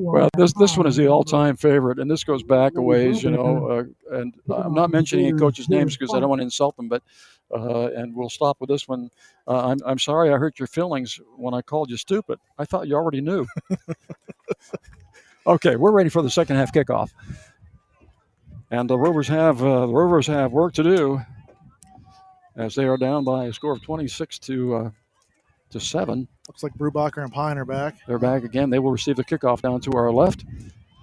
Well, this this one is the all-time favorite, and this goes back a ways, you know. Uh, and I'm not mentioning any coaches' names because I don't want to insult them, but uh, and we'll stop with this one. Uh, I'm I'm sorry I hurt your feelings when I called you stupid. I thought you already knew. okay, we're ready for the second half kickoff, and the Rovers have uh, the Rovers have work to do as they are down by a score of 26 to uh, to seven. Looks like Brubaker and Pine are back. They're back again. They will receive the kickoff down to our left.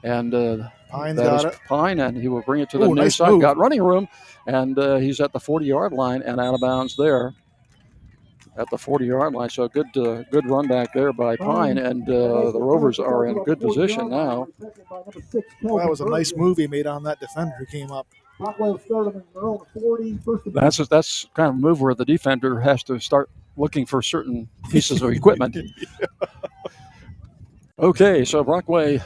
And uh, Pine's that got is it. Pine, and he will bring it to the Ooh, near nice side. move. Got running room, and uh, he's at the 40 yard line and out of bounds there. At the 40 yard line. So good uh, good run back there by Pine, and uh, the Rovers are in good position now. Well, that was a nice move he made on that defender who came up. Rockwell started in their own 40. First and That's that's kind of a move where the defender has to start looking for certain pieces of equipment. Okay, so Brockway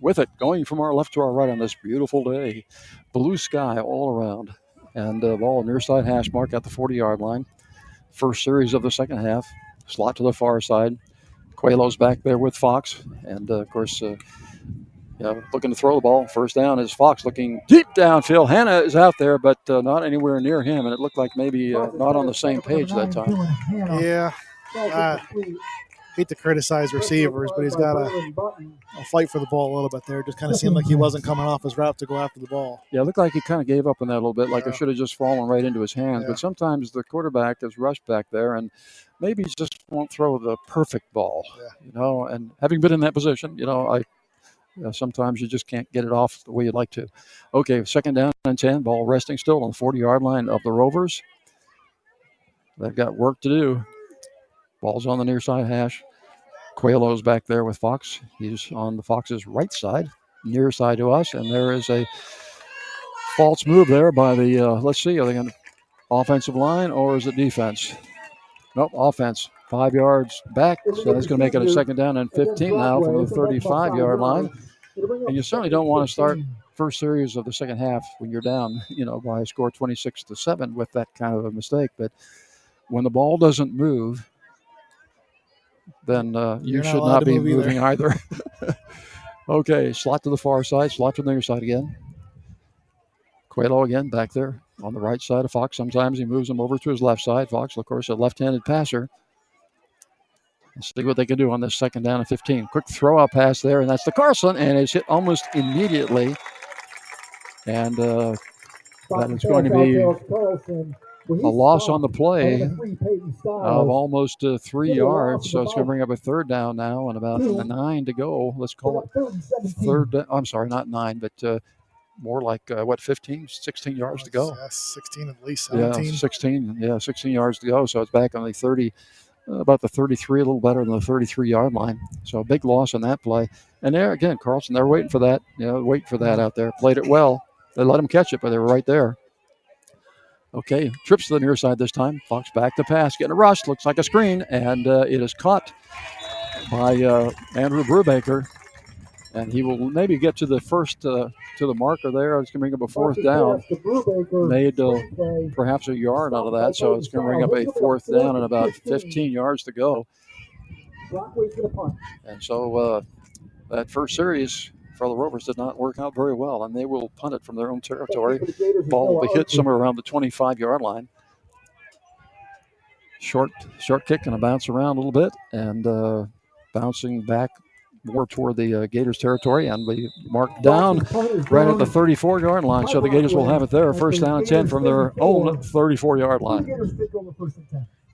with it, going from our left to our right on this beautiful day. Blue sky all around. And uh, ball near side hash mark at the 40 yard line. first series of the second half. Slot to the far side. Coelho's back there with Fox, and uh, of course, uh, yeah, looking to throw the ball. First down is Fox looking deep downfield. Hannah is out there, but uh, not anywhere near him, and it looked like maybe uh, not on the same page that time. Yeah. Hate to criticize receivers, but he's got to fight for the ball a little bit there. Just kind of seemed like he wasn't coming off his route to go after the ball. Yeah, it looked like he kind of gave up on that a little bit, like Yeah. it should have just fallen right into his hands. Yeah. But sometimes the quarterback is rushed back there and maybe just won't throw the perfect ball, you know. And having been in that position, you know, I uh, sometimes you just can't get it off the way you'd like to. Okay, second down and 10, ball resting still on the 40 yard line of the Rovers. They've got work to do. Ball's on the near side hash. Coelho's back there with Fox. He's on the Fox's right side, near side to us, and there is a false move there by the. Uh, let's see, are they going offensive line or is it defense? Nope, offense. Five yards back, so that's going to make it a second down and 15 now from the 35 yard line. And you certainly don't want to start first series of the second half when you're down, you know, by a score 26 to 7 with that kind of a mistake. But when the ball doesn't move, then uh, you You're not should not be move either. moving either. okay, slot to the far side, slot to the near side again. Coelho again back there on the right side of Fox. Sometimes he moves him over to his left side. Fox, of course, a left-handed passer. Let's see what they can do on this second down and 15. Quick throw out pass there, and that's the Carlson, and it's hit almost immediately. And uh, that is going to be a loss on the play of almost uh, three yards. So it's going to bring up a third down now and about nine to go. Let's call it third. I'm sorry, not nine, but uh, more like uh, what, 15, 16 yards to go. Yes, 16 at least, Yeah, 16. Yeah, 16 yards to go. So it's back on the 30, uh, about the 33, a little better than the 33 yard line. So a big loss on that play. And there again, Carlson, they're waiting for that. You know, waiting for that out there. Played it well. They let him catch it, but they were right there. Okay, trips to the near side this time. Fox back to pass, getting a rush. Looks like a screen, and uh, it is caught by uh, Andrew Brubaker. And he will maybe get to the first, uh, to the marker there. It's going to bring up a fourth down. Made uh, perhaps a yard out of that, so it's going to bring up a fourth down and about 15 yards to go. And so uh, that first series for the Rovers did not work out very well, and they will punt it from their own territory. Ball will be hit somewhere around the 25 yard line. Short, short kick and a bounce around a little bit, and uh, bouncing back more toward the uh, Gators territory, and we marked down right at the 34 yard line. So the Gators will have it there, first down and 10 from their own 34 yard line.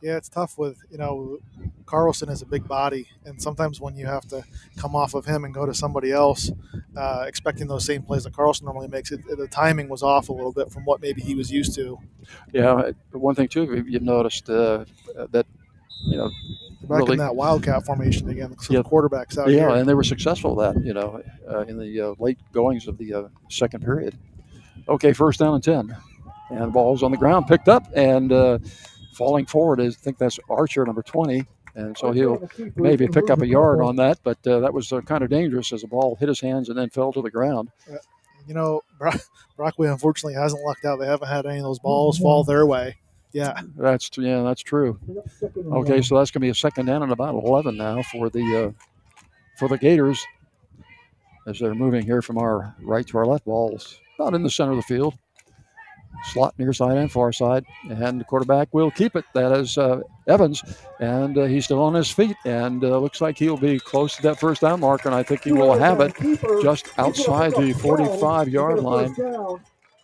Yeah, it's tough with, you know, Carlson is a big body, and sometimes when you have to come off of him and go to somebody else, uh, expecting those same plays that Carlson normally makes, it, the timing was off a little bit from what maybe he was used to. Yeah, one thing too, you've noticed uh, that you know Back really in that Wildcat formation again, so Yeah. the quarterbacks out here. yeah, here. and they were successful at that, you know, uh, in the uh, late goings of the uh, second period. Okay, first down and 10. And the ball's on the ground, picked up, and uh, falling forward I think that's Archer, number 20. And so he'll maybe pick up a yard on that, but uh, that was uh, kind of dangerous as the ball hit his hands and then fell to the ground. Uh, you know, Bro- Brockway unfortunately hasn't lucked out. They haven't had any of those balls fall their way. Yeah. That's yeah, that's true. Okay, so that's going to be a second down and about 11 now for the uh, for the Gators as they're moving here from our right to our left. Balls about in the center of the field. Slot near side and far side, and the quarterback will keep it. That is uh, Evans, and uh, he's still on his feet, and uh, looks like he'll be close to that first down mark, and I think he will have it just outside the 45-yard line.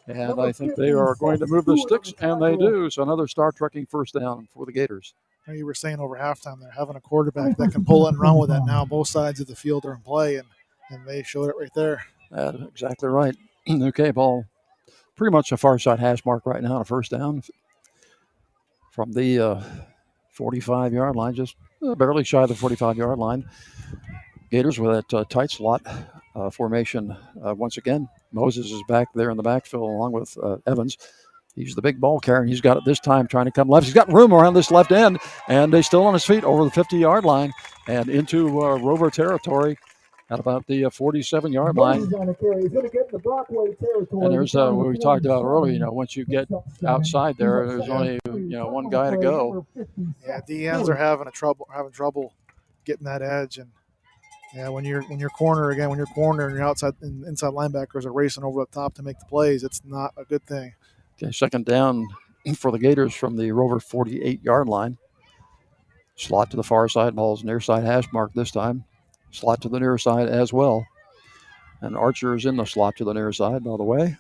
And I think they are going to move the sticks, and they do. So another Star Trucking first down for the Gators. You were saying over halftime they're having a quarterback that can pull it and run with it. Now both sides of the field are in play, and, and they showed it right there. That's exactly right. okay, ball pretty much a far side hash mark right now, a first down from the uh, 45 yard line, just uh, barely shy of the 45 yard line. Gators with that uh, tight slot uh, formation uh, once again. Moses is back there in the backfield along with uh, Evans. He's the big ball carrier, and he's got it this time trying to come left. He's got room around this left end, and he's still on his feet over the 50 yard line and into Rover territory. At about the 47 yard line. Moses on the carry. He's going to get the Brockway territory. And there's uh, what we talked about earlier. You know, once you get outside there, there's only you know one guy to go. Yeah, D ends are having a trouble having trouble getting that edge, and yeah, when you're when you're corner again, when you're corner and your outside and inside linebackers are racing over the top to make the plays, it's not a good thing. Okay, second down for the Gators from the Rover 48 yard line. Slot to the far side, ball's near side hash mark this time. Slot to the near side as well. And Archer is in the slot to the near side, by the way.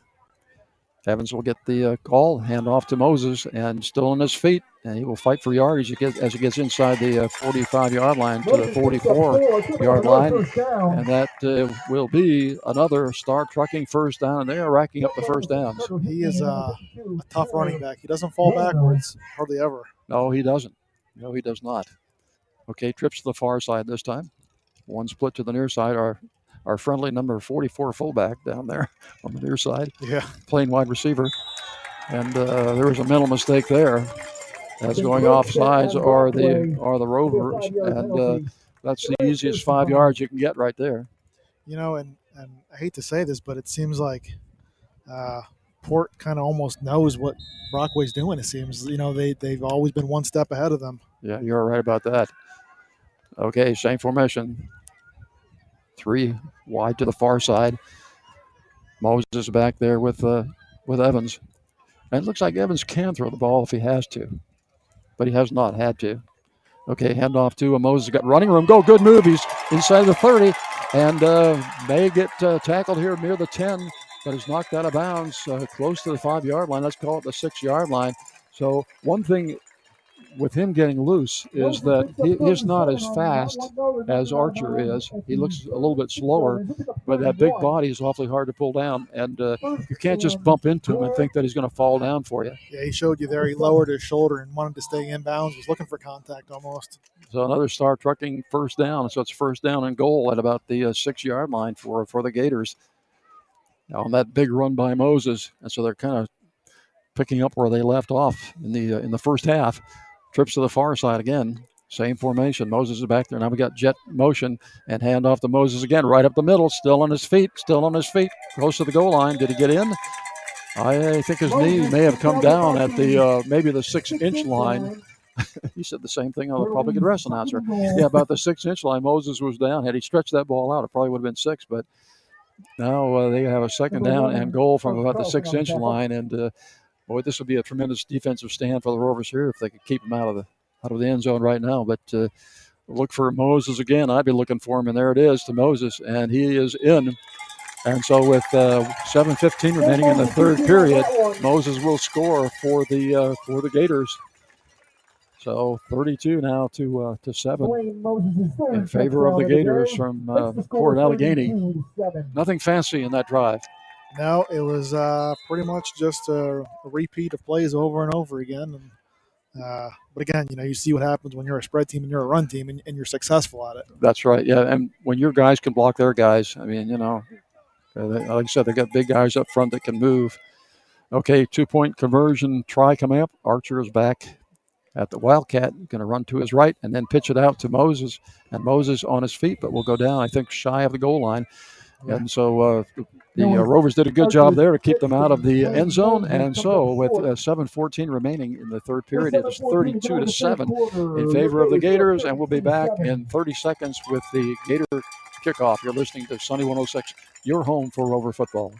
Evans will get the uh, call, hand off to Moses, and still on his feet, and he will fight for yardage as he gets, as he gets inside the uh, 45 yard line to the 44 yard line. And that uh, will be another star trucking first down, and they are racking up the first downs. He is uh, a tough running back. He doesn't fall backwards hardly ever. No, he doesn't. No, he does not. Okay, trips to the far side this time. One split to the near side. Our our friendly number 44 fullback down there on the near side. Yeah. Playing wide receiver. And uh, there was a mental mistake there. That's going off sides are the are the Rovers, and uh, that's the easiest five yards you can get right there. You know, and, and I hate to say this, but it seems like uh, Port kind of almost knows what Brockway's doing. It seems, you know, they they've always been one step ahead of them. Yeah, you're right about that. Okay, same formation. Three wide to the far side. Moses back there with uh, with Evans. And it looks like Evans can throw the ball if he has to, but he has not had to. Okay, hand off to uh, Moses. Got running room. Go, good move. He's inside the 30 and uh, may get uh, tackled here near the 10, but is knocked out of bounds uh, close to the five yard line. Let's call it the six yard line. So, one thing with him getting loose is that he, he's not as fast as Archer is. He looks a little bit slower, but that big body is awfully hard to pull down, and uh, you can't just bump into him and think that he's going to fall down for you. Yeah, he showed you there. He lowered his shoulder and wanted to stay in bounds. Was looking for contact almost. So another star trucking first down. So it's first down and goal at about the uh, six yard line for for the Gators. Now on that big run by Moses, and so they're kind of picking up where they left off in the uh, in the first half. Trips to the far side again. Same formation. Moses is back there. Now we got jet motion and hand off to Moses again, right up the middle, still on his feet, still on his feet, close to the goal line. Did he get in? I think his knee may have come down at the uh, maybe the six inch line. he said the same thing on the public address announcer. Yeah, about the six inch line. Moses was down. Had he stretched that ball out, it probably would have been six. But now uh, they have a second down and goal from about the six inch line. And uh, boy, this would be a tremendous defensive stand for the Rovers here if they could keep him out of the out of the end zone right now. But uh, look for Moses again. I'd be looking for him, and there it is to Moses, and he is in. And so, with uh, 7:15 remaining in the third period, Moses will score for the uh, for the Gators. So 32 now to uh, to seven in favor of the Gators from uh, Port Allegany. Nothing fancy in that drive. No, it was uh, pretty much just a, a, repeat of plays over and over again. And, uh, but again, you know, you see what happens when you're a spread team and you're a run team and, and, you're successful at it. That's right. Yeah, and when your guys can block their guys, I mean, you know, uh, like I said, they got big guys up front that can move. Okay, two point conversion try coming up. Archer is back at the Wildcat, going to run to his right and then pitch it out to Moses. And Moses on his feet, but will go down, I think, shy of the goal line. And so uh, the uh, Rovers did a good job there to keep them out of the end zone. And so, with uh, 7:14 remaining in the third period, it is 32 to seven in favor of the Gators. And we'll be back in 30 seconds with the Gator kickoff. You're listening to Sunny 106, your home for Rover football.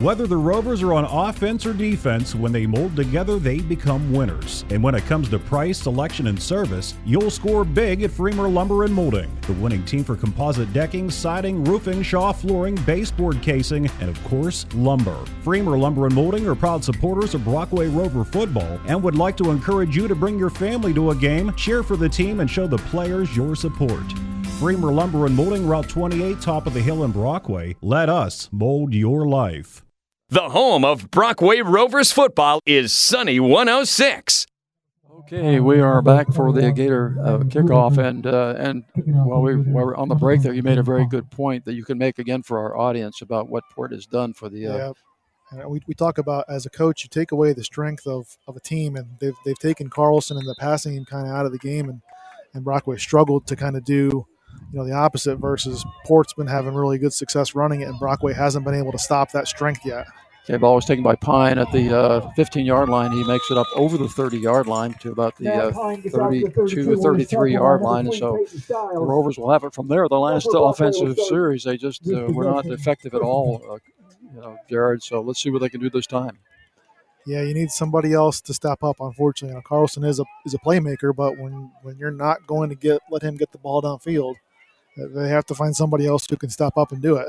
Whether the Rovers are on offense or defense, when they mold together, they become winners. And when it comes to price, selection, and service, you'll score big at Freemer Lumber and Molding, the winning team for composite decking, siding, roofing, shaw flooring, baseboard casing, and of course, lumber. Freemer Lumber and Molding are proud supporters of Brockway Rover football and would like to encourage you to bring your family to a game, cheer for the team, and show the players your support. Freemer Lumber and Molding, Route 28, top of the hill in Brockway. Let us mold your life. The home of Brockway Rovers football is Sunny 106. Okay, we are back for the Gator uh, kickoff, and uh, and while we while we're on the break, there, you made a very good point that you can make again for our audience about what Port has done for the. Uh, yeah. And we, we talk about as a coach, you take away the strength of, of a team, and they've, they've taken Carlson and the passing game kind of out of the game, and, and Brockway struggled to kind of do you know the opposite versus Port's been having really good success running it, and Brockway hasn't been able to stop that strength yet. Okay, ball was taken by Pine at the uh, 15 yard line. He makes it up over the 30 yard line to about the uh, 32 or 33 yard line. And so the Rovers will have it from there. The last offensive series, they just uh, were not effective at all, uh, you know, Jared. So let's see what they can do this time. Yeah, you need somebody else to step up. Unfortunately, now, Carlson is a is a playmaker, but when when you're not going to get let him get the ball downfield, they have to find somebody else who can step up and do it.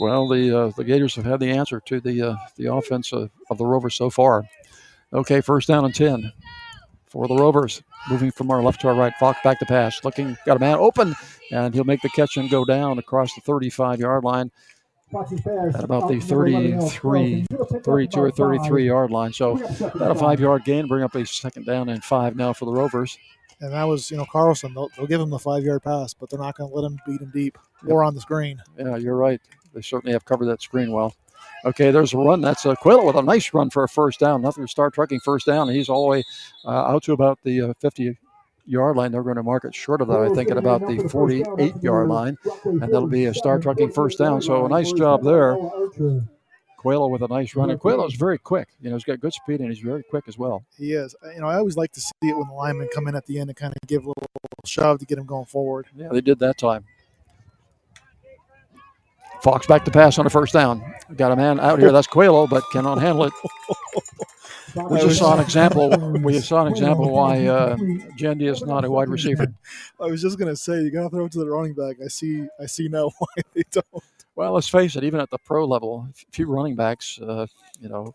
Well, the uh, the Gators have had the answer to the uh, the offense of, of the Rovers so far. Okay, first down and ten for the Rovers. Moving from our left to our right. Fox back to pass. Looking, got a man open, and he'll make the catch and go down across the 35 yard line at about the 33, 32 or 33 yard line. So about a five yard gain, bring up a second down and five now for the Rovers. And that was, you know, Carlson. They'll, they'll give him the five yard pass, but they're not going to let him beat him deep or on the screen. Yeah, you're right. They certainly have covered that screen well. Okay, there's a run. That's a Quayle with a nice run for a first down. Nothing to Star Trucking first down. He's all the way uh, out to about the uh, 50 yard line. They're going to mark it short of that, I think, at about the 48 yard line. And that'll be a star trucking first down. So a nice job there. Coelho with a nice run. And Coelho's very quick. You know, he's got good speed and he's very quick as well. He is. You know, I always like to see it when the linemen come in at the end and kind of give a little shove to get him going forward. Yeah, they did that time. Fox back to pass on the first down. Got a man out here. That's Coelho, but cannot handle it. We just saw an example. We saw an example why uh, Jendi is not a wide receiver. I was just gonna say you gotta throw it to the running back. I see. I see now why they don't. Well, let's face it. Even at the pro level, a few running backs, uh, you know,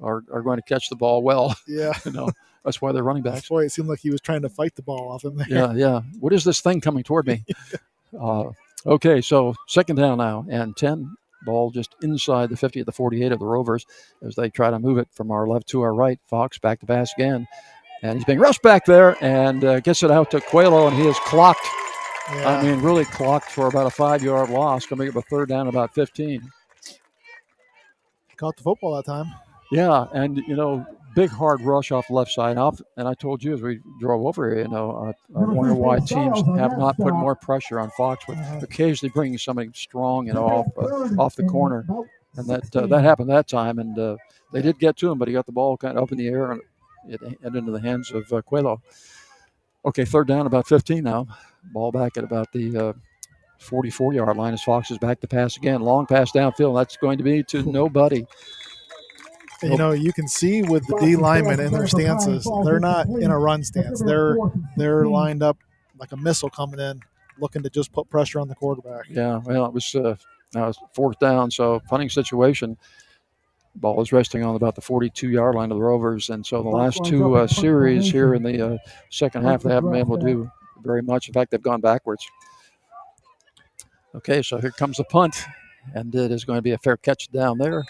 are, are going to catch the ball well. Yeah. you know, that's why they're running backs. That's why it seemed like he was trying to fight the ball off him there. Yeah, yeah. What is this thing coming toward me? uh, okay, so second down now, and ten ball just inside the 50 at the 48 of the Rovers as they try to move it from our left to our right. Fox back to pass again. And he's being rushed back there and uh, gets it out to Coelho, and he is clocked. Yeah. I mean, really clocked for about a five yard loss, coming up a third down about 15. Caught the football that time. Yeah, and, you know, big hard rush off the left side off. And I told you as we drove over here, you know, uh, I wonder why teams have not put more pressure on Fox, but occasionally bringing somebody strong, you know, off uh, off the corner, and that uh, that happened that time. And uh, they did get to him, but he got the ball kind of up in the air and it ended into the hands of uh, Coelho. Okay, third down, about 15 now. Ball back at about the uh, 44 yard line as Fox is back to pass again. Long pass downfield. That's going to be to nobody. You know, you can see with the D linemen in their stances, they're not in a run stance. They're they're lined up like a missile coming in, looking to just put pressure on the quarterback. Yeah, well, it was uh, now it's fourth down, so punting situation. Ball is resting on about the 42 yard line of the Rovers, and so the last two uh, series here in the uh, second half, they haven't been able to do very much. In fact, they've gone backwards. Okay, so here comes the punt, and it is going to be a fair catch down there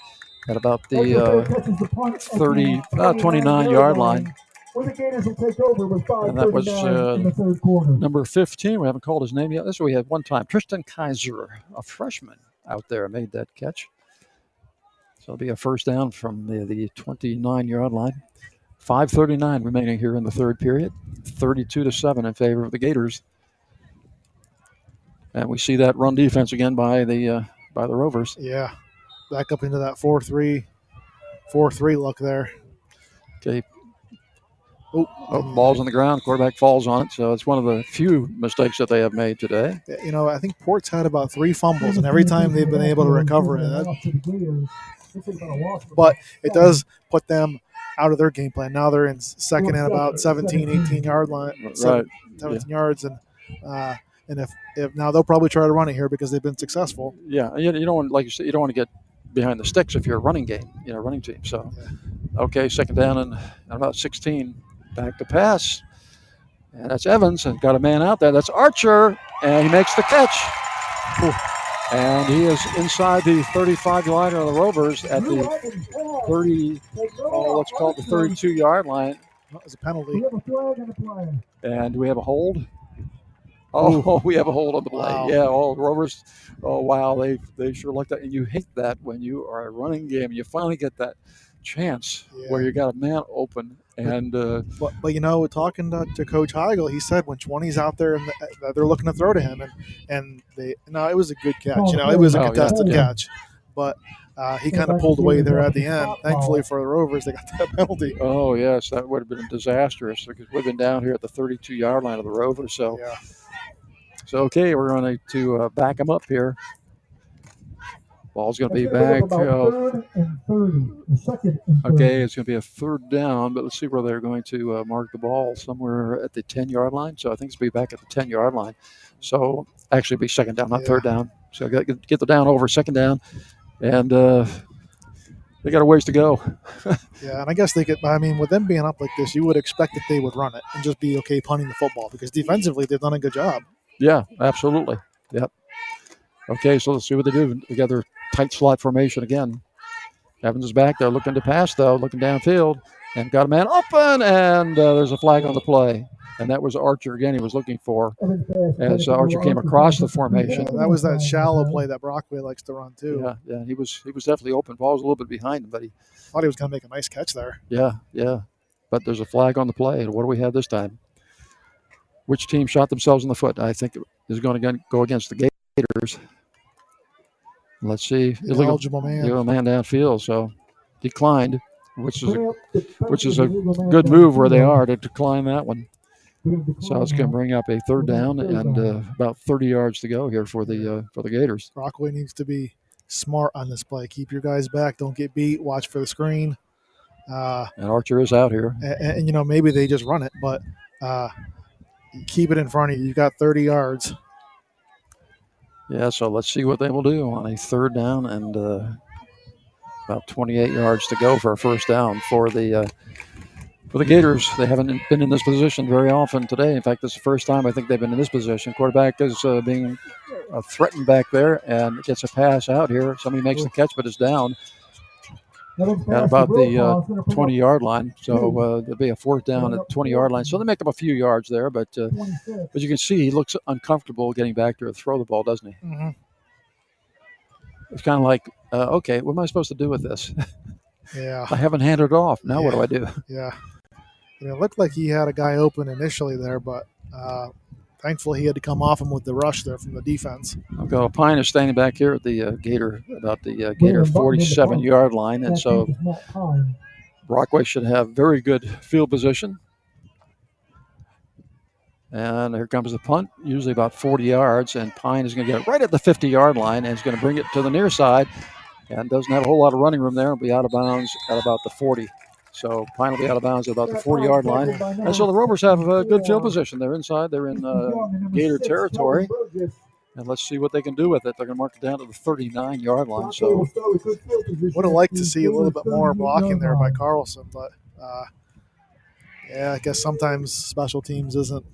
at about the uh, 30, uh, 29 yard line. And that was uh, number 15. We haven't called his name yet. This we had one time. Tristan Kaiser, a freshman out there, made that catch. So it'll be a first down from the, the 29 yard line. 5.39 remaining here in the third period. 32 to 7 in favor of the Gators. And we see that run defense again by the uh, by the Rovers. Yeah, back up into that 4 3 4 3 look there. Okay. Oh, oh, ball's on the ground. Quarterback falls on it. So it's one of the few mistakes that they have made today. You know, I think Port's had about three fumbles, and every time they've been able to recover it. That, but it does put them out of their game plan. Now they're in second and about 17, 18 yard line, Right. 17 yards, and uh, and if, if now they'll probably try to run it here because they've been successful. Yeah, you, you don't want, like you said, you don't want to get behind the sticks if you're a running game, you know, running team. So, okay, second down and about 16, back to pass, and that's Evans and got a man out there. That's Archer, and he makes the catch. And he is inside the 35 line of the Rovers at the 30, uh, oh, let's call it the 32 yard line. That was a penalty. And we have a hold. Oh, we have a hold on the play. Wow. Yeah, oh, Rovers. Oh, wow, they they sure like that. And you hate that when you are a running game. You finally get that chance where you got a man open and uh, But, but you know, talking to, to Coach Heigl, he said when 20's out there and the, they're looking to throw to him, and and they no, it was a good catch. You know, it was a Oh, yeah. contested catch, but uh, he kind of pulled away there at the end. Thankfully for the Rovers, they got that penalty. Oh yes, that would have been disastrous because we've been down here at the 32 yard line of the Rovers. So, so okay, we're going to uh, back them up here. Ball's going to be back. Uh, Third and 30. The second and 30. okay, it's going to be a third down, but let's see where they're going to uh, mark the ball somewhere at the 10 yard line. So I think it's going to be back at the 10 yard line. So actually, it'll be second down, not third down. So get, get- get the down over, second down, and uh, they got a ways to go. Yeah, and I guess they could. I mean, with them being up like this, you would expect that they would run it and just be okay punting the football because defensively they've done a good job. Yeah, absolutely. Yep. Okay, so let's see what they do. Their tight slot formation again. Evans is back there looking to pass, though, looking downfield, and got a man open, and uh, there's a flag on the play. And that was Archer again he was looking for as uh, Archer came across the formation. That was that shallow play that Brockway likes to run too. Yeah, yeah, he was he was definitely open. Ball was a little bit behind him, but he Thought he was going to make a nice catch there. Yeah, yeah. But there's a flag on the play. And what do we have this time? Which team shot themselves in the foot? I think it is going to go against the Gators. Let's see. The eligible man. The man downfield. So declined, which is a, which is a good move where they are to decline that one. So it's going to bring up a third down and uh, about 30 yards to go here for the uh, for the Gators. Brockway needs to be smart on this play. Keep your guys back. Don't get beat. Watch for the screen. Uh, And Archer is out here. and, and, you know maybe they just run it, but uh, keep it in front of you. You've got 30 yards. Yeah, so let's see what they will do on a third down and uh, about 28 yards to go for a first down for the uh, for the Gators. They haven't been in this position very often today. In fact, this is the first time I think they've been in this position. Quarterback is uh, being uh, threatened back there and gets a pass out here. Somebody makes the catch, but it's down at about the uh, 20 yard line. So uh, there'll be a fourth down at 20 yard line. So they make up a few yards there, but uh, but you can see he looks uncomfortable getting back there to throw the ball, doesn't he? Mm-hmm. It's kind of like, uh, okay, what am I supposed to do with this? Yeah. I haven't handed it off. Now what do I do? Yeah. I mean, it looked like he had a guy open initially there, but uh, thankfully he had to come off him with the rush there from the defense. Okay, Pine is standing back here at the uh, Gator, about the uh, Gator 47 yard line. And so Brockway should have very good field position. And here comes the punt, usually about 40 yards. And Pine is going to get it right at the 50 yard line and is going to bring it to the near side. And doesn't have a whole lot of running room there. It'll be out of bounds at about the 40. So Pine will be out of bounds at about the 40 yard line. And so the Rovers have a good field position. They're inside, they're in uh, Gator territory. And let's see what they can do with it. They're going to mark it down to the 39 yard line. So Would have liked to see a little bit more blocking there by Carlson, but uh, yeah, I guess sometimes special teams isn't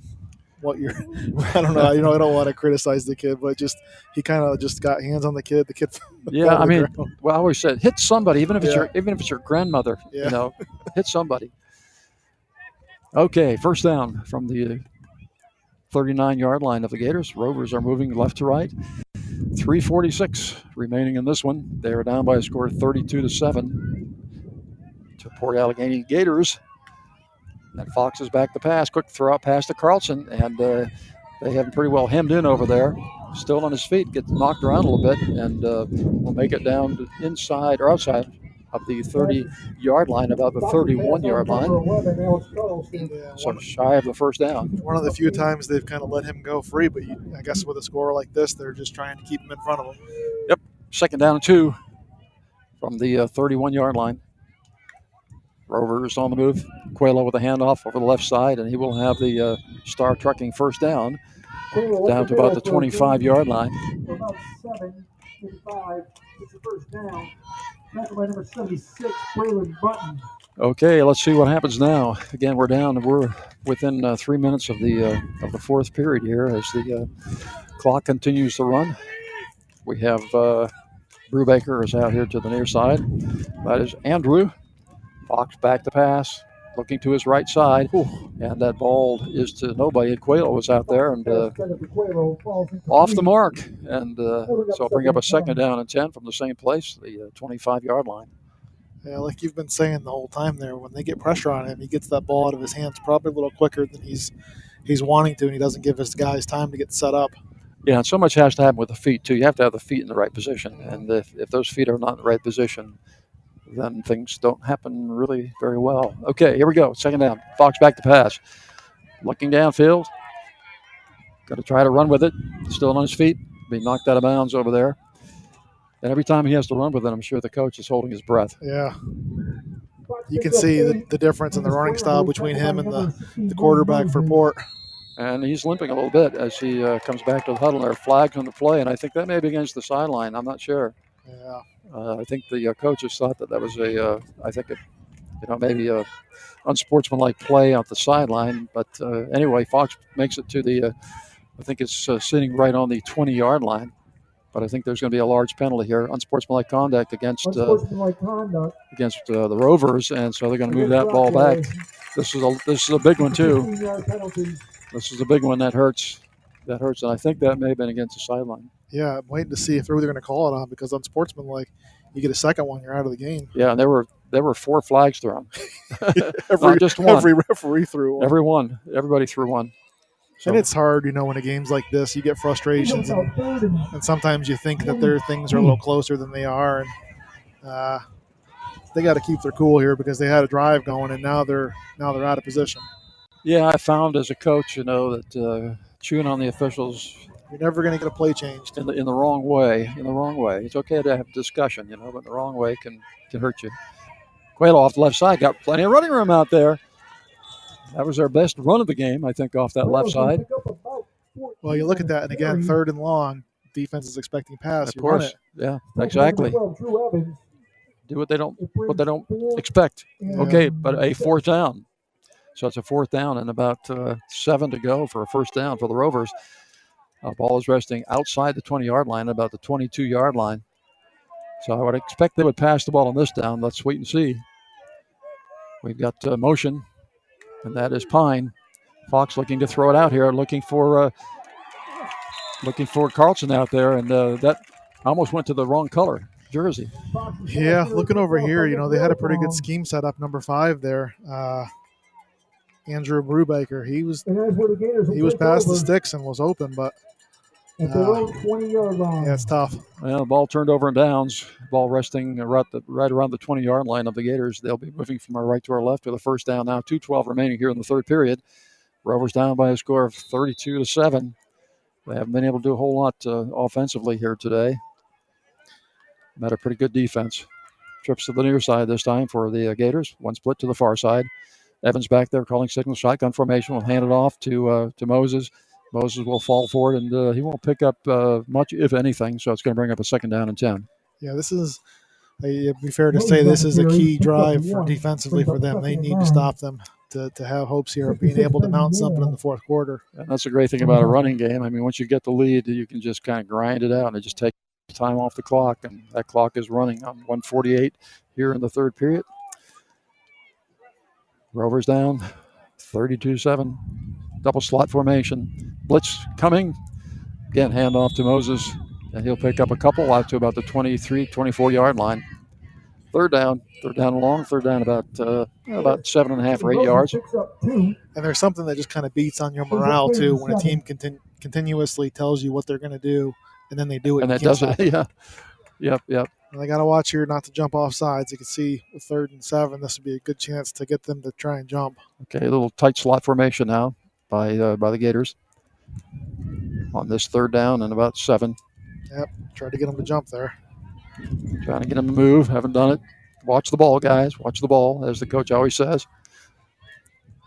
what you're. I don't know. You know, I don't want to criticize the kid, but just he kind of just got hands on the kid. The kid. Yeah, I mean, ground. well, I always said hit somebody, even if it's Yeah. your even if it's your grandmother. Yeah. You know, hit somebody. Okay, first down from the 39 yard line of the Gators. Rovers are moving left to right. 346 remaining in this one. They are down by a score of 32 to 7 to Port Allegany Gators. And Fox is back to pass. Quick throw out pass to Carlson, and uh, they have him pretty well hemmed in over there. Still on his feet, gets knocked around a little bit, and uh, will make it down to inside or outside of the 30 yard line, about the 31 yard line. So shy of the first down. One of the few times they've kind of let him go free, but you, I guess with a score like this, they're just trying to keep him in front of them. Yep, second down and two from the 31 yard line. Rovers on the move. Coelho with a handoff over the left side, and he will have the uh, Star Trucking first down down to about the 25 yard line. About seven, five. It's the first down. Number 76, Braylon Button. Okay, let's see what happens now. Again, we're down. and We're within uh, three minutes of the uh, of the fourth period here as the uh, clock continues to run. We have uh, Brubaker is out here to the near side. That is Andrew. Fox back to pass, looking to his right side, and that ball is to nobody. Quayle was out there and uh, off the mark, and uh, so I'll bring up a second down and ten from the same place, the uh, 25 yard line. Yeah, like you've been saying the whole time there, when they get pressure on him, he gets that ball out of his hands probably a little quicker than he's he's wanting to, and he doesn't give his guys time to get set up. Yeah, and so much has to happen with the feet too. You have to have the feet in the right position, and if, if those feet are not in the right position, then things don't happen really very well. Okay, here we go. Second down. Fox back to pass. Looking downfield. Got to try to run with it. Still on his feet. Being knocked out of bounds over there. And every time he has to run with it, I'm sure the coach is holding his breath. Yeah. You can see the, the difference in the running style between him and the, the quarterback for Port. And he's limping a little bit as he uh, comes back to the huddle. There are flags on the play, and I think that may be against the sideline. I'm not sure. Yeah. Uh, I think the uh, coaches thought that that was a, uh, I think, a, you know, maybe a unsportsmanlike play off the sideline. But uh, anyway, Fox makes it to the, uh, I think it's uh, sitting right on the 20 yard line. But I think there's going to be a large penalty here, unsportsmanlike conduct against Unsportsmanlike conduct. against the Rovers, and so they're going to move that ball back. This is a this is a big one too. This is a big one that hurts. That hurts, and I think that may have been against the sideline. Yeah, I'm waiting to see if they're really going to call it on because unsportsmanlike, you get a second one, you're out of the game. Yeah, and there were there were four flags thrown. Every, Not just one. every referee threw one. Every one. Everybody threw one. and it's hard, you know, when a game's like this, you get frustrations, and, and sometimes you think that their things are a little closer than they are, and uh, they got to keep their cool here because they had a drive going, and now they're now they're out of position. Yeah, I found as a coach, you know, that uh, chewing on the officials You're never going to get a play changed. in the in the wrong way, in the wrong way. It's okay to have a discussion, you know, but the wrong way can can hurt you. Quayle off the left side got plenty of running room out there. That was their best run of the game, I think, off that left side. Well, you look at that, and again, third and long, defense is expecting pass. Of you course, it. yeah, exactly. Do what they don't what they don't expect. Okay, but a fourth down. So it's a fourth down and about uh, seven to go for a first down for the Rovers. Uh, ball is resting outside the 20 yard line, about the 22 yard line. So I would expect they would pass the ball on this down. Let's wait and see. We've got uh, motion, and that is Pine. Fox looking to throw it out here, looking for uh, looking for Carlson out there, and uh, that almost went to the wrong color jersey. Yeah, looking over here, you know, they had a pretty good scheme set up. Number five there, uh, Andrew Brubaker. He was he was past the sticks and was open, but At their uh, own 20-yard line. yeah, it's tough. Well, the ball turned over in downs. Ball resting right, the, right around the 20 yard line of the Gators. They'll be moving from our right to our left with a first down now. 2.12 remaining here in the third period. Rovers down by a score of 32 to 7. They haven't been able to do a whole lot uh, offensively here today. Met a pretty good defense. Trips to the near side this time for the uh, Gators. One split to the far side. Evans back there calling signal shotgun formation. Will hand it off to uh, to Moses. Moses will fall for it, and uh, he won't pick up uh, much, if anything. So it's going to bring up a second down and ten. Yeah, this is. It'd be fair to say this is a key drive for defensively for them. They need to stop them to, to have hopes here of being able to mount something in the fourth quarter. And that's the great thing about a running game. I mean, once you get the lead, you can just kind of grind it out and it just takes time off the clock. And that clock is running on 148 here in the third period. Rovers down 32 7. Double slot formation. Blitz coming. Again, hand off to Moses. And he'll pick up a couple out to about the 23, 24 yard line. Third down, third down long, third down about uh, about seven and a half or eight yards. And there's something that just kind of beats on your morale too when a team contin- continuously tells you what they're going to do, and then they do it. And that does it. it. Yeah. Yep, yep. And they got to watch here not to jump off sides. You can see with third and seven, this would be a good chance to get them to try and jump. Okay, a little tight slot formation now by uh, by the Gators on this third down and about seven. Yep, try to get them to jump there. Trying to get them to move. Haven't done it. Watch the ball, guys. Watch the ball, as the coach always says.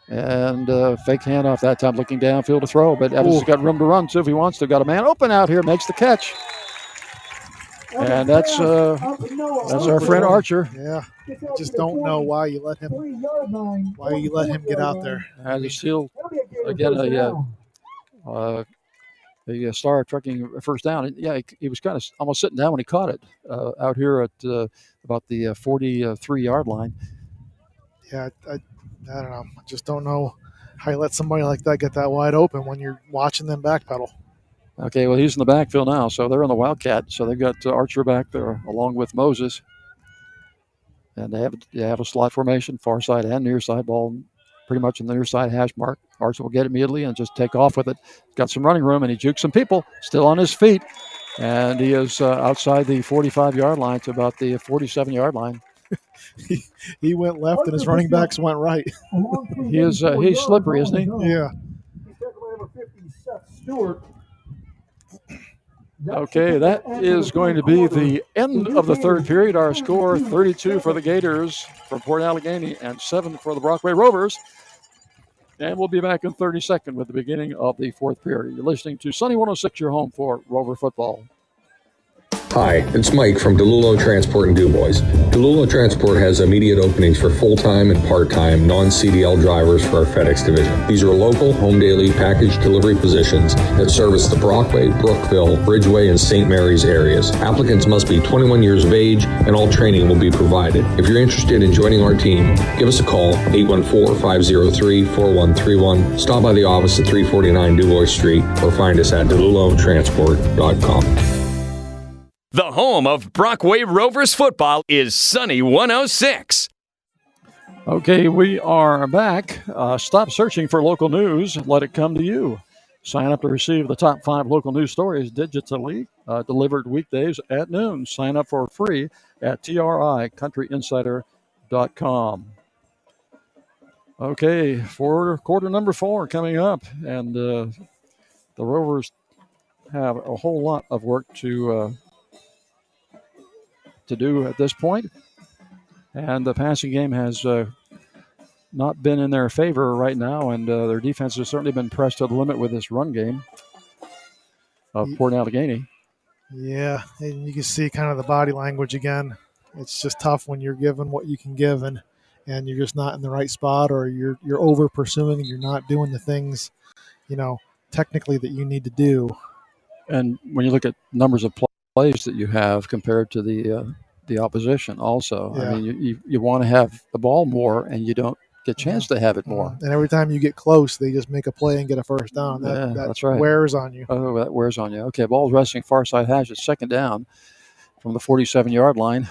And uh, fake handoff that time, looking downfield to throw. But Evans has got room to run too if he wants to. Got a man open out here, makes the catch. And that's uh, that's our friend Archer. Yeah, just don't know why you let him why you let him get out there. And he's still again a uh, uh, a Star Trucking first down. Yeah, he, he was kind of almost sitting down when he caught it uh, out here at uh, about the uh, 43 yard line. Yeah, I, I, I don't know. I just don't know how you let somebody like that get that wide open when you're watching them backpedal. Okay, well, he's in the backfield now, so they're on the Wildcat. So they've got uh, Archer back there along with Moses. and they have they have a slot formation, far side and near side ball, pretty much in the near side hash mark. Arch will get immediately and just take off with it. Got some running room and he jukes some people, still on his feet, and he is uh, outside the 45 yard line to about the 47 yard line. he, he went left and his running backs went right. He is uh, he's slippery, isn't he? Yeah. Stewart. Okay, that is going to be the end of the third period. Our score 32 for the Gators from Port Allegany and 7 for the Brockway Rovers. And we'll be back in 30 seconds with the beginning of the fourth period. You're listening to Sunny 106, your home for Rover football. Hi, it's Mike from DeLulo Transport in DuBois. DeLulo Transport has immediate openings for full-time and part-time non-CDL drivers for our FedEx division. These are local, home daily package delivery positions that service the Brockway, Brookville, Ridgway, and St. Mary's areas. Applicants must be 21 years of age and all training will be provided. If you're interested in joining our team, give us a call 814-503-4131. Stop by the office at 349 DuBois Street or find us at delulotransport.com. The home of Brockway Rovers football is Sunny 106. Okay, we are back. Uh, stop searching for local news. Let it come to you. Sign up to receive the top five local news stories digitally uh, delivered weekdays at noon. Sign up for free at tricountryinsider.com. Okay, for quarter number four coming up, and uh, the Rovers have a whole lot of work to uh, to do at this point. And the passing game has uh, not been in their favor right now, and uh, their defense has certainly been pressed to the limit with this run game of Port Allegany. Yeah, and you can see kind of the body language again. It's just tough when you're given what you can give and and you're just not in the right spot or you're you're over pursuing and you're not doing the things, you know, technically that you need to do. And when you look at numbers of plays that you have compared to the uh, the opposition, also, Yeah. I mean, you, you, you want to have the ball mm-hmm. more, and you don't get a chance to have it more. Mm-hmm. And every time you get close, they just make a play and get a first down. That, Yeah, that that's right. wears on you. Oh, that wears on you. Okay, ball's resting far side hash. It's second down from the 47 yard line.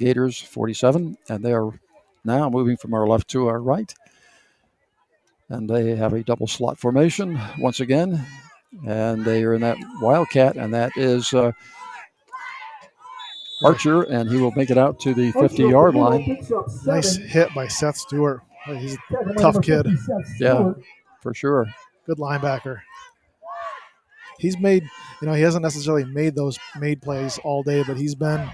Gators 47, and they are now moving from our left to our right. And they have a double slot formation once again. And they are in that Wildcat, and that is uh, Archer, and he will make it out to the 50 yard line. Nice hit by Seth Stewart. He's a tough kid. Yeah, for sure. Good linebacker. He's made, you know, he hasn't necessarily made those made plays all day, but he's been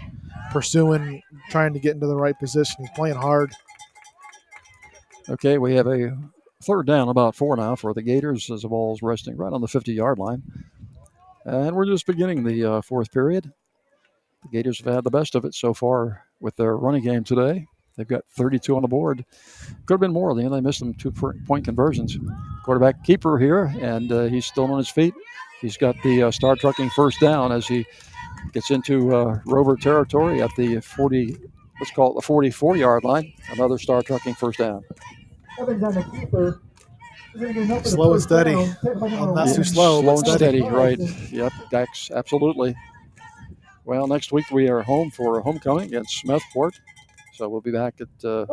pursuing, trying to get into the right position. He's playing hard. Okay, we have a third down, about four now for the Gators as the ball's resting right on the 50 yard line. And we're just beginning the uh, fourth period. The Gators have had the best of it so far with their running game today. They've got 32 on the board. Could have been more. They they missed some two point conversions. Quarterback keeper here, and uh, he's still on his feet. He's got the uh, Star Trucking first down as he gets into uh, Rover territory at the 40, let's call it the 44 yard line. Another Star Trucking first down. Evans on the keeper. He's gonna get enough for the Slow and steady. down. Take Not a too slow, Slow and steady, steady. right. Yep, Dax, absolutely. Well, next week we are home for a homecoming against Smethport. So we'll be back at uh,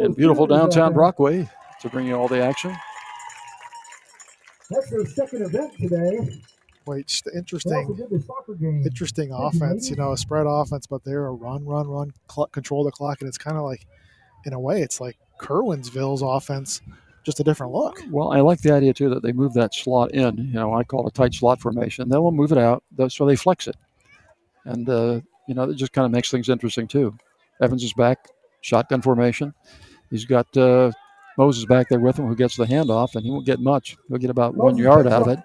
in beautiful downtown Brockway to bring you all the action. That's their second event today. Wait, just They also interesting, did the soccer game. interesting offense. You know, a spread offense, but they're a run, run, run, cl- control the clock, and it's kind of like, in a way, it's like Curwensville's offense, just a different look. Well, I like the idea too that they move that slot in. You know, I call it a tight slot formation. Then we'll move it out, so they flex it, and uh, you know, it just kind of makes things interesting too. Evans is back, shotgun formation. He's got uh, Moses back there with him, who gets the handoff, and he won't get much. He'll get about one Moses yard out of it.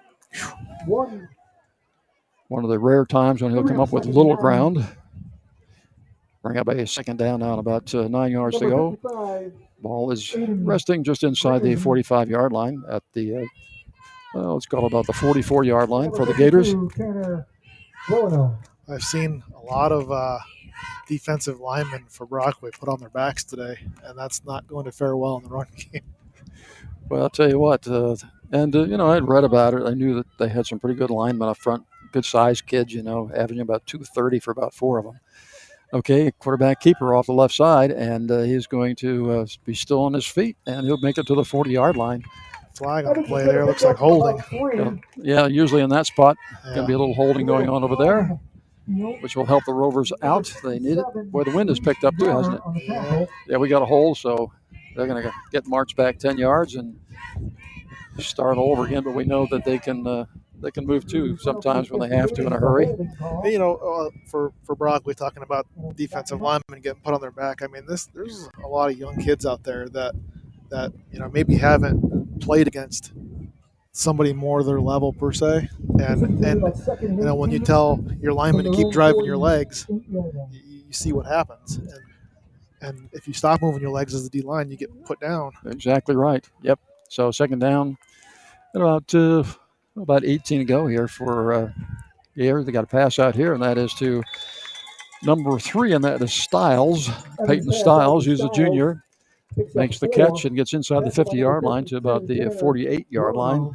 One. One of the rare times when he'll come up with little ground. Bring up a second down now, about uh, nine yards to go. Number 55. Ball is resting just inside the 45 yard line at the, uh, well, let's call it about the 44 yard line for the Gators. Number 52, Tanner Roanoke. I've seen a lot of uh, defensive linemen for Brockway put on their backs today, and that's not going to fare well in the run game. Well, I'll tell you what, uh, and, uh, you know, I'd read about it. I knew that they had some pretty good linemen up front, good sized kids, you know, averaging about 230 for about four of them. Okay, quarterback keeper off the left side, and uh, he's going to uh, be still on his feet, and he'll make it to the 40 yard line. Flag on the play there. Looks like holding. Yeah, yeah, usually in that spot, Yeah. going to be a little holding going on over there, which will help the Rovers out. They need it. Boy, the wind has picked up too, hasn't it? Yeah, we got a hole, so they're going to get marched back 10 yards and start all over again. But we know that they can uh, they can move too sometimes when they have to in a hurry. You know, uh, for for Brockway, talking about defensive linemen getting put on their back. I mean, this there's a lot of young kids out there that that you know maybe haven't played against somebody more their level per se, and and you know when you tell your lineman to keep driving your legs, you, you see what happens. And, and if you stop moving your legs as the D line, you get put down. Exactly right. Yep. So second down, and about uh, about 18 to go here for uh, here. They got a pass out here, and that is to number three, and that is Styles. Peyton Styles, who's a junior, makes the catch and gets inside the 50 yard line to about the 48 yard line.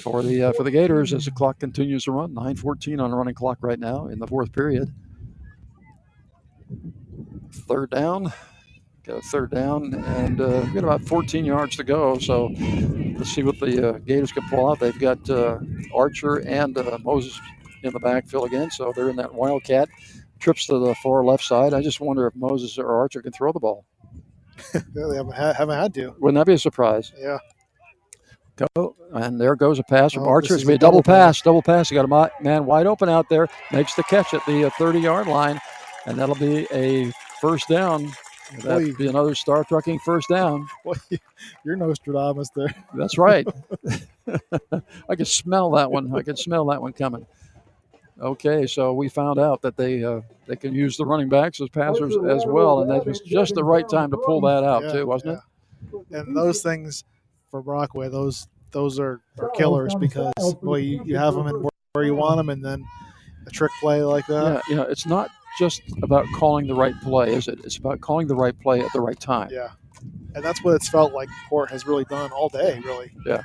For the uh, for the Gators, as the clock continues to run, 9:14 on the running clock right now in the fourth period. Third down, third down, and uh, we've got about 14 yards to go. So let's see what the uh, Gators can pull out. They've got uh, Archer and uh, Moses in the backfield again, so they're in that wildcat. Trips to the far left side. I just wonder if Moses or Archer can throw the ball. They haven't had, haven't had to. Wouldn't that be a surprise? Yeah. Go and there goes a pass from Oh, Archer. It's gonna be a double double pass, double pass. You got a man wide open out there, makes the catch at the 30 yard line, and that'll be a first down. That'll Boy. be another Star Trucking first down. Boy, you're Nostradamus there. That's right. I can smell that one. I can smell that one coming. Okay, so we found out that they uh, they can use the running backs as passers as well, and that was just the right time to pull that out Yeah, too, wasn't it? and those things for Brockway, those those are, are killers because boy, you, you have them in where, where you want them, and then a trick play like that. Yeah, know, it's not just about calling the right play, is it? It's about calling the right play at the right time. Yeah, and that's what it's felt like. Port has really done all day, really. Yeah.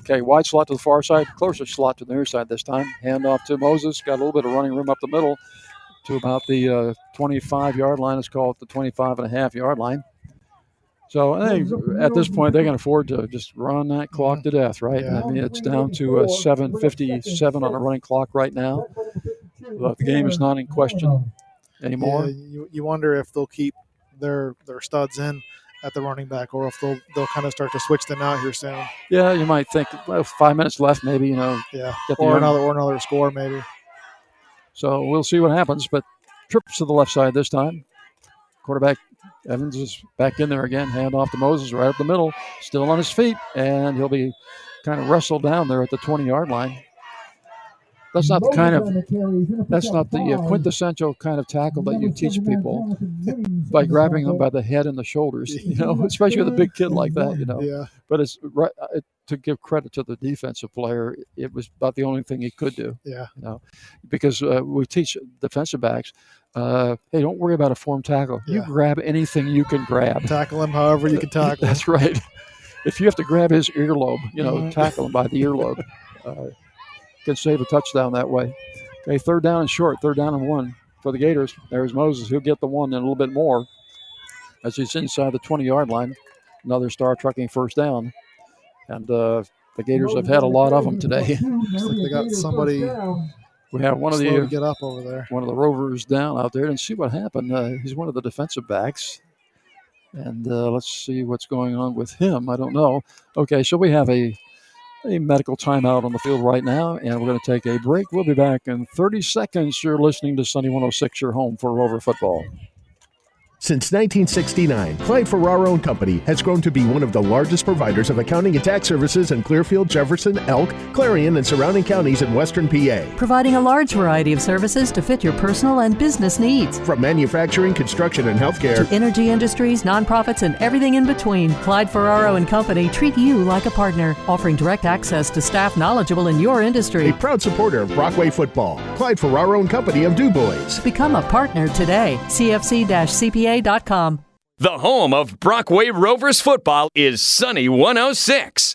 Okay, wide slot to the far side, closer slot to the near side this time. Hand off to Moses. Got a little bit of running room up the middle to about the uh, 25 yard line. Let's the 25 and a half yard line. So I think at this point they can afford to just run that clock to death, right? I mean, it's down to uh, 7:57 on the running clock right now. The game is not in question anymore. Yeah, you, you wonder if they'll keep their their studs in at the running back, or if they'll they'll kind of start to switch them out here soon. Yeah, you might think, well, five minutes left, maybe, you know. Yeah, get or another or another score maybe. So we'll see what happens. But trips to the left side this time. Quarterback Evans is back in there again. Hand off to Moses right up the middle. Still on his feet. And he'll be kind of wrestled down there at the 20 yard line. That's not the kind of that's not the uh, quintessential kind of tackle that you teach people by grabbing them by the head and the shoulders, you know, especially with a big kid like that, you know. Yeah. But it's right uh, to give credit to the defensive player. It was about the only thing he could do. Yeah. You know, because uh, we teach defensive backs, uh, hey, don't worry about a form tackle. You grab anything you can grab. Tackle him however you can tackle. That's right. If you have to grab his earlobe, you know, Mhm. tackle him by the earlobe. Can save a touchdown that way. Okay, third down and short, third down and one for the Gators. There's Moses. He'll get the one and a little bit more as he's inside the 20 yard line. Another Star Trucking first down. And uh, the Gators have had a lot of them today. Looks like they got somebody We have one of the get up over there. one of the Rovers down out there and see what happened. Uh, he's one of the defensive backs, and uh, let's see what's going on with him. I don't know. Okay, so we have a a medical timeout on the field right now, and we're going to take a break. We'll be back in 30 seconds. You're listening to Sunny 106, your home for Rover football. Since 1969, Clyde Ferraro and Company has grown to be one of the largest providers of accounting and tax services in Clearfield, Jefferson, Elk, Clarion, and surrounding counties in western PA. Providing a large variety of services to fit your personal and business needs. From manufacturing, construction, and healthcare, To energy industries, nonprofits, and everything in between, Clyde Ferraro and Company treat you like a partner, offering direct access to staff knowledgeable in your industry. a proud supporter of Brockway football. Clyde Ferraro and Company of DuBois. Become a partner today. CFC-CPA.com. The home of Brockway Rovers football is Sunny 106.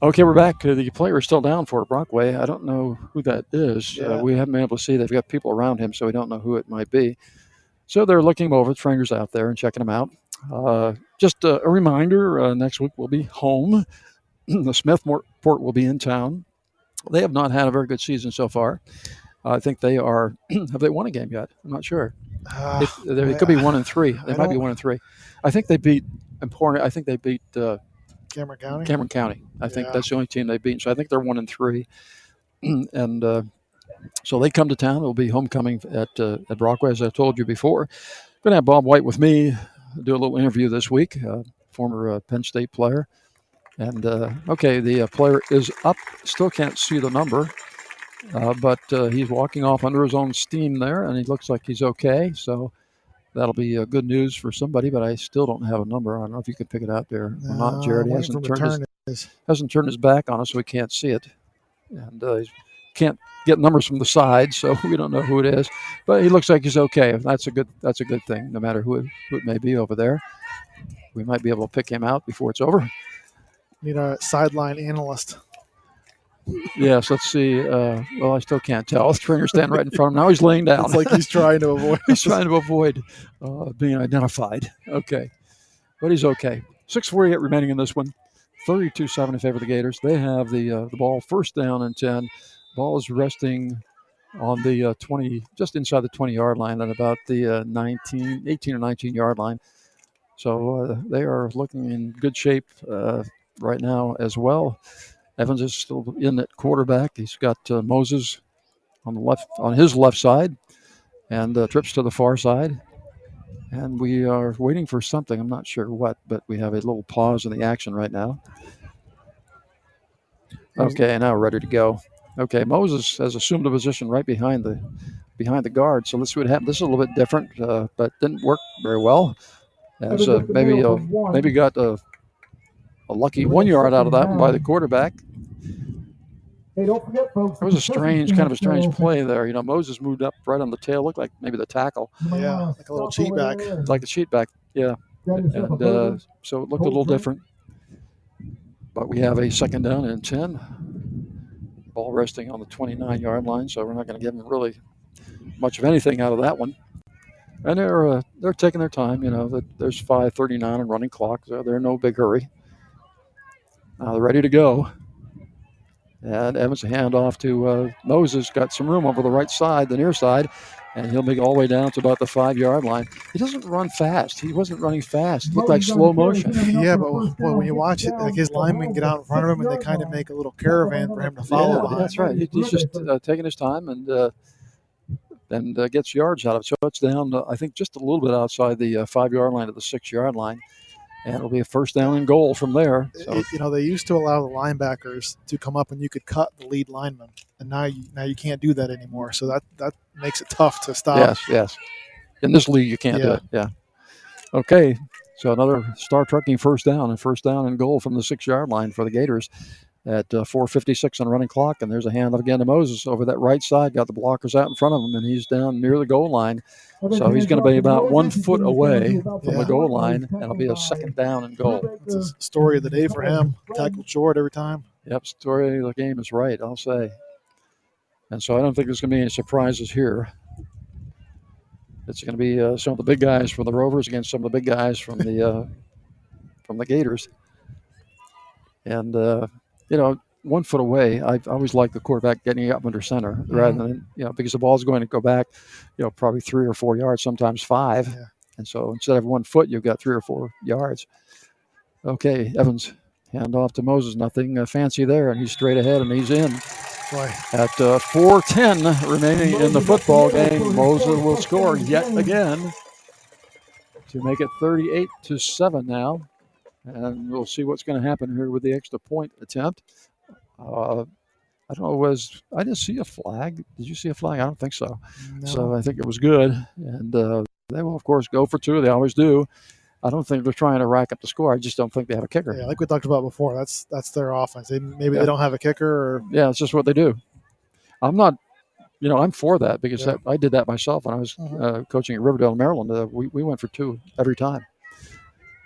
Okay, we're back. Uh, the player is still down for Brockway. I don't know who that is. Yeah. Uh, we haven't been able to see. They've got people around him, so we don't know who it might be. So they're looking him over, trainers out there, and checking him out. Uh, just uh, a reminder: uh, next week we'll be home. the Smethport will be in town. They have not had a very good season so far. I think they are. have they won a game yet? I'm not sure. Uh, It, they could be one and three. They I might be one and three. I think they beat important. I think they beat uh, Cameron County. Cameron County. I think that's the only team they've beaten. So I think they're one and three. and uh, so they come to town. It'll be homecoming at uh, at Brockway, as I told you before. Going to have Bob White with me. Do a little interview this week. Uh, former uh, Penn State player. And uh, okay, the uh, player is up. Still can't see the number, uh, but uh, he's walking off under his own steam there, and he looks like he's okay. So that'll be uh, good news for somebody. But I still don't have a number. I don't know if you can pick it out there or not, No, Jared. He hasn't turned his, hasn't turned his back on us, so we can't see it, and uh, he can't get numbers from the side, so we don't know who it is. But he looks like he's okay. That's a good. That's a good thing, no matter who it, who it may be over there. We might be able to pick him out before it's over. Need a sideline analyst. Yes, let's see. Uh, well, I still can't tell. Trainer standing right in front of him. Now he's laying down. It's like he's trying to avoid. he's trying to avoid uh, being identified. Okay. But he's okay. 648 remaining in this one. 32 7 in favor of the Gators. They have the uh, the ball first down and 10. Ball is resting on the uh, 20, just inside the 20 yard line at about the uh, 19, 18 or 19 yard line. So uh, they are looking in good shape uh, right now as well. Evans is still in at quarterback. He's got uh, Moses on the left on his left side, and uh, trips to the far side. And we are waiting for something. I'm not sure what, but we have a little pause in the action right now. Okay, now we're ready to go. Okay, Moses has assumed a position right behind the behind the guard. So let's see what happens. This is a little bit different, uh, but didn't work very well. As uh, maybe uh, maybe got a, a lucky one yard out of that one by the quarterback. Hey, don't forget, folks. It was a strange, kind of a strange play there. You know, Moses moved up right on the tail, looked like maybe the tackle, Yeah, like a little cheat back. like a cheat back. Yeah, and uh, so it looked a little different. But we have a second down and ten. Ball resting on the 29 yard line, so we're not going to give them really much of anything out of that one. And they're uh, they're taking their time. You know, that there's 5:39 and running clock, so they're in no big hurry. Now they're ready to go. And Evans a handoff to uh, Moses. Got some room over the right side, the near side, and he'll make it all the way down to about the five yard line. He doesn't run fast. He wasn't running fast. It looked like slow motion. Yeah, but boy, when you watch it, like his linemen get out in front of him and they kind of make a little caravan for him to follow Yeah, behind. that's right. He- he's just uh, taking his time and uh, and uh, gets yards out of it. So it's down, uh, I think, just a little bit outside the uh, five yard line to the six yard line, and it'll be a first down and goal from there. So It- you know, they used to allow the linebackers to come up and you could cut the lead lineman, and now you now you can't do that anymore. So that that makes it tough to stop. yes, yes, in this league you can't do Yeah. it. Yeah. Okay. So another Star Trucking first down and first down and goal from the six yard line for the Gators at uh, 4:56 on the running clock, and there's a handoff again to Moses over that right side. Got the blockers out in front of him, and he's down near the goal line. So he's going to be about one foot away from the goal line, and it'll be a second down and goal. It's a story of the day for him. Tackle short every time. Yep, story of the game is right, I'll say. And so I don't think there's going to be any surprises here. It's going to be uh, some of the big guys from the Rovers against some of the big guys from the uh, from the Gators. And uh, you know, one foot away, I I always like the quarterback getting up under center rather than you know because the ball's going to go back, you know, probably three or four yards, sometimes five. And so instead of one foot, you've got three or four yards. Okay, Evans, hand off to Moses. Nothing uh, fancy there, and he's straight ahead, and he's in. Boy. At uh, 4:10 remaining in the football game, Moses will score yet again to make it 38 to seven now, and we'll see what's going to happen here with the extra point attempt. Uh, I don't know. Was I didn't see a flag? Did you see a flag? I don't think so. So I think it was good, and uh, they will of course go for two. They always do. I don't think they're trying to rack up the score. I just don't think they have a kicker. Yeah, like we talked about before, that's that's their offense. They, maybe Yeah. they don't have a kicker, or Yeah, it's just what they do. I'm not, you know, I'm for that because Yeah. that, I did that myself when I was Mhm. uh, coaching at Riverdale, Maryland. Uh, we, we went for two every time.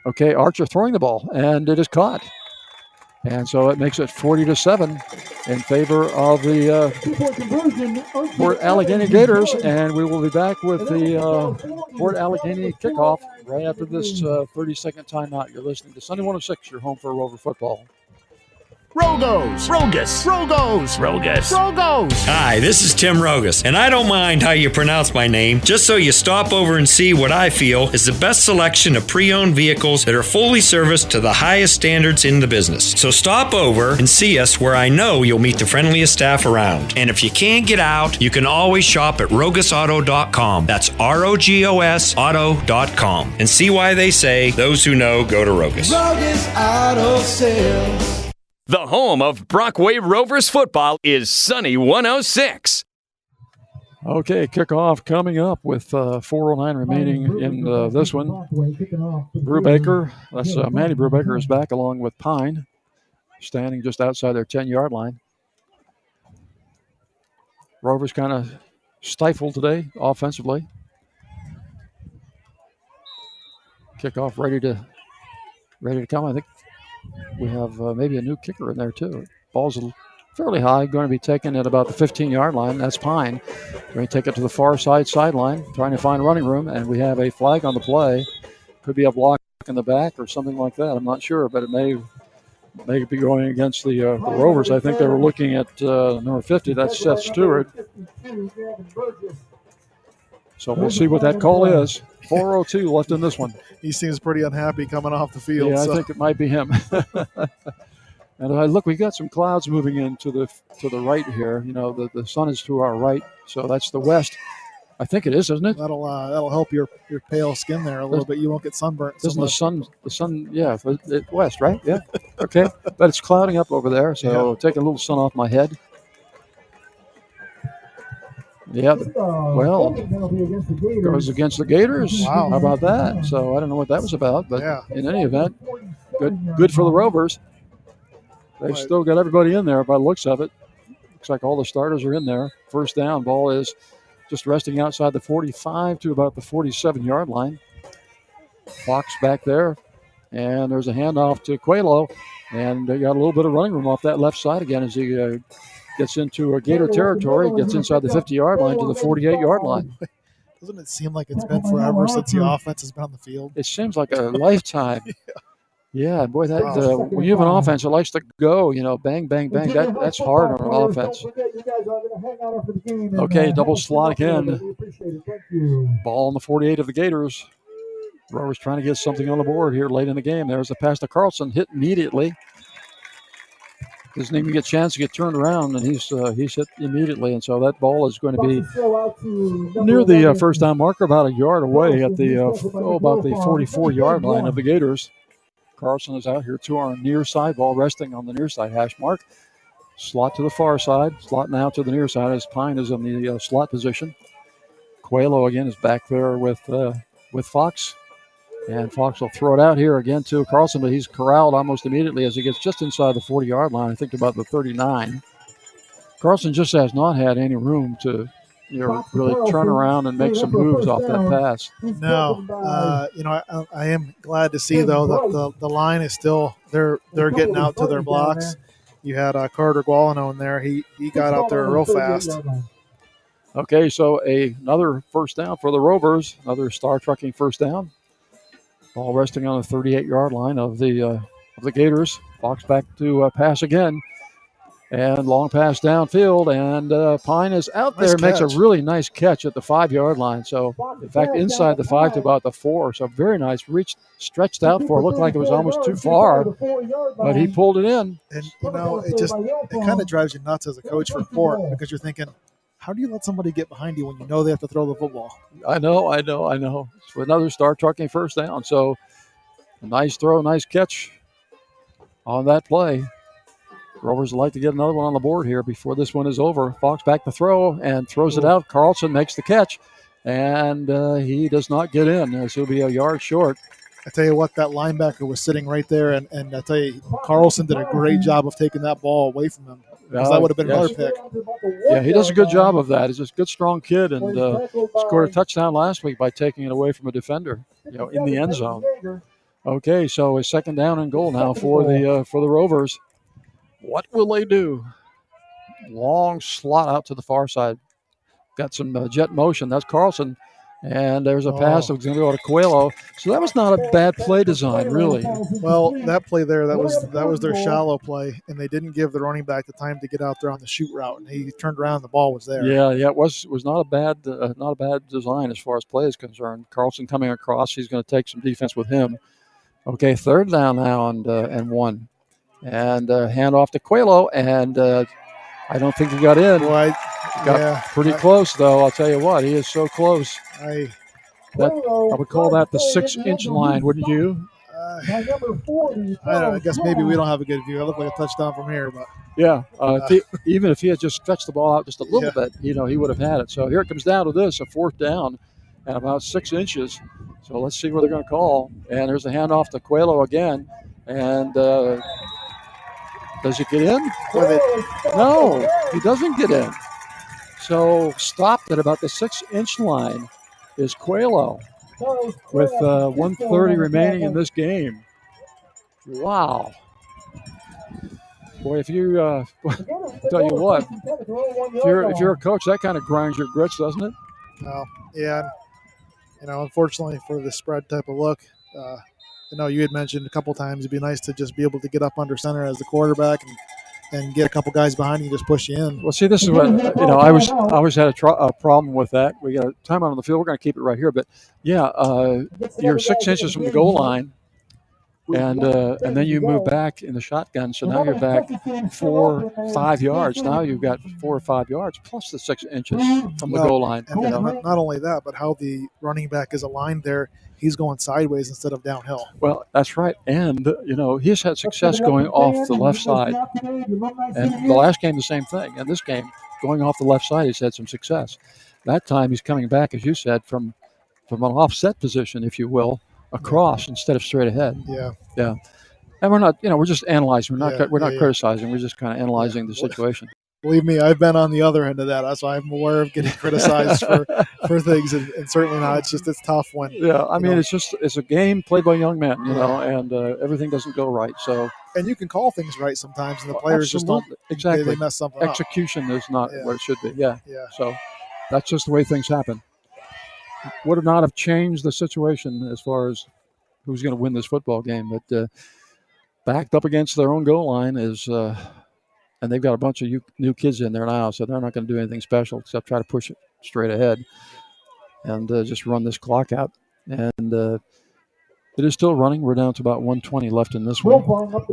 Okay, Archer throwing the ball, and it is caught. And so it makes it 40 to 7 in favor of the uh, Port Allegany Gators. And we will be back with the uh, Port Allegany kickoff right after this uh, 30 second timeout. You're listening to Sunny 106, your home for Rover football. Rogos. Rogus. Rogos. Rogus. Rogos. Hi, this is Tim Rogus, and I don't mind how you pronounce my name, just so you stop over and see what I feel is the best selection of pre owned vehicles that are fully serviced to the highest standards in the business. So stop over and see us where I know you'll meet the friendliest staff around. And if you can't get out, you can always shop at rogusauto.com. That's R O G O S auto.com. And see why they say those who know go to Rogus. Rogus Auto Sales. The home of Brockway Rovers football is Sunny 106. Okay, kickoff coming up with uh, 409 remaining in uh, this one. Brubaker, that's uh, Manny Brubaker is back along with Pine, standing just outside their 10 yard line. Rovers kind of stifled today offensively. Kickoff ready to ready to come. I think we have uh, maybe a new kicker in there too. Ball's fairly high, going to be taken at about the 15 yard line. That's Pine. Going to take it to the far side sideline, trying to find running room, and we have a flag on the play. Could be a block in the back or something like that. I'm not sure, but it may may be going against the, uh, the Rovers. I think they were looking at uh, number 50. That's Seth Stewart. So we'll see what that call is. 402 left in this one. He seems pretty unhappy coming off the field. Yeah, so. I think it might be him. and I look, we've got some clouds moving in to the to the right here. You know, the, the sun is to our right, so that's the west. I think it is, isn't it? That'll uh, that'll help your, your pale skin there a little bit. You won't get sunburnt. So Isn't the sun the sun? Yeah, west, right? Yeah. Okay, but it's clouding up over there, so take a little sun off my head. Yeah. Well, goes against the Gators. Wow. How about that? So I don't know what that was about, but Yeah. in any event, good good for the Rovers. They've Right. still got everybody in there by the looks of it. Looks like all the starters are in there. First down ball is just resting outside the 45 to about the 47 yard line. Fox back there, and there's a handoff to Coelho, and they got a little bit of running room off that left side again as he uh, gets into a Gator territory, gets inside the 50 yard line to the 48 yard line. Doesn't it seem like it's been forever since the offense has been on the field? It seems like a lifetime. Yeah, boy, that uh, when you have an offense that likes to go, you know, bang, bang, bang, that, that's hard on an offense. Okay, double slot again. Ball on the 48 of the Gators. Rovers trying to get something on the board here late in the game. There's a pass to Carlson, hit immediately. Doesn't even get a chance to get turned around, and he's uh, he's hit immediately, and so that ball is going to be near the uh, first down marker, about a yard away at the uh, oh, about the 44 yard line of the Gators. Carlson is out here to our near side ball, resting on the near side hash mark. Slot to the far side, slot now to the near side as Pine is in the uh, slot position. Coelho again is back there with uh, with Fox, and Fox will throw it out here again to Carlson, but he's corralled almost immediately as he gets just inside the 40 yard line. I think about the 39. Carlson just has not had any room to you know really turn around and make some moves off that pass. No, uh, you know, I, I am glad to see though that the, the line is still they're they're getting out to their blocks. You had uh, Carter Gualino in there. He he got out there real fast. Okay, so a, another first down for the Rovers, another star trucking first down. Ball resting on the 38 yard line of the uh, of the Gators. Fox back to uh, pass again, and long pass downfield, and uh, Pine is out Nice there, makes a really nice catch at the five yard line. So, in fact, inside the five to about the four. So very nice, reached stretched out for it. Looked like it was almost too far, but he pulled it in. And you know, it just it kind of drives you nuts as a coach for Port because you're thinking, how do you let somebody get behind you when you know they have to throw the football? I know, I know, I know. It's another star trucking first down. So a nice throw, nice catch on that play. Rovers would like to get another one on the board here before this one is over. Fox back to throw and throws it out. Carlson makes the catch, and uh, he does not get in as he'll be a yard short. I tell you what, that linebacker was sitting right there, and, and I tell you, Carlson did a great job of taking that ball away from him. 'Cause Uh, that would have been yes. another pick. Yeah, he does a good job of that. He's a good, strong kid, and uh, scored a touchdown last week by taking it away from a defender, you know, in the end zone. Okay, so a second down and goal now for the uh, for the Rovers. What will they do? Long slot out to the far side. Got some uh, jet motion. That's Carlson. And there's a pass Oh. that's going to go to Coelho. So that was not a bad play design, really. Well, that play there, that was that was their shallow play, and they didn't give the running back the time to get out there on the shoot route, and he turned around, and the ball was there. Yeah, yeah, it was was not a bad uh, not a bad design as far as play is concerned. Carlson coming across, he's going to take some defense with him. Okay, third down now and uh, and one, and uh, hand off to Coelho, and uh, I don't think he got in. Boy, I- got yeah, pretty I- close though. I'll tell you what, he is so close. I That I would call that the six inch line, wouldn't you? I don't. I guess maybe we don't have a good view. I look like a touchdown from here, but Yeah, uh, if he, even if he had just stretched the ball out just a little Yeah. bit, you know, he would have had it. So here it comes down to this: a fourth down and about six inches. So let's see what they're going to call. And there's a handoff to Coelho again, and uh, does he get in? No, he doesn't get in. So stopped at about the six-inch line is Coelho with uh, 130 remaining in this game. Wow. Boy, if you uh, tell you what, if you're if you're a coach, that kind of grinds your grits, doesn't it? no, yeah, you know, unfortunately for the spread type of look, uh, I know you had mentioned a couple times it'd be nice to just be able to get up under center as the quarterback and and get a couple guys behind you and just push you in. Well, see, this is what you know. I was I always had a, tr- a problem with that. We got a timeout on the field. We're going to keep it right here, but yeah, uh, you're six inches from the goal line, and uh, and then you move back in the shotgun. So now you're back four, five yards. Now you've got four or five yards plus the six inches from the Well, goal line. And You know? not, not only that, but how the running back is aligned there, he's going sideways instead of downhill. Well, that's right. And, you know, he's had success going off the left side. And the last game, the same thing. And this game, going off the left side, he's had some success. That time, he's coming back, as you said, from from an offset position, if you will, across instead of straight ahead. Yeah. Yeah. And we're not, you know, we're just analyzing. We're not, Yeah, we're not yeah, yeah. criticizing. We're just kind of analyzing the situation. Believe me, I've been on the other end of that. so I'm aware of getting criticized for, for things, and, and certainly not. It's just it's tough when Yeah, I mean, know, it's just it's a game played by young men, you know, and uh, everything doesn't go right. So and you can call things right sometimes, and the players just don't exactly They, they mess something up. Execution is not Yeah. what it should be. Yeah. Yeah. So that's just the way things happen. Would not have changed the situation as far as who's going to win this football game, but uh, backed up against their own goal line is, uh, and they've got a bunch of new kids in there now, so they're not going to do anything special except try to push it straight ahead and uh, just run this clock out. And uh, it is still running. We're down to about 120 left in this one.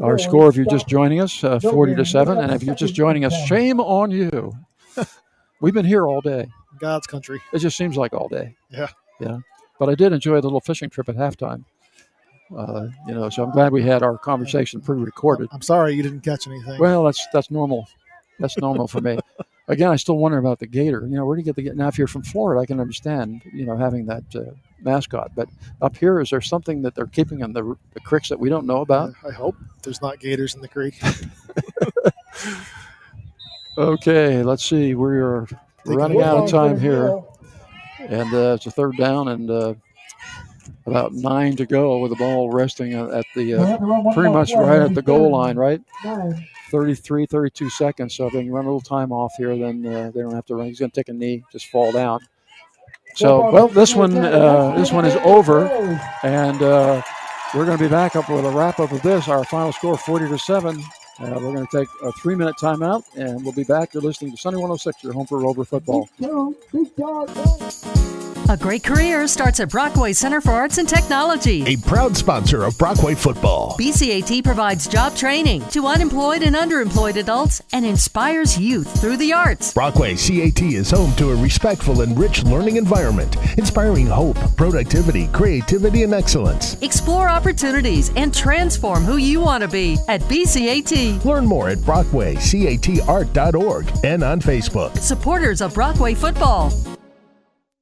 Our score, if you're just joining us, uh, 40 to seven, and if you're just joining us, shame on you. We've been here all day. God's country. It just seems like all day. Yeah. Yeah. But I did enjoy the little fishing trip at halftime. Uh, you know, so I'm glad we had our conversation pre-recorded. I'm sorry you didn't catch anything. Well, that's that's normal. That's normal for me. Again, I still wonder about the gator. You know, where do you get the gator? Now, if you're from Florida, I can understand. You know, having that uh, mascot. But up here, is there something that they're keeping in the, the creeks that we don't know about? I hope there's not gators in the creek. Okay, let's see. We're running out of time here, and uh, it's a third down and uh, about nine to go with the ball resting at the uh, pretty much right at the goal line, right? 33, 32 seconds. So if they can run a little time off here, then uh, they don't have to run. He's going to take a knee, just fall down. So, well, this one, uh, this one is over, and uh, we're going to be back up with a wrap up of this. Our final score, 40 to seven. Uh, we're going to take a three minute timeout, and we'll be back. You're listening to Sunny 106, your home for Rover football. A great career starts at Brockway Center for Arts and Technology. A proud sponsor of Brockway football. BCAT provides job training to unemployed and underemployed adults and inspires youth through the arts. Brockway CAT is home to a respectful and rich learning environment, inspiring hope, productivity, creativity, and excellence. Explore opportunities and transform who you want to be at BCAT. Learn more at brockwaycatart.org and on Facebook. Supporters of Brockway football.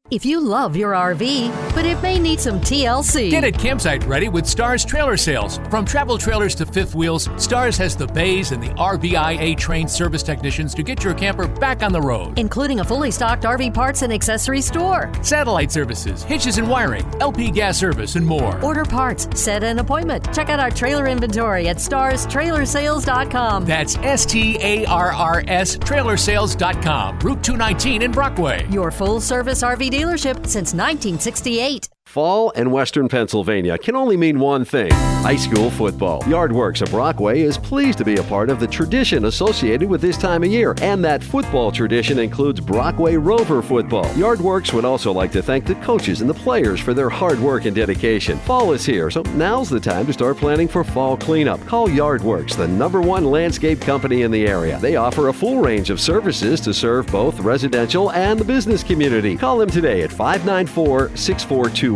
If you love your RV, but it may need some TLC. Get it campsite ready with Starrs Trailer Sales. From travel trailers to fifth wheels, Starrs has the bays and the RVIA trained service technicians to get your camper back on the road. Including a fully stocked RV parts and accessory store. Satellite services, hitches and wiring, LP gas service, and more. Order parts, set an appointment. Check out our trailer inventory at starrstrailersales.com. That's S T A R R S trailersales.com. Route 219 in Brockway. Your full service RV dealership since 1968. Fall and Western Pennsylvania can only mean one thing high school football. Yardworks of Brockway is pleased to be a part of the tradition associated with this time of year, and that football tradition includes Brockway Rover football. Yardworks would also like to thank the coaches and the players for their hard work and dedication. Fall is here, so now's the time to start planning for fall cleanup. Call Yardworks, the number one landscape company in the area. They offer a full range of services to serve both residential and the business community. Call them today at 594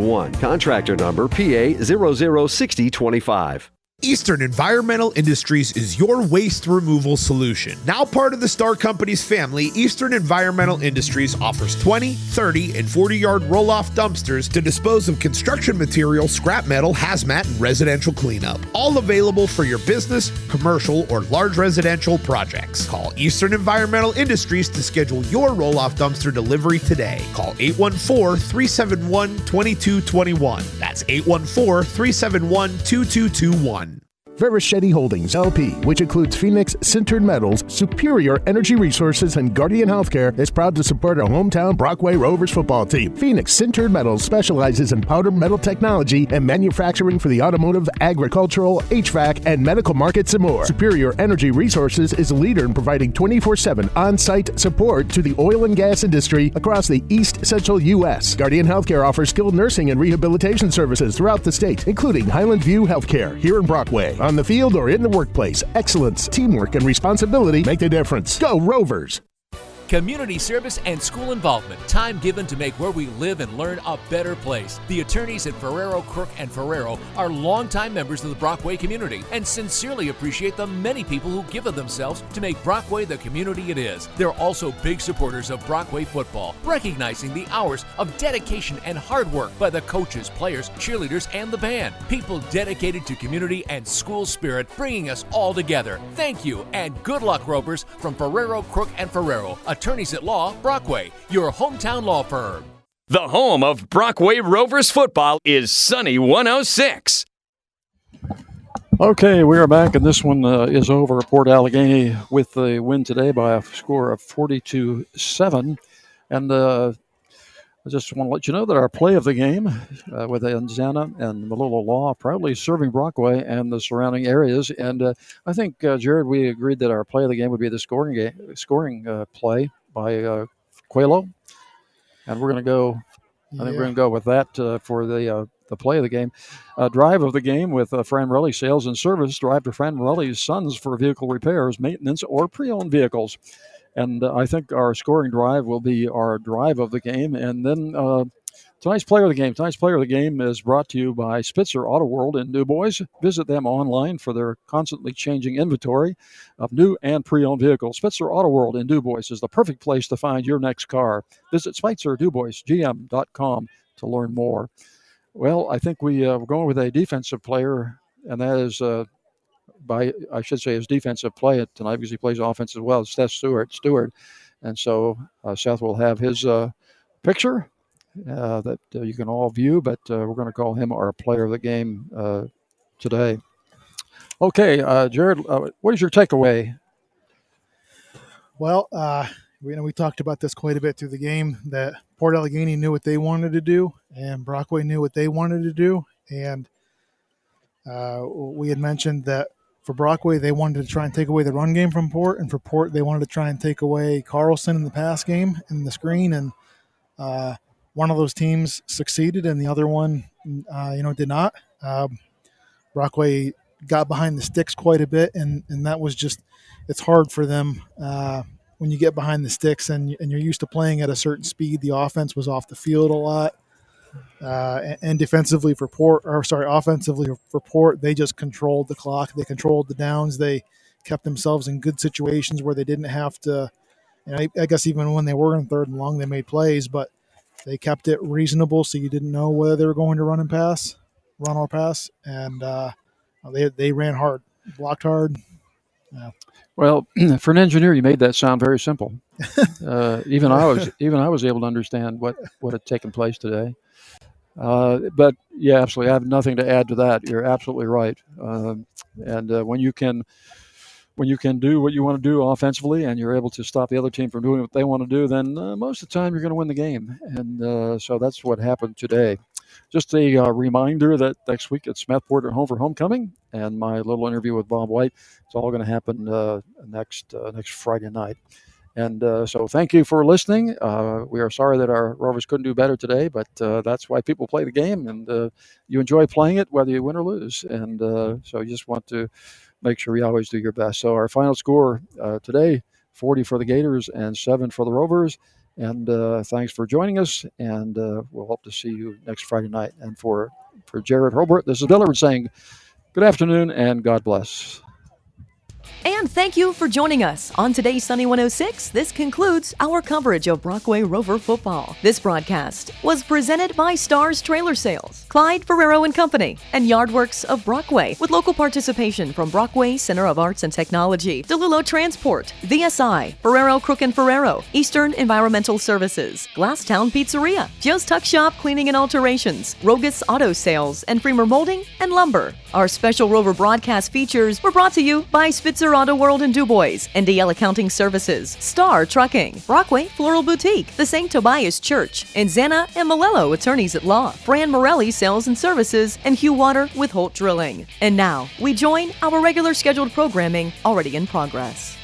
6421. Contractor number PA 006025. Eastern Environmental Industries is your waste removal solution. Now part of the Star Company's family, Eastern Environmental Industries offers 20, 30, and 40 yard roll off dumpsters to dispose of construction material, scrap metal, hazmat, and residential cleanup. All available for your business, commercial, or large residential projects. Call Eastern Environmental Industries to schedule your roll off dumpster delivery today. Call 814 371 2221. That's 814 371 2221. Varischetti Holdings LP, which includes Phoenix Sintered Metals, Superior Energy Resources, and Guardian Healthcare, is proud to support our hometown Brockway Rovers football team. Phoenix Sintered Metals specializes in powder metal technology and manufacturing for the automotive, agricultural, HVAC, and medical markets and more. Superior Energy Resources is a leader in providing 24 7 on site support to the oil and gas industry across the East Central U.S. Guardian Healthcare offers skilled nursing and rehabilitation services throughout the state, including Highland View Healthcare here in Brockway. On the field or in the workplace, excellence, teamwork, and responsibility make the difference. Go Rovers! Community service and school involvement. Time given to make where we live and learn a better place. The attorneys at Ferraro, Crook, and Ferraro are longtime members of the Brockway community and sincerely appreciate the many people who give of themselves to make Brockway the community it is. They're also big supporters of Brockway football, recognizing the hours of dedication and hard work by the coaches, players, cheerleaders, and the band. People dedicated to community and school spirit, bringing us all together. Thank you and good luck, Rovers, from Ferraro, Crook, and Ferraro, attorneys at law, Brockway, your hometown law firm. The home of Brockway Rovers football is Sunny 106. Okay, we are back, and this one uh, is over. Port Allegany with the win today by a score of 42 7. And uh, I just want to let you know that our play of the game uh, with Anzana and Malolo Law proudly serving Brockway and the surrounding areas. And uh, I think, uh, Jared, we agreed that our play of the game would be the scoring game, scoring uh, play by uh, Coelho. And we're going to go, I think Yeah. we're going to go with that uh, for the uh, the play of the game. Uh, drive of the game with uh, Fran Sales and Service. Drive to Fran Sons for vehicle repairs, maintenance, or pre owned vehicles. And I think our scoring drive will be our drive of the game. And then uh, tonight's player of the game. Tonight's player of the game is brought to you by Spitzer Auto World in DuBois. Visit them online for their constantly changing inventory of new and pre owned vehicles. Spitzer Auto World in Du Bois is the perfect place to find your next car. Visit SpitzerDuboisGM.com to learn more. Well, I think we, uh, we're going with a defensive player, and that is. Uh, by I should say his defensive play tonight because he plays offense as well. Seth Stewart, Stewart, and so uh, Seth will have his uh, picture uh, that uh, you can all view. But we're going to call him our player of the game today. Okay, Jared, what is your takeaway? Well, we, you know, we talked about this quite a bit through the game that Port Allegany knew what they wanted to do, and Brockway knew what they wanted to do. And uh, we had mentioned that for Brockway, they wanted to try and take away the run game from Port, and for Port, they wanted to try and take away Carlson in the pass game in the screen. And uh, one of those teams succeeded, and the other one, uh, you know, did not. Um, Brockway got behind the sticks quite a bit, and and that was just it's hard for them uh, when you get behind the sticks and and you're used to playing at a certain speed. The offense was off the field a lot, uh, and, defensively for Port, or sorry, offensively for Port, they just controlled the clock. They controlled the downs. They kept themselves in good situations where they didn't have to. And I, I guess even when they were in third and long, they made plays, but they kept it reasonable, so you didn't know whether they were going to run and pass, run or pass, and uh, they they ran hard, blocked hard. Yeah. Well, for an engineer, you made that sound very simple. uh, even I was even I was able to understand what what had taken place today. Uh, but yeah, absolutely, I have nothing to add to that. You're absolutely right. Um, and uh, when you can when you can do what you want to do offensively and you're able to stop the other team from doing what they want to do, then uh, most of the time you're going to win the game. And uh, so that's what happened today. Just a uh, reminder that next week at Smethport at home for homecoming, and my little interview with Bob White. It's all going to happen next next Friday night. And uh, so, thank you for listening. Uh, we are sorry that our Rovers couldn't do better today, but uh, that's why people play the game, and uh, you enjoy playing it whether you win or lose. And uh, so, you just want to make sure you always do your best. So, our final score uh, today 40 for the Gators and 7 for the Rovers. And thanks for joining us, and we'll hope to see you next Friday night. And for, for Jared Hurlburt, this is Bill saying good afternoon and God bless. And thank you for joining us on today's Sunny 106. This concludes our coverage of Brockway Rover football. This broadcast was presented by Starrs Trailer Sales, Clyde Ferraro and Company, and Yardworks of Brockway, with local participation from Brockway Center of Arts and Technology, DeLulo Transport, VSI, Ferraro Crook and Ferraro, Eastern Environmental Services, Glasstown Pizzeria, Joe's Tux Shop Cleaning and Alterations, Rogus Auto Sales, and Freemer Molding and Lumber. Our special Rover broadcast features were brought to you by Spitzer Auto World in DuBois, NDL Accounting Services, Star Trucking, Brockway Floral Boutique, the St. Tobias Church, and Zana and Malello Attorneys at Law, Fran Morelli Sales and Services, and Hugh Water with Holt Drilling. And now, we join our regular scheduled programming already in progress.